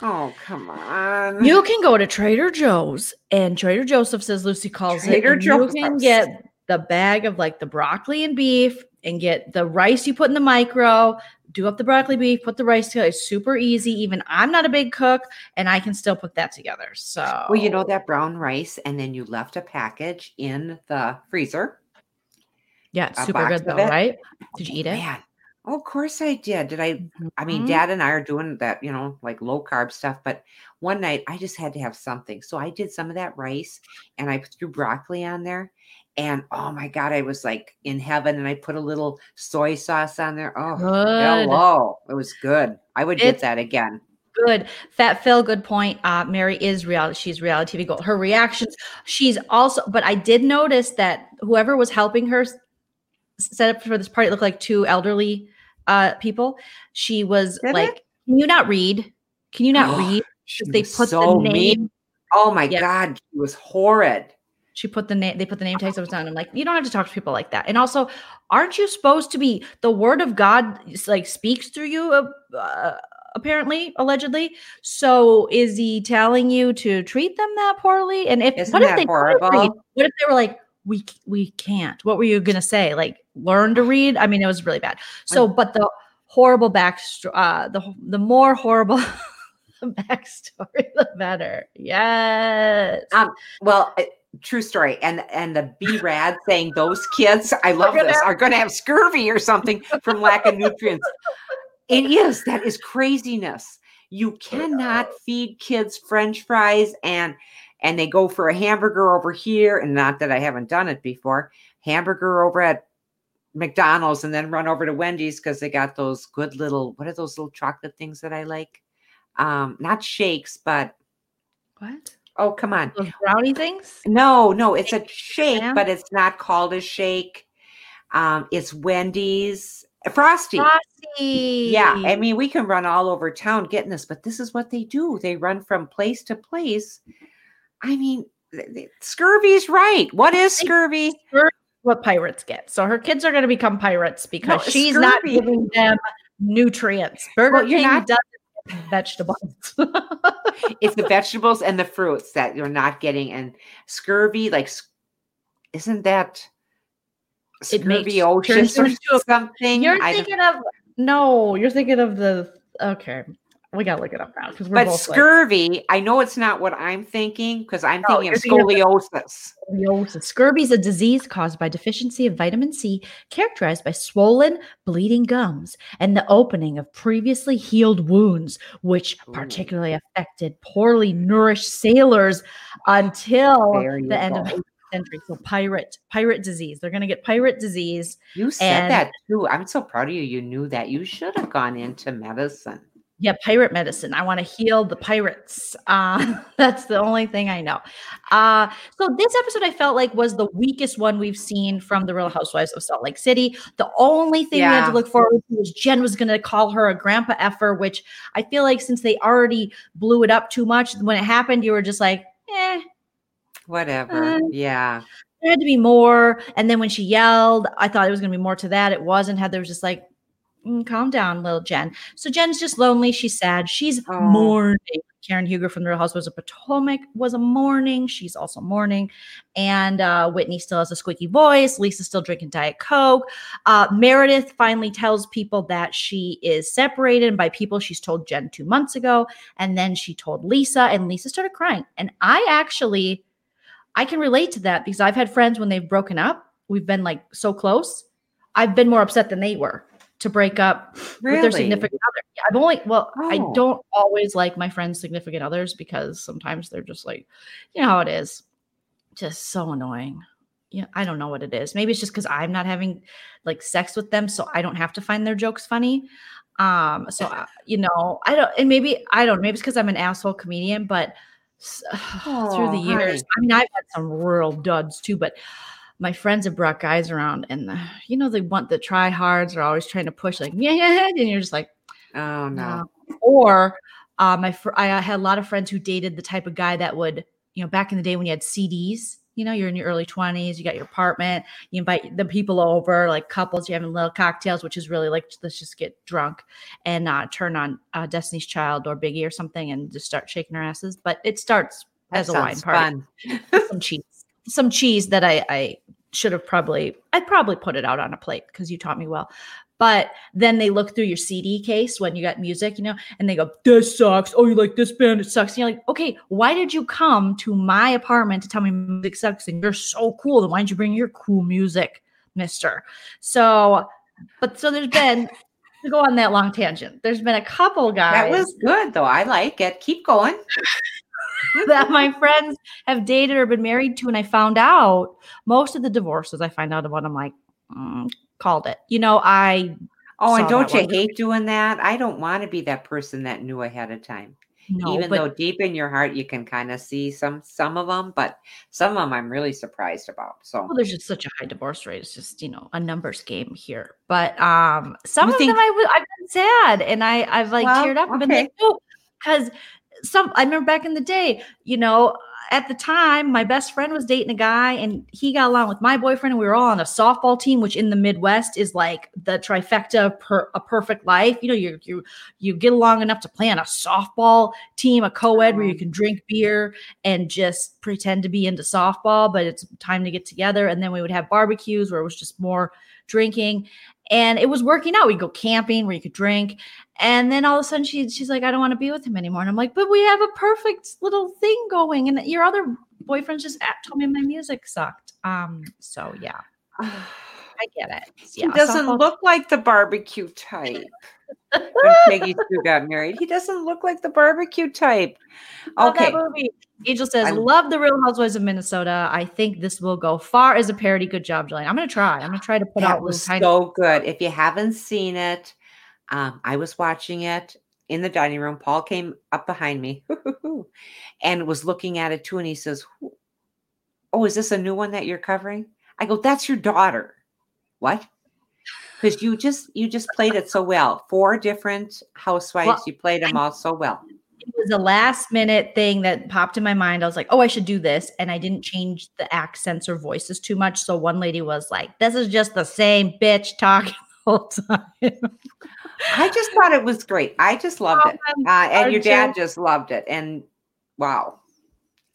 Oh, come on. You can go to Trader Joe's and Trader Joseph's, as Lucy calls Trader it. You can get the bag of like the broccoli and beef and get the rice you put in the micro, do up the broccoli beef, put the rice together. It's super easy. Even I'm not a big cook and I can still put that together. So, Well, you know that brown rice, and then you left a package in the freezer. yeah, it's super good though, right? Oh, did you eat it? Man, oh, of course I did. Did I? Mm-hmm. I mean. Dad and I are doing that, you know, like low carb stuff. But one night I just had to have something, so I did some of that rice, and I threw broccoli on there. And oh my god, I was like in heaven, and I put a little soy sauce on there. Oh, Good. hello, it was good. I would get It's- that again. Good. Fat Phil, good point. Uh, Mary is real. She's reality TV gold. Her reactions, she's also, but I did notice that whoever was helping her set up for this party looked like two elderly uh, people. She was Did it? like, Can you not read? Can you not read? She Because they put so the name. mean. Oh my Yeah. god, she was horrid. She put the name, they put the name tags over down. I'm like, you don't have to talk to people like that. And also, aren't you supposed to be the word of God like speaks through you, uh, uh, apparently, allegedly? So is he telling you to treat them that poorly? And if Isn't what if they couldn't read? horrible? What if they were like, we we can't? What were you gonna say? Like, learn to read? I mean, it was really bad. So, but the horrible back, uh, the the more horrible. the backstory, the better. Yes. Um, Well, true story. And and the B rad saying those kids, I love gonna this, have- are going to have scurvy or something from lack of nutrients. It is. That is craziness. You cannot feed kids French fries and and they go for a hamburger over here. And not that I haven't done it before. Hamburger over at McDonald's and then run over to Wendy's because they got those good little what are those little chocolate things that I like? Um, not shakes, but What? Oh come on. Those brownie things? No, no, it's a shake, Sam? but it's not called a shake. Um, it's Wendy's Frosty. Frosty. Yeah, I mean, we can run all over town getting this, but this is what they do. They run from place to place. I mean, scurvy's right. What is scurvy? what pirates get. So her kids are going to become pirates because No, she's not giving them nutrients. Burger Well, King not- does vegetables. It's the vegetables and the fruits that you're not getting. And scurvy, like, isn't that scurvyosis or something? You're thinking of no, you're thinking of the okay. We gotta look it up now because we're but both like scurvy, I know it's not what I'm thinking because I'm No, thinking of you're thinking of- scoliosis. scoliosis. Scurvy is a disease caused by deficiency of vitamin C, characterized by swollen, bleeding gums and the opening of previously healed wounds, which Ooh. particularly affected poorly nourished sailors until There the end of the century. So pirate, pirate disease. They're going to get pirate disease. You said And- that too. I'm so proud of you. You knew that. You should have gone into medicine. Yeah, pirate medicine. I want to heal the pirates. Uh, that's the only thing I know. Uh, so this episode I felt like was the weakest one we've seen from the Real Housewives of Salt Lake City. The only thing we had to look forward to was Jen was going to call her a grandpa effer, which I feel like since they already blew it up too much, when it happened, you were just like, eh, Whatever. Uh, yeah. there had to be more. And then when she yelled, I thought it was going to be more to that. It wasn't. Heather was just like, "Mm, calm down, little Jen. So Jen's just lonely. She's sad. She's Aw. mourning. Karen Huger from the Real Housewives of Potomac was a mourning. She's also mourning. And uh, Whitney still has a squeaky voice. Lisa's still drinking Diet Coke. Uh, Meredith finally tells people that she is separated. And by people, she's told Jen two months ago. And then she told Lisa, and Lisa started crying. And I actually, I can relate to that because I've had friends when they've broken up, we've been like so close. I've been more upset than they were to break up with their significant other. Yeah, I've only, well, I Oh. don't always like my friends' significant others because sometimes they're just like, you know how it is, just so annoying. Yeah, I don't know what it is. Maybe it's just because I'm not having like sex with them, so I don't have to find their jokes funny. Um, so uh, you know, I don't, and maybe I don't. Maybe it's because I'm an asshole comedian, but s- through the Oh, years. I mean, I've had some real duds too, but my friends have brought guys around, and uh, you know they want the try hards are always trying to push like yeah, yeah, yeah, and you're just like Oh no. no. Or uh, my fr- I had a lot of friends who dated the type of guy that would you know back in the day when you had CDs. You know, you're in your early 20s, you got your apartment, you invite the people over, like couples, you're having little cocktails, which is really like, let's just get drunk and uh, turn on uh, Destiny's Child or Biggie or something and just start shaking our asses. But it starts That as a wine party. fun. Some cheese, some cheese that I, I should have probably, I'd probably put it out on a plate because you taught me well. But then they look through your CD case when you got music, you know, and they go, "This sucks." Oh, you like this band? It sucks. And you're like, "Okay, why did you come to my apartment to tell me music sucks? And you're so cool. Then why didn't you bring your cool music, Mister?" So, but so there's been to go on that long tangent. There's been a couple guys That was good though. I like it. Keep going. that my friends have dated or been married to, and I found out most of the divorces I find out about. I'm like, mm, called it. You know, I Oh, and don't you one. hate doing that? I don't want to be that person that knew ahead of time. know, Even but though deep in your heart you can kind of see some some of them, but some of them I'm really surprised about. So well, there's just such a high divorce rate. It's just you know a numbers game here. But um, some You of think- them I was I've been sad and I I've like Well, teared up and been okay. like, no, because some I remember back in the day, you know. At the time, my best friend was dating a guy, and he got along with my boyfriend, and we were all on a softball team, which in the Midwest is like the trifecta of per, a perfect life. You know, you you you get along enough to play on a softball team, a co-ed where you Oh. can drink beer and just pretend to be into softball, but it's time to get together. And then we would have barbecues where it was just more drinking. And it was working out. We'd go camping where you could drink. And then all of a sudden she, she's like, I don't want to be with him anymore. And I'm like, but we have a perfect little thing going. And your other boyfriend just told me my music sucked. Um, so yeah, I get it. he doesn't softball- look like the barbecue type. when Peggy Sue got married, he doesn't look like the barbecue type. Okay, movie. Angel says, I- "Love the Real Housewives of Minnesota. I think this will go far as a parody. Good job, Jillian. I'm gonna try. I'm gonna try to put that out was little tiny. so good. If you haven't seen it, um, I was watching it in the dining room. Paul came up behind me and was looking at it too, and he says, "Oh, is this a new one that you're covering?" I go, "That's your daughter." What? Because you just you just played it so well. Four different housewives. Well, you played them all so well. It was a last minute thing that popped in my mind. I was like, "Oh, I should do this," and I didn't change the accents or voices too much. So one lady was like, "This is just the same bitch talking." the whole time. I just thought it was great. I just loved it, Um, uh, and your dad just loved it. And wow,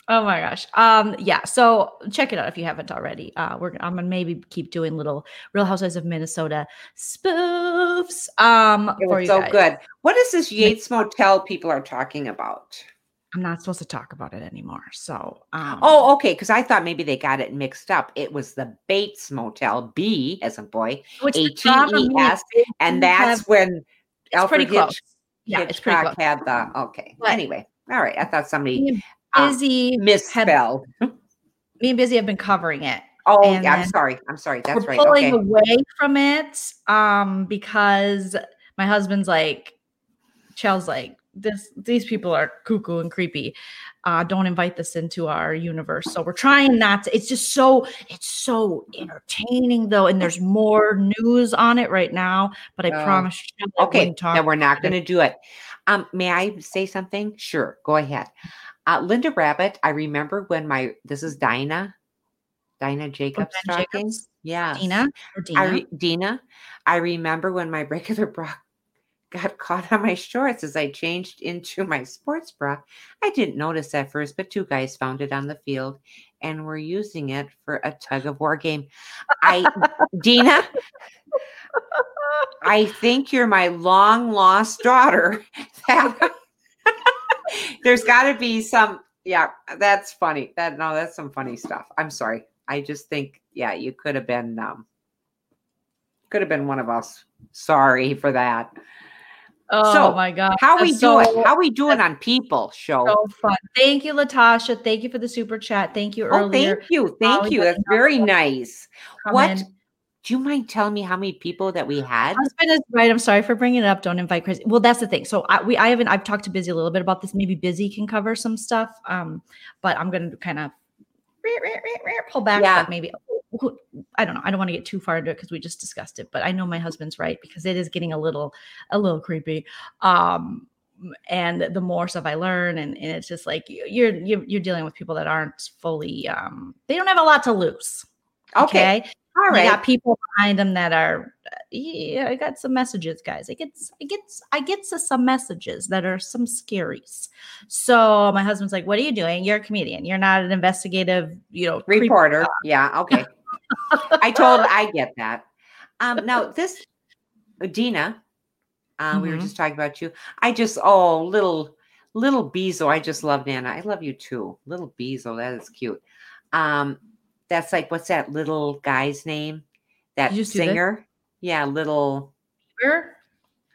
Oh my gosh. Um yeah, so check it out if you haven't already. Uh we're I'm gonna maybe keep doing little Real Housewives of Minnesota spoofs um it for was you so guys. good. What is this Yates Motel people are talking about? I'm not supposed to talk about it anymore. So um Oh, okay. Because I thought maybe they got it mixed up. It was the Bates Motel, B as a boy, which A T E S, and that's when it's pretty Alfred close. Hitch, Yeah, it's pretty Hitchcock close. had the okay. But- anyway, all right. I thought somebody Um, Busy misspelled. me and Busy have been covering it. Oh, and yeah, I'm sorry. I'm sorry. That's We're right. pulling Okay. away from it um because my husband's like Chel's like this these people are cuckoo and creepy. Uh don't invite this into our universe. So we're trying not to it's just so it's so entertaining though and there's more news on it right now, but I Oh. promise you Okay, then we're not going to do it. Um, may I say something? Sure, go ahead. Uh, Linda Rabbit, I remember when my this is Dinah, Dinah Jacobs Dinah talking. Yeah, Dina or Dina. I re- Dina. I remember when my regular bra got caught on my shorts as I changed into my sports bra. I didn't notice at first, but two guys found it on the field and were using it for a tug of war game. I, Dina, I think you're my long lost daughter. That- There's got to be some. Yeah, that's funny. That no, that's some funny stuff. I'm sorry. I just think, yeah, you could have been, um, could have been one of us. Sorry for that. oh so, my god. How we so- doing? How we doing on people show? so fun. Thank you, Latasha. Thank you for the super chat. Thank you oh, earlier. thank you, thank you. That's very nice. What. Do you mind telling me how many people that we had? Husband is right. I'm sorry for bringing it up. Don't invite crazy. Well, that's the thing. So I, we, I haven't. I've talked to Busy a little bit about this. Maybe Busy can cover some stuff. Um, but I'm gonna kind of pull back. Yeah. Maybe I don't know. I don't want to get too far into it because we just discussed it. But I know my husband's right because it is getting a little, a little creepy. Um, and the more stuff I learn, and, and it's just like you- you're you're you're dealing with people that aren't fully. Um, they don't have a lot to lose. Okay. Okay. All You got people behind them that are yeah, I got some messages, guys. I get I get I get some messages that are some scaries. So my husband's like, What are you doing? You're a comedian. You're not an investigative, you know, Reporter. Yeah. Okay. I told I get that. Um, now this Dina, uh, we were Mhm. just talking about you. I just oh little little Bezo. I just love Nana. I love you too. Little Bezo, that is cute. Um, that's like what's that little guy's name? That Did you just do this? singer? Yeah, little Bieber?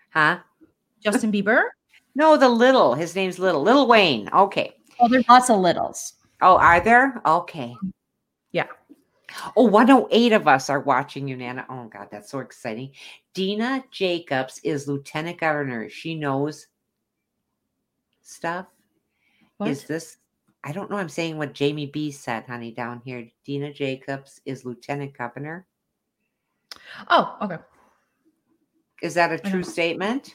huh? Justin Bieber? No, the little. His name's Little. Little Wayne. Okay. Oh, there's lots of littles. Oh, are there? Okay. Yeah. Oh, 108 of us are watching you, Nana. Oh, God, that's so exciting. Dina Jacobs is Lieutenant Governor. She knows stuff. What? Is this? I don't know. I'm saying what Jamie B said, honey, down here. Dina Jacobs is Lieutenant Governor. oh, okay. Is that a true statement?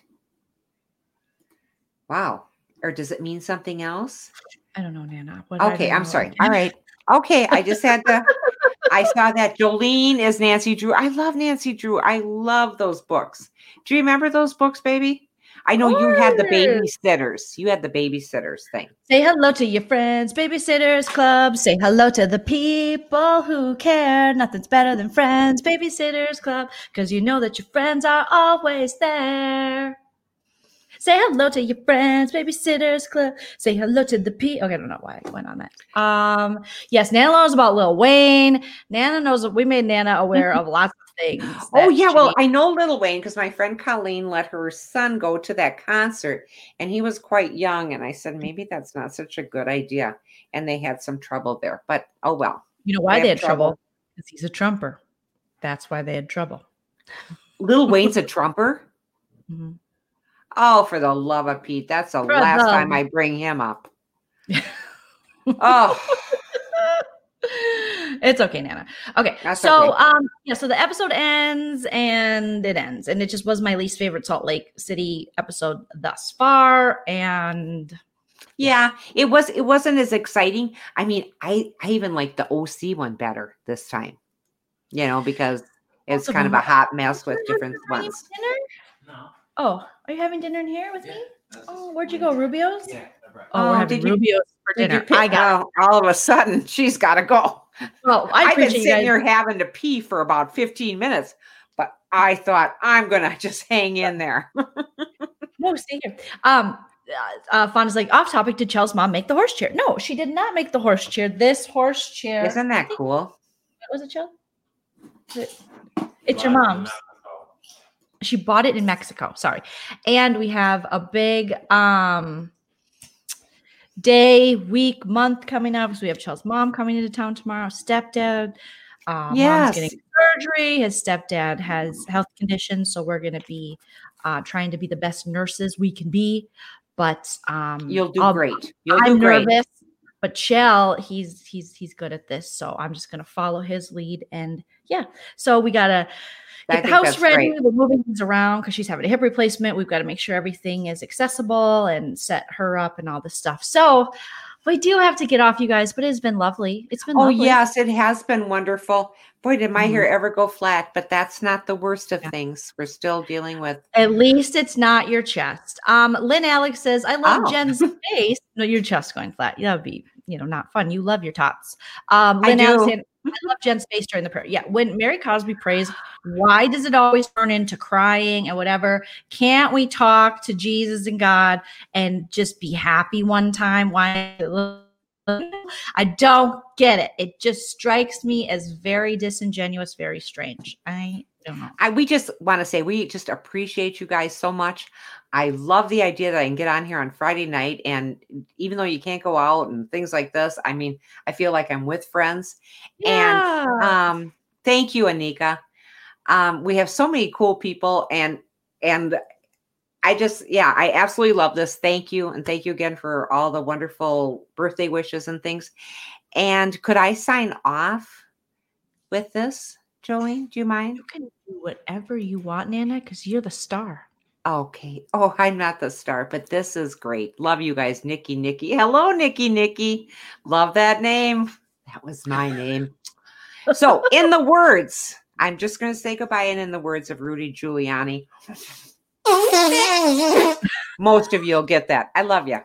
Wow. Or does it mean something else? I don't know, Nana. What Okay, I'm sorry. All right. Okay, I just had to. I saw that Jolene is Nancy Drew. I love Nancy Drew. I love those books. Do you remember those books, baby? I know you had the babysitters. You had the babysitters thing. Say hello to your friends, Babysitters Club. Say hello to the people who care. Nothing's better than friends, Babysitters Club, because you know that your friends are always there. Say hello to your friends, Babysitters Club. Say hello to the people. Okay, I don't know why I went on that. Um, yes, Nana knows about Lil Wayne. Nana knows we made Nana aware of lots of things. Oh yeah, well I know Little Wayne because my friend Colleen let her son go to that concert, and he was quite young. And I said maybe that's not such a good idea, and they had some trouble there. But oh well. you know why they they had trouble? Because he's a trumper. That's why they had trouble. Little Wayne's a trumper. Mhm. Oh, for the love of Pete, that's the For last the- time I bring him up. oh, it's okay, Nana. Okay, That's so okay. um, yeah, so the episode ends and it ends, and it just was my least favorite Salt Lake City episode thus far, and yeah, it was. It wasn't as exciting. I mean, I I even like the OC one better this time. You know, because it's Also kind of a hot mess with different ones. Dinner? No. Oh, are you having dinner in here with me? Oh, where'd you go, Rubio's? Yeah, I brought- Oh, we're Oh, having did you- Rubio's for dinner. pick- I got. oh, all of a sudden she's got to go. Well, I I've been appreciate you sitting guys. here having to pee for about 15 minutes, but I thought I'm gonna just hang in there. No, stay here. Um, uh, uh, Fonda's like off topic. Did Chel's mom make the horse chair? No, she did not make the horse chair. This horse chair Isn't that cool? was it Chel? Is it- It's your mom's. She bought it in Mexico. Sorry, and we have a big um day, week, month coming up because we have Chel's mom coming into town tomorrow. Stepdad. Uh, Yes. mom's getting surgery. His stepdad has health conditions, so we're going to be uh, trying to be the best nurses we can be. But um, You'll do I'll- great. You'll I'm do great. nervous, but Chell, he's he's he's good at this, so I'm just gonna follow his lead. And yeah, so we gotta I get the house ready. great. We're moving things around because she's having a hip replacement. We've got to make sure everything is accessible and set her up and all this stuff. So we do have to get off, you guys. But it's been lovely. It's been Oh lovely. yes, it has been wonderful. Boy, did my hair Mhm. ever go flat, but that's not the worst of Yeah. things. We're still dealing with At least it's not your chest. Um, Lynn Alex says, I love Oh. Jen's face. No, your chest going flat. That would be, you know, not fun. You love your tops." Um, Lynn Alex do. saying, I love Jen's face during the prayer. Yeah. When Mary Cosby prays, why does it always turn into crying and whatever? Can't we talk to Jesus and God and just be happy one time? Why? I don't get it. It just strikes me as very disingenuous, very strange. I. I, we just want to say we just appreciate you guys so much. I love the idea that I can get on here on Friday night, and even though you can't go out and things like this, I mean, I feel like I'm with friends. And um, thank you, Anika. Um, we have so many cool people and and I just yeah, I absolutely love this. Thank you. And thank you again for all the wonderful birthday wishes and things. And could I sign off with this, Jolene? Do you mind? You can do whatever you want, Nana, because you're the star. Okay. Oh, I'm not the star, but this is great. Love you guys, Nikki, Nikki. Hello, Nikki, Nikki. Love that name. That was my name. So, in the words, I'm just going to say goodbye. And in the words of Rudy Giuliani, most of you will get that. I love you.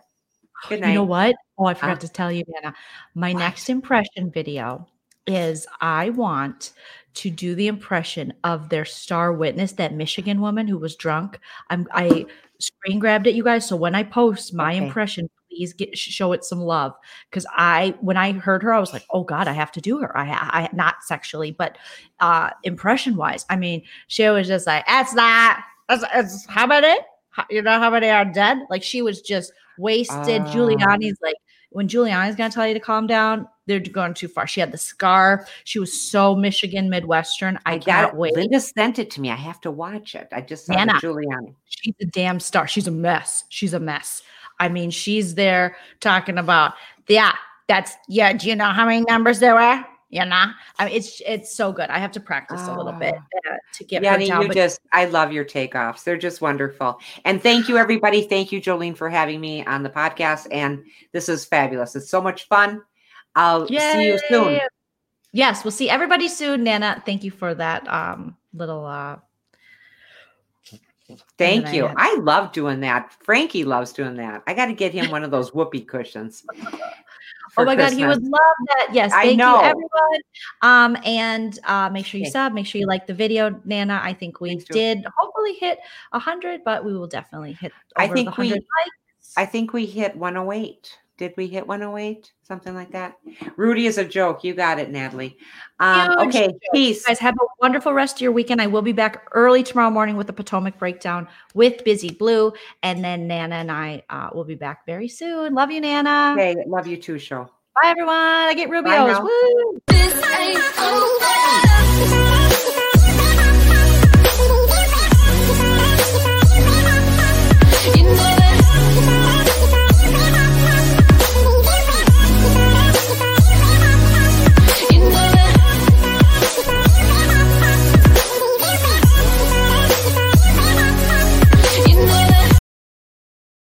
Good night. You know what? Oh, I forgot Uh, to tell you, Nana. My what? next impression video is I want to do the impression of their star witness, that Michigan woman who was drunk. I'm I screen grabbed it, you guys. So when I post my Okay. impression, please get show it some love because I when I heard her, I was like, oh God, I have to do her. I, I not sexually, but uh impression wise. I mean, she was just like, it's not. It's, it's how many? How- You know how many are dead? Like she was just wasted. Ah. Giuliani's like when Giuliani's gonna tell you to calm down, they're going too far. She had the scar. She was so Michigan Midwestern. I, I got can't it. wait. Linda sent it to me. I have to watch it. I just saw the Giuliani. She's a damn star. She's a mess. She's a mess. I mean, she's there talking about, yeah, that's yeah. Do you know how many numbers there were? You know, I mean, it's it's so good. I have to practice a little bit uh, to get down. you but just, I love your takeoffs. They're just wonderful. And thank you, everybody. Thank you, Jolene, for having me on the podcast. And this is fabulous. It's so much fun. I'll see you soon. Yes, we'll see everybody soon. Nana, thank you for that um little uh Thank I you. had- I love doing that. Frankie loves doing that. I got to get him one of those whoopee cushions. Oh my god, he would love that. Yes, I thank know. you everyone. Um and uh make sure you Okay. sub, make sure you like the video, Nana. I think we did hopefully hit a hundred, but we will definitely hit I think we- likes. I think we hit 108. Did we hit 108? Something like that. Rudy is a joke. You got it, Natalie. Um, okay. joke. Peace. You guys have a wonderful rest of your weekend. I will be back early tomorrow morning with the Potomac breakdown with Busy Blue. And then Nana and I uh, will be back very soon. Love you, Nana. Okay. Love you too, show. Bye, everyone. I get Rubio's. now. Woo! This ain't over.